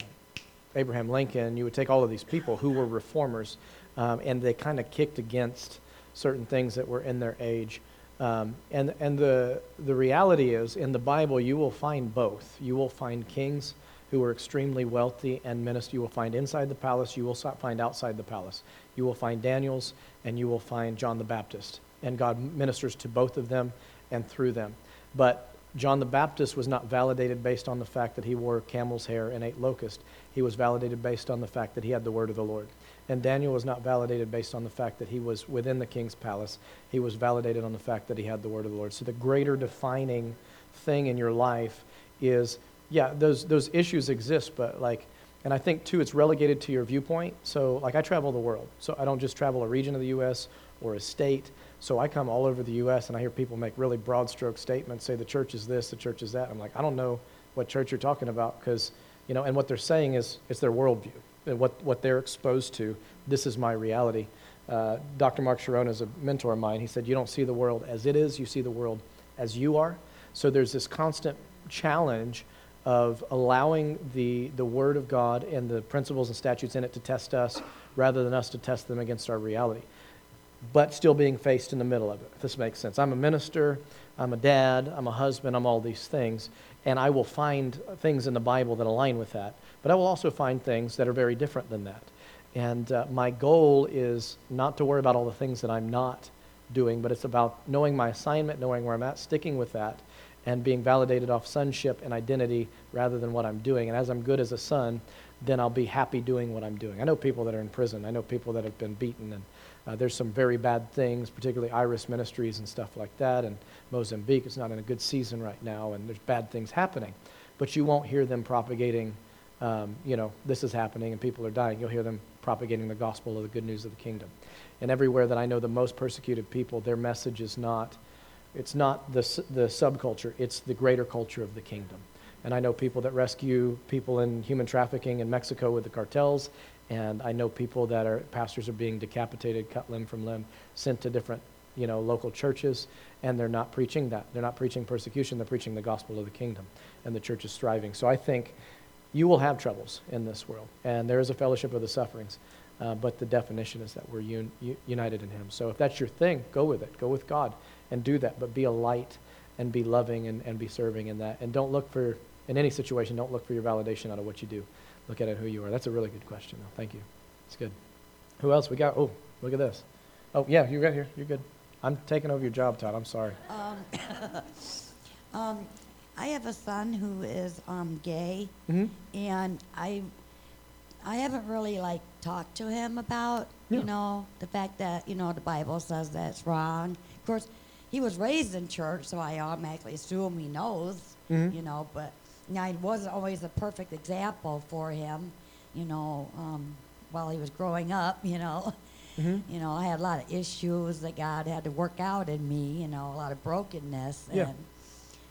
Abraham Lincoln, you would take all of these people who were reformers, um, and they kind of kicked against certain things that were in their age. Um, and and the, the reality is, in the Bible, you will find both. You will find kings who were extremely wealthy and minister. You will find inside the palace, you will find outside the palace. You will find Daniel's, and you will find John the Baptist. And God ministers to both of them and through them. But John the Baptist was not validated based on the fact that he wore camel's hair and ate locust. He was validated based on the fact that he had the word of the Lord. And Daniel was not validated based on the fact that he was within the king's palace. He was validated on the fact that he had the word of the Lord. So the greater defining thing in your life is, yeah, those those issues exist, but like, and I think too, it's relegated to your viewpoint. So like, I travel the world, so I don't just travel a region of the U.S. or a state. So I come all over the U.S. and I hear people make really broad stroke statements, say the church is this, the church is that. I'm like, I don't know what church you're talking about because, you know, and what they're saying is it's their worldview and what, what they're exposed to. This is my reality. Uh, Dr. Mark Chironna is a mentor of mine. He said, You don't see the world as it is, you see the world as you are. So there's this constant challenge of allowing the, the Word of God and the principles and statutes in it to test us rather than us to test them against our reality but still being faced in the middle of it, if this makes sense. I'm a minister, I'm a dad, I'm a husband, I'm all these things, and I will find things in the Bible that align with that, but I will also find things that are very different than that. And uh, my goal is not to worry about all the things that I'm not doing, but it's about knowing my assignment, knowing where I'm at, sticking with that, and being validated off sonship and identity rather than what I'm doing. And as I'm good as a son, then I'll be happy doing what I'm doing. I know people that are in prison. I know people that have been beaten, and uh, there's some very bad things, particularly Iris Ministries and stuff like that. And Mozambique is not in a good season right now, and there's bad things happening. But you won't hear them propagating, um, you know, this is happening and people are dying. You'll hear them propagating the gospel of the good news of the kingdom. And everywhere that I know the most persecuted people, their message is not, it's not the, the subculture, it's the greater culture of the kingdom. And I know people that rescue people in human trafficking in Mexico with the cartels. And I know people that are, pastors are being decapitated, cut limb from limb, sent to different, you know, local churches. And they're not preaching that. They're not preaching persecution. They're preaching the gospel of the kingdom. And the church is thriving. So I think you will have troubles in this world. And there is a fellowship of the sufferings. Uh, but the definition is that we're un- united in Him. So if that's your thing, go with it. Go with God and do that. But be a light and be loving and, and be serving in that. And don't look for In any situation, don't look for your validation out of what you do. Look at it who you are. That's a really good question, though. Thank you. It's good. Who else we got? Oh, look at this. Oh, yeah, you're right here. You're good. I'm taking over your job, Todd. I'm sorry. Um, um, I have a son who is um, gay, hmm and I, I haven't really like talked to him about, Yeah. you know, the fact that you know the Bible says that's wrong. Of course, he was raised in church, so I automatically assume he knows, Mhm. you know. But you know, I wasn't always a perfect example for him, you know, um, while he was growing up, you know. hmm You know, I had a lot of issues that God had to work out in me, you know, a lot of brokenness. Yeah. And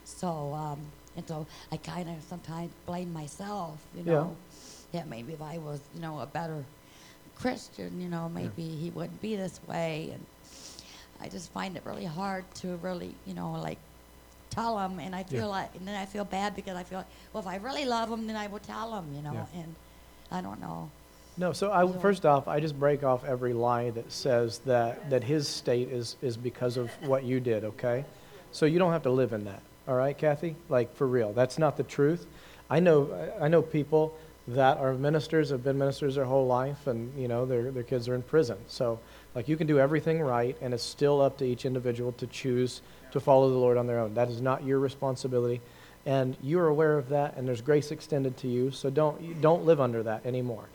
so, um, and so I kind of sometimes blame myself, you know. Yeah, maybe if I was, you know, a better Christian, you know, maybe he wouldn't be this way. And I just find it really hard to really, you know, like tell them. And I feel Yeah. like, and then I feel bad because I feel like, well, if I really love them, then I will tell them, you know. Yeah. And I don't know. No, so I, first off, I just break off every lie that says that, that his state is, is because of what you did, okay? So you don't have to live in that, all right, Kathy? Like, for real, that's not the truth. I know, I know people that are ministers, have been ministers their whole life, and, you know, their, their kids are in prison. So, like, you can do everything right, and it's still up to each individual to choose to follow the Lord on their own. That is not your responsibility, and you're aware of that, and there's grace extended to you, so don't, don't live under that anymore.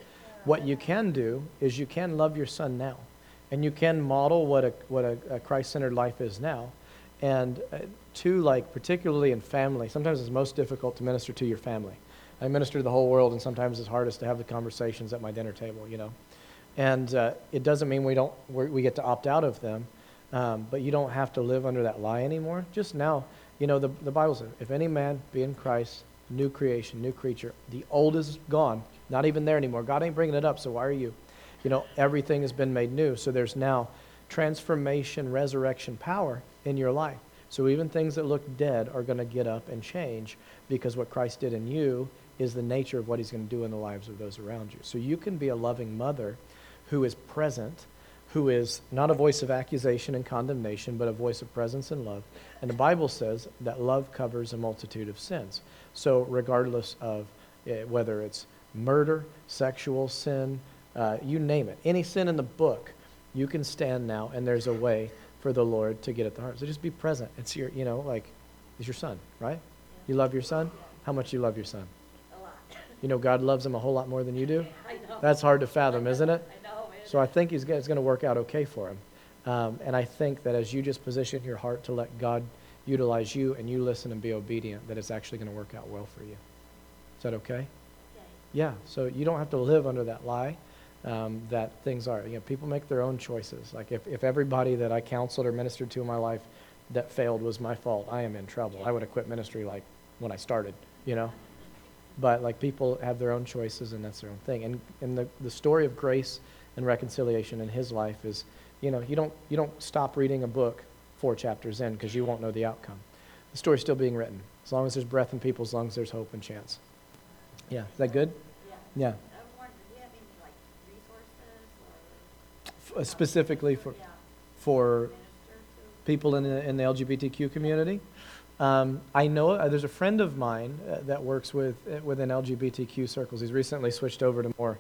What you can do is you can love your son now, and you can model what a what a, a Christ-centered life is now, and uh, to like particularly in family. Sometimes it's most difficult to minister to your family. I minister to the whole world, and sometimes it's hardest to have the conversations at my dinner table. You know, and uh, it doesn't mean we don't we get to opt out of them, um, but you don't have to live under that lie anymore. Just now, you know, the the Bible says, "If any man be in Christ, new creation, new creature. The old is gone, not even there anymore. God ain't bringing it up, so why are you? You know, everything has been made new. So there's now transformation, resurrection power in your life. So even things that look dead are going to get up and change because what Christ did in you is the nature of what he's going to do in the lives of those around you. So you can be a loving mother who is present, who is not a voice of accusation and condemnation, but a voice of presence and love. And the Bible says that love covers a multitude of sins. So regardless of eh, whether it's murder, sexual sin, uh, you name it, any sin in the book, you can stand now, and there's a way for the Lord to get at the heart. So just be present. It's your, you know, like, it's your son, right? You love your son? How much you love your son? A lot. You know, God loves him a whole lot more than you do? That's hard to fathom, isn't it? So I think he's, go- it's going to work out okay for him. Um, and I think that as you just position your heart to let God utilize you and you listen and be obedient, that it's actually going to work out well for you. Is that okay? Yeah. So you don't have to live under that lie um, that things are. You know, people make their own choices. Like if, if everybody that I counseled or ministered to in my life that failed was my fault, I am in trouble. I would have quit ministry like when I started, you know? But like people have their own choices and that's their own thing. And, and the, the story of grace and reconciliation in his life is, you know, you don't, you don't stop reading a book four chapters in because you won't know the outcome. The story's still being written. As long as there's breath in people, as long as there's hope and chance. Yeah, is that good? Yeah. F- uh, Specifically for, for people in the, in the LGBTQ community. Um, I know uh, there's a friend of mine uh, that works with uh, within LGBTQ circles. He's recently switched over to more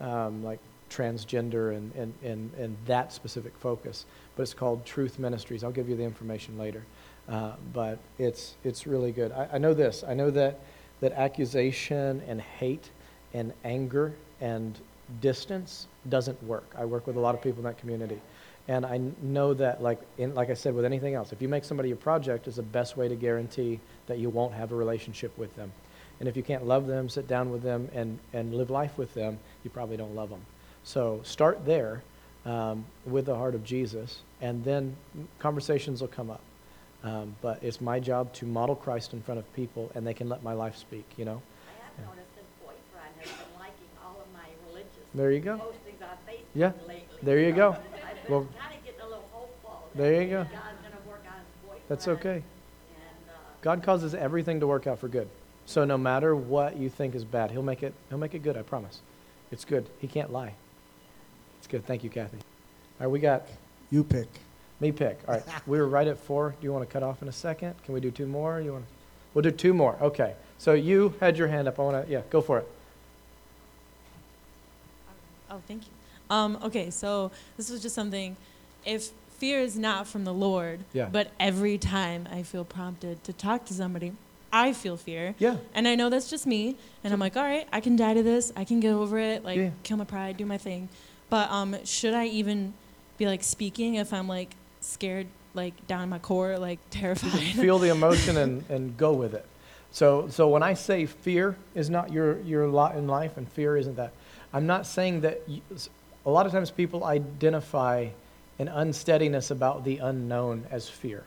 um, like transgender and, and, and, and that specific focus. But it's called Truth Ministries. I'll give you the information later. Uh, but it's it's really good. I, I know this. I know that that accusation and hate and anger and distance doesn't work. I work with a lot of people in that community. And I know that, like, in, like I said, with anything else, if you make somebody your project, is the best way to guarantee that you won't have a relationship with them. And if you can't love them, sit down with them, and, and live life with them, you probably don't love them. So start there um, with the heart of Jesus, and then conversations will come up. Um, but it's my job to model Christ in front of people, and they can let my life speak, you know? I have noticed his boyfriend has been liking all of my religious There you go. postings on Facebook Yeah, lately. there you go. I've Well, kind of getting a little hopeful. there you go. God's gonna work on his boyfriend. That's okay. And, uh, God causes everything to work out for good. So no matter what you think is bad, he'll make it he'll make it good, I promise. It's good. He can't lie. It's good. Thank you, Kathy. All right, we got You pick. me pick. All right. We were right at four. Do you want to cut off in a second? Can we do two more? You want We'll do two more. Okay. So you had your hand up. I want to, yeah, go for it. Oh, thank you. Um, okay, so this was just something. If fear is not from the Lord, Yeah. but every time I feel prompted to talk to somebody, I feel fear. Yeah. And I know that's just me. And I'm like, all right, I can die to this. I can get over it. Like, Yeah. kill my pride, do my thing. But um, should I even be like speaking if I'm like scared, like down my core, like terrified? Feel the emotion and, and go with it. So, so when I say fear is not your, your lot in life and fear isn't that, I'm not saying that you, a lot of times people identify an unsteadiness about the unknown as fear.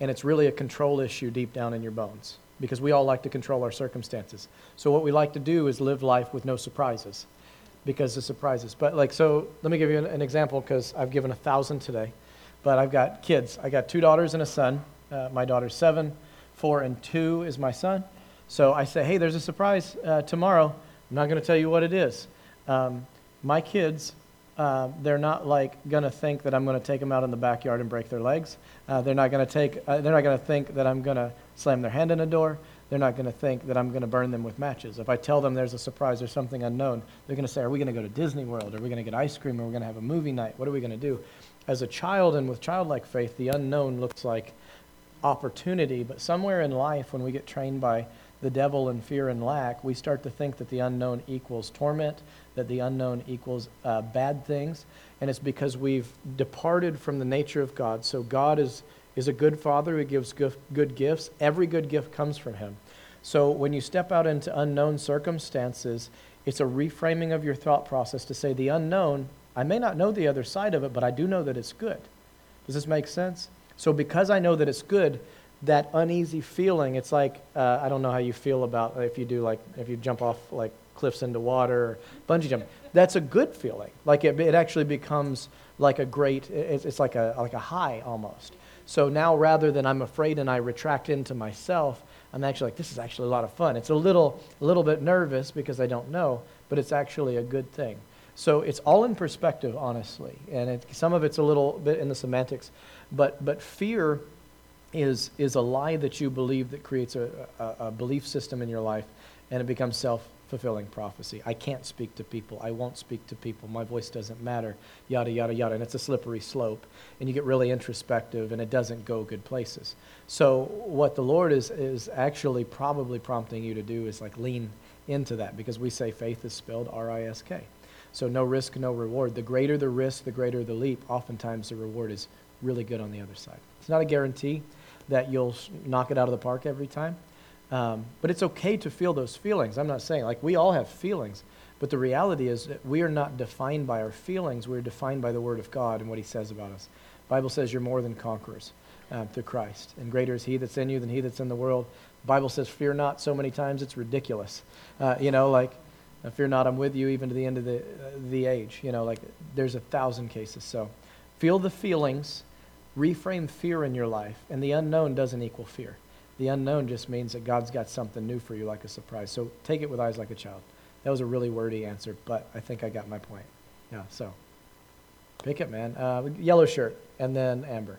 And it's really a control issue deep down in your bones because we all like to control our circumstances. So what we like to do is live life with no surprises because of surprises. But like, so let me give you an, an example because I've given a thousand today, but I've got kids. I got two daughters and a son. Uh, my daughter's seven, four, and two is my son. So I say, hey, there's a surprise uh, tomorrow. I'm not going to tell you what it is. Um, my kids, uh, they're not like going to think that I'm going to take them out in the backyard and break their legs. Uh, they're not going to take. Uh, they're not going to think that I'm going to slam their hand in a door. They're not going to think that I'm going to burn them with matches. If I tell them there's a surprise or something unknown, they're going to say, "Are we going to go to Disney World? Are we going to get ice cream? Are we going to have a movie night? What are we going to do?" As a child and with childlike faith, the unknown looks like opportunity, but somewhere in life, when we get trained by the devil and fear and lack, we start to think that the unknown equals torment, that the unknown equals uh, bad things, and it's because we've departed from the nature of God. So God is is a good father who gives good, gifts. Every good gift comes from him. So when you step out into unknown circumstances, it's a reframing of your thought process to say the unknown. I may not know the other side of it, but I do know that it's good. Does this make sense? So because I know that it's good, that uneasy feeling, it's like, uh, I don't know how you feel about if you do like, if you jump off like cliffs into water or bungee jump. That's a good feeling. Like it, it actually becomes like a great, it's, it's like a, like a high almost. So now rather than I'm afraid and I retract into myself, I'm actually like, this is actually a lot of fun. It's a little, a little bit nervous because I don't know, but it's actually a good thing. So it's all in perspective, honestly, and it, some of it's a little bit in the semantics, but but fear is is a lie that you believe that creates a, a, a belief system in your life, and it becomes self fulfilling prophecy. I can't speak to people. I won't speak to people. My voice doesn't matter. Yada yada yada, and it's a slippery slope, and you get really introspective, and it doesn't go good places. So what the Lord is is actually probably prompting you to do is like lean into that because we say faith is spelled R I S K. So no risk, no reward. The greater the risk, the greater the leap. Oftentimes the reward is really good on the other side. It's not a guarantee that you'll knock it out of the park every time, um, but it's okay to feel those feelings. I'm not saying like we all have feelings, but the reality is that we are not defined by our feelings. We're defined by the Word of God and what He says about us. Bible says you're more than conquerors um, through Christ, and greater is He that's in you than He that's in the world. Bible says, "Fear not." So many times it's ridiculous. Uh, you know, like uh, fear not, I'm with you even to the end of the, uh, the age. You know, like there's a thousand cases. So feel the feelings, reframe fear in your life, and the unknown doesn't equal fear. The unknown just means that God's got something new for you, like a surprise. So take it with eyes like a child. That was a really wordy answer, but I think I got my point. Yeah, so pick it, man. Uh, yellow shirt, and then Amber.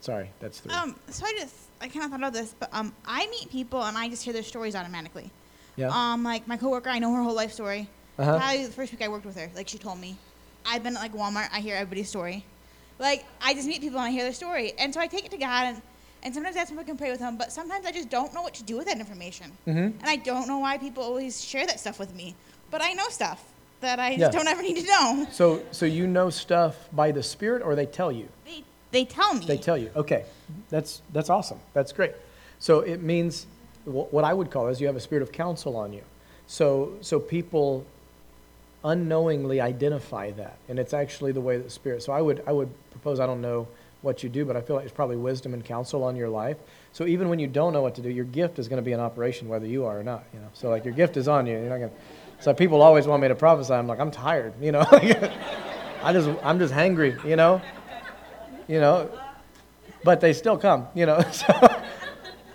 Sorry, that's three. Um, so I just I kind of thought of this, but um, I meet people and I just hear their stories automatically. yeah. Um, like my coworker, I know her whole life story. Uh-huh. Probably the first week I worked with her, like she told me. I've been at like Walmart, I hear everybody's story. Like I just meet people and I hear their story, and so I take it to God, and, and sometimes I ask if I can pray with Him, but sometimes I just don't know what to do with that information, Mm-hmm. and I don't know why people always share that stuff with me. But I know stuff that I Yeah. just don't ever need to know. So, so you know stuff by the Spirit, or they tell you? They they tell me. They tell you. Okay, that's that's awesome. That's great. So it means what I would call is you have a spirit of counsel on you. So so people unknowingly identify that, and it's actually the way that the Spirit. So I would I would propose. I don't know what you do, but I feel like it's probably wisdom and counsel on your life. So even when you don't know what to do, your gift is going to be in operation whether you are or not. You know. So like your gift is on you. You're not going. So people always want me to prophesy. I'm like I'm tired. You know. I just I'm just hangry. You know you know, but they still come, you know.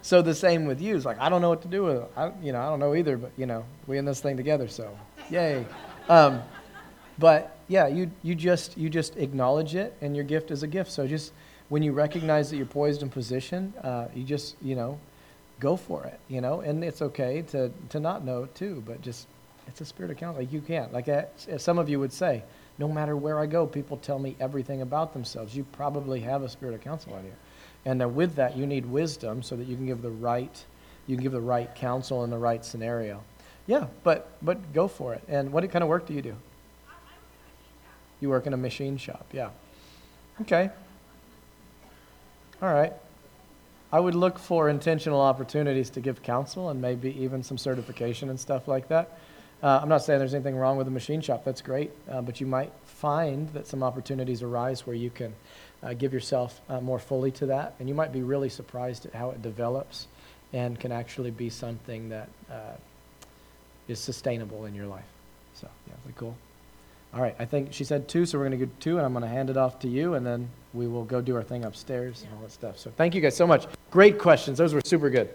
So, so the same with you. It's like I don't know what to do with it. I, you know, I don't know either. But you know, we in this thing together. So, yay. Um, but yeah, you you just you just acknowledge it, and your gift is a gift. So just when you recognize that you're poised in position, uh, you just you know, go for it, you know, and it's okay to, to not know too, but just, it's a spirit of counsel. Like you can't, like some of you would say, no matter where I go, people tell me everything about themselves. You probably have a spirit of counsel out here. And then with that, you need wisdom so that you can give the right, you can give the right counsel in the right scenario. Yeah, but, but go for it. And what kind of work do you do? You work in a machine shop, yeah. Okay. All right. I would look for intentional opportunities to give counsel and maybe even some certification and stuff like that. Uh, I'm not saying there's anything wrong with a machine shop. That's great, uh, but you might find that some opportunities arise where you can uh, give yourself uh, more fully to that, and you might be really surprised at how it develops and can actually be something that uh, is sustainable in your life. So, yeah, really cool. All right, I think she said two, so we're going to go two, and I'm going to hand it off to you, and then we will go do our thing upstairs and all that stuff. So, thank you guys so much. Great questions. Those were super good.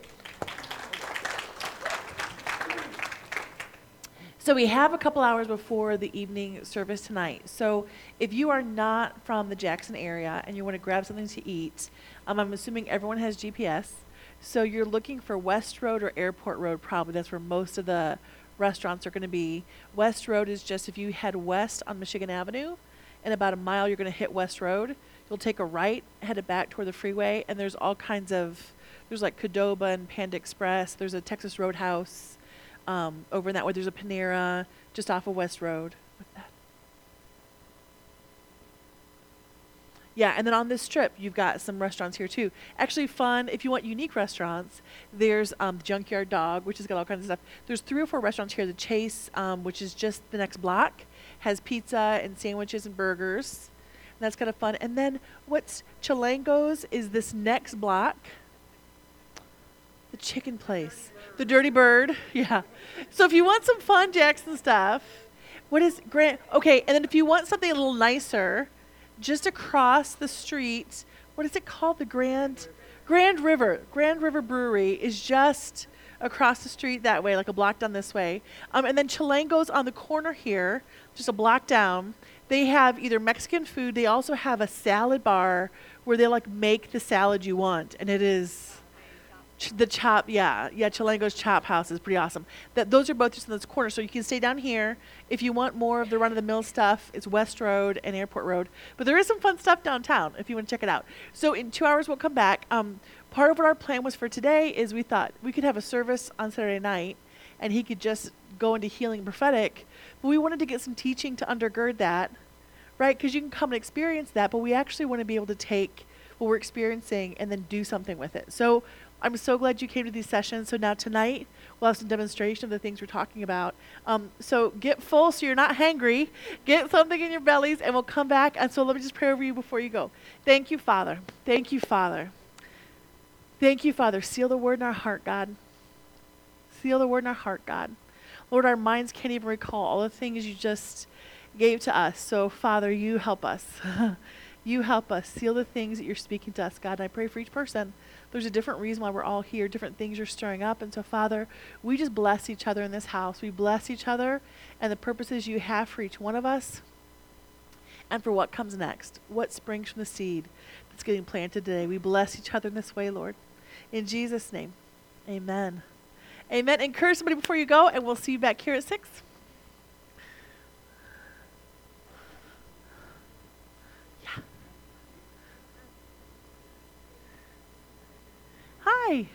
So we have a couple hours before the evening service tonight. So if you are not from the Jackson area and you want to grab something to eat, um, I'm assuming everyone has GPS. So you're looking for West Road or Airport Road, probably. That's where most of the restaurants are going to be. West Road is just if you head west on Michigan Avenue, in about a mile you're going to hit West Road. You'll take a right, headed back toward the freeway, and there's all kinds of there's like Qdoba and Panda Express. There's a Texas Roadhouse um, over in that way. There's a Panera just off of West Road. What's that? Yeah, and then on this strip, you've got some restaurants here too. Actually, fun if you want unique restaurants. There's um, Junkyard Dog, which has got all kinds of stuff. There's three or four restaurants here. The Chase, um, which is just the next block, has pizza and sandwiches and burgers. And that's kind of fun. And then what's Chilango's is this next block. The chicken place, the Dirty Bird. Yeah. So if you want some fun Jackson stuff, what is Grant? Okay, and then if you want something a little nicer, just across the street, what is it called? The Grand Grand River. Grand River Brewery is just across the street that way, like a block down this way. Um, and then Chilango's on the corner here, just a block down. They have either Mexican food. They also have a salad bar where they like make the salad you want, and it is the chop, yeah, yeah. Chilango's Chop House is pretty awesome. That those are both just in this corner, so you can stay down here if you want more of the run of the mill stuff. It's West Road and Airport Road, but there is some fun stuff downtown if you want to check it out. So in two hours we'll come back. Um, part of what our plan was for today is we thought we could have a service on Saturday night, and he could just go into healing prophetic, but we wanted to get some teaching to undergird that, right? Because you can come and experience that, but we actually want to be able to take what we're experiencing and then do something with it. So I'm so glad you came to these sessions. So now tonight we'll have some demonstration of the things we're talking about. Um, so get full so you're not hangry. Get something in your bellies, and we'll come back. And so let me just pray over you before you go. Thank you, Father. Thank you, Father. Thank you, Father. Seal the word in our heart, God. Seal the word in our heart, God. Lord, our minds can't even recall all the things you just gave to us. So, Father, you help us. you help us. Seal the things that you're speaking to us, God. And I pray for each person there's a different reason why we're all here, different things are stirring up. And so, Father, we just bless each other in this house. We bless each other and the purposes you have for each one of us and for what comes next, what springs from the seed that's getting planted today. We bless each other in this way, Lord. In Jesus' name, amen. Amen. Encourage somebody before you go, and we'll see you back here at 6. Hi.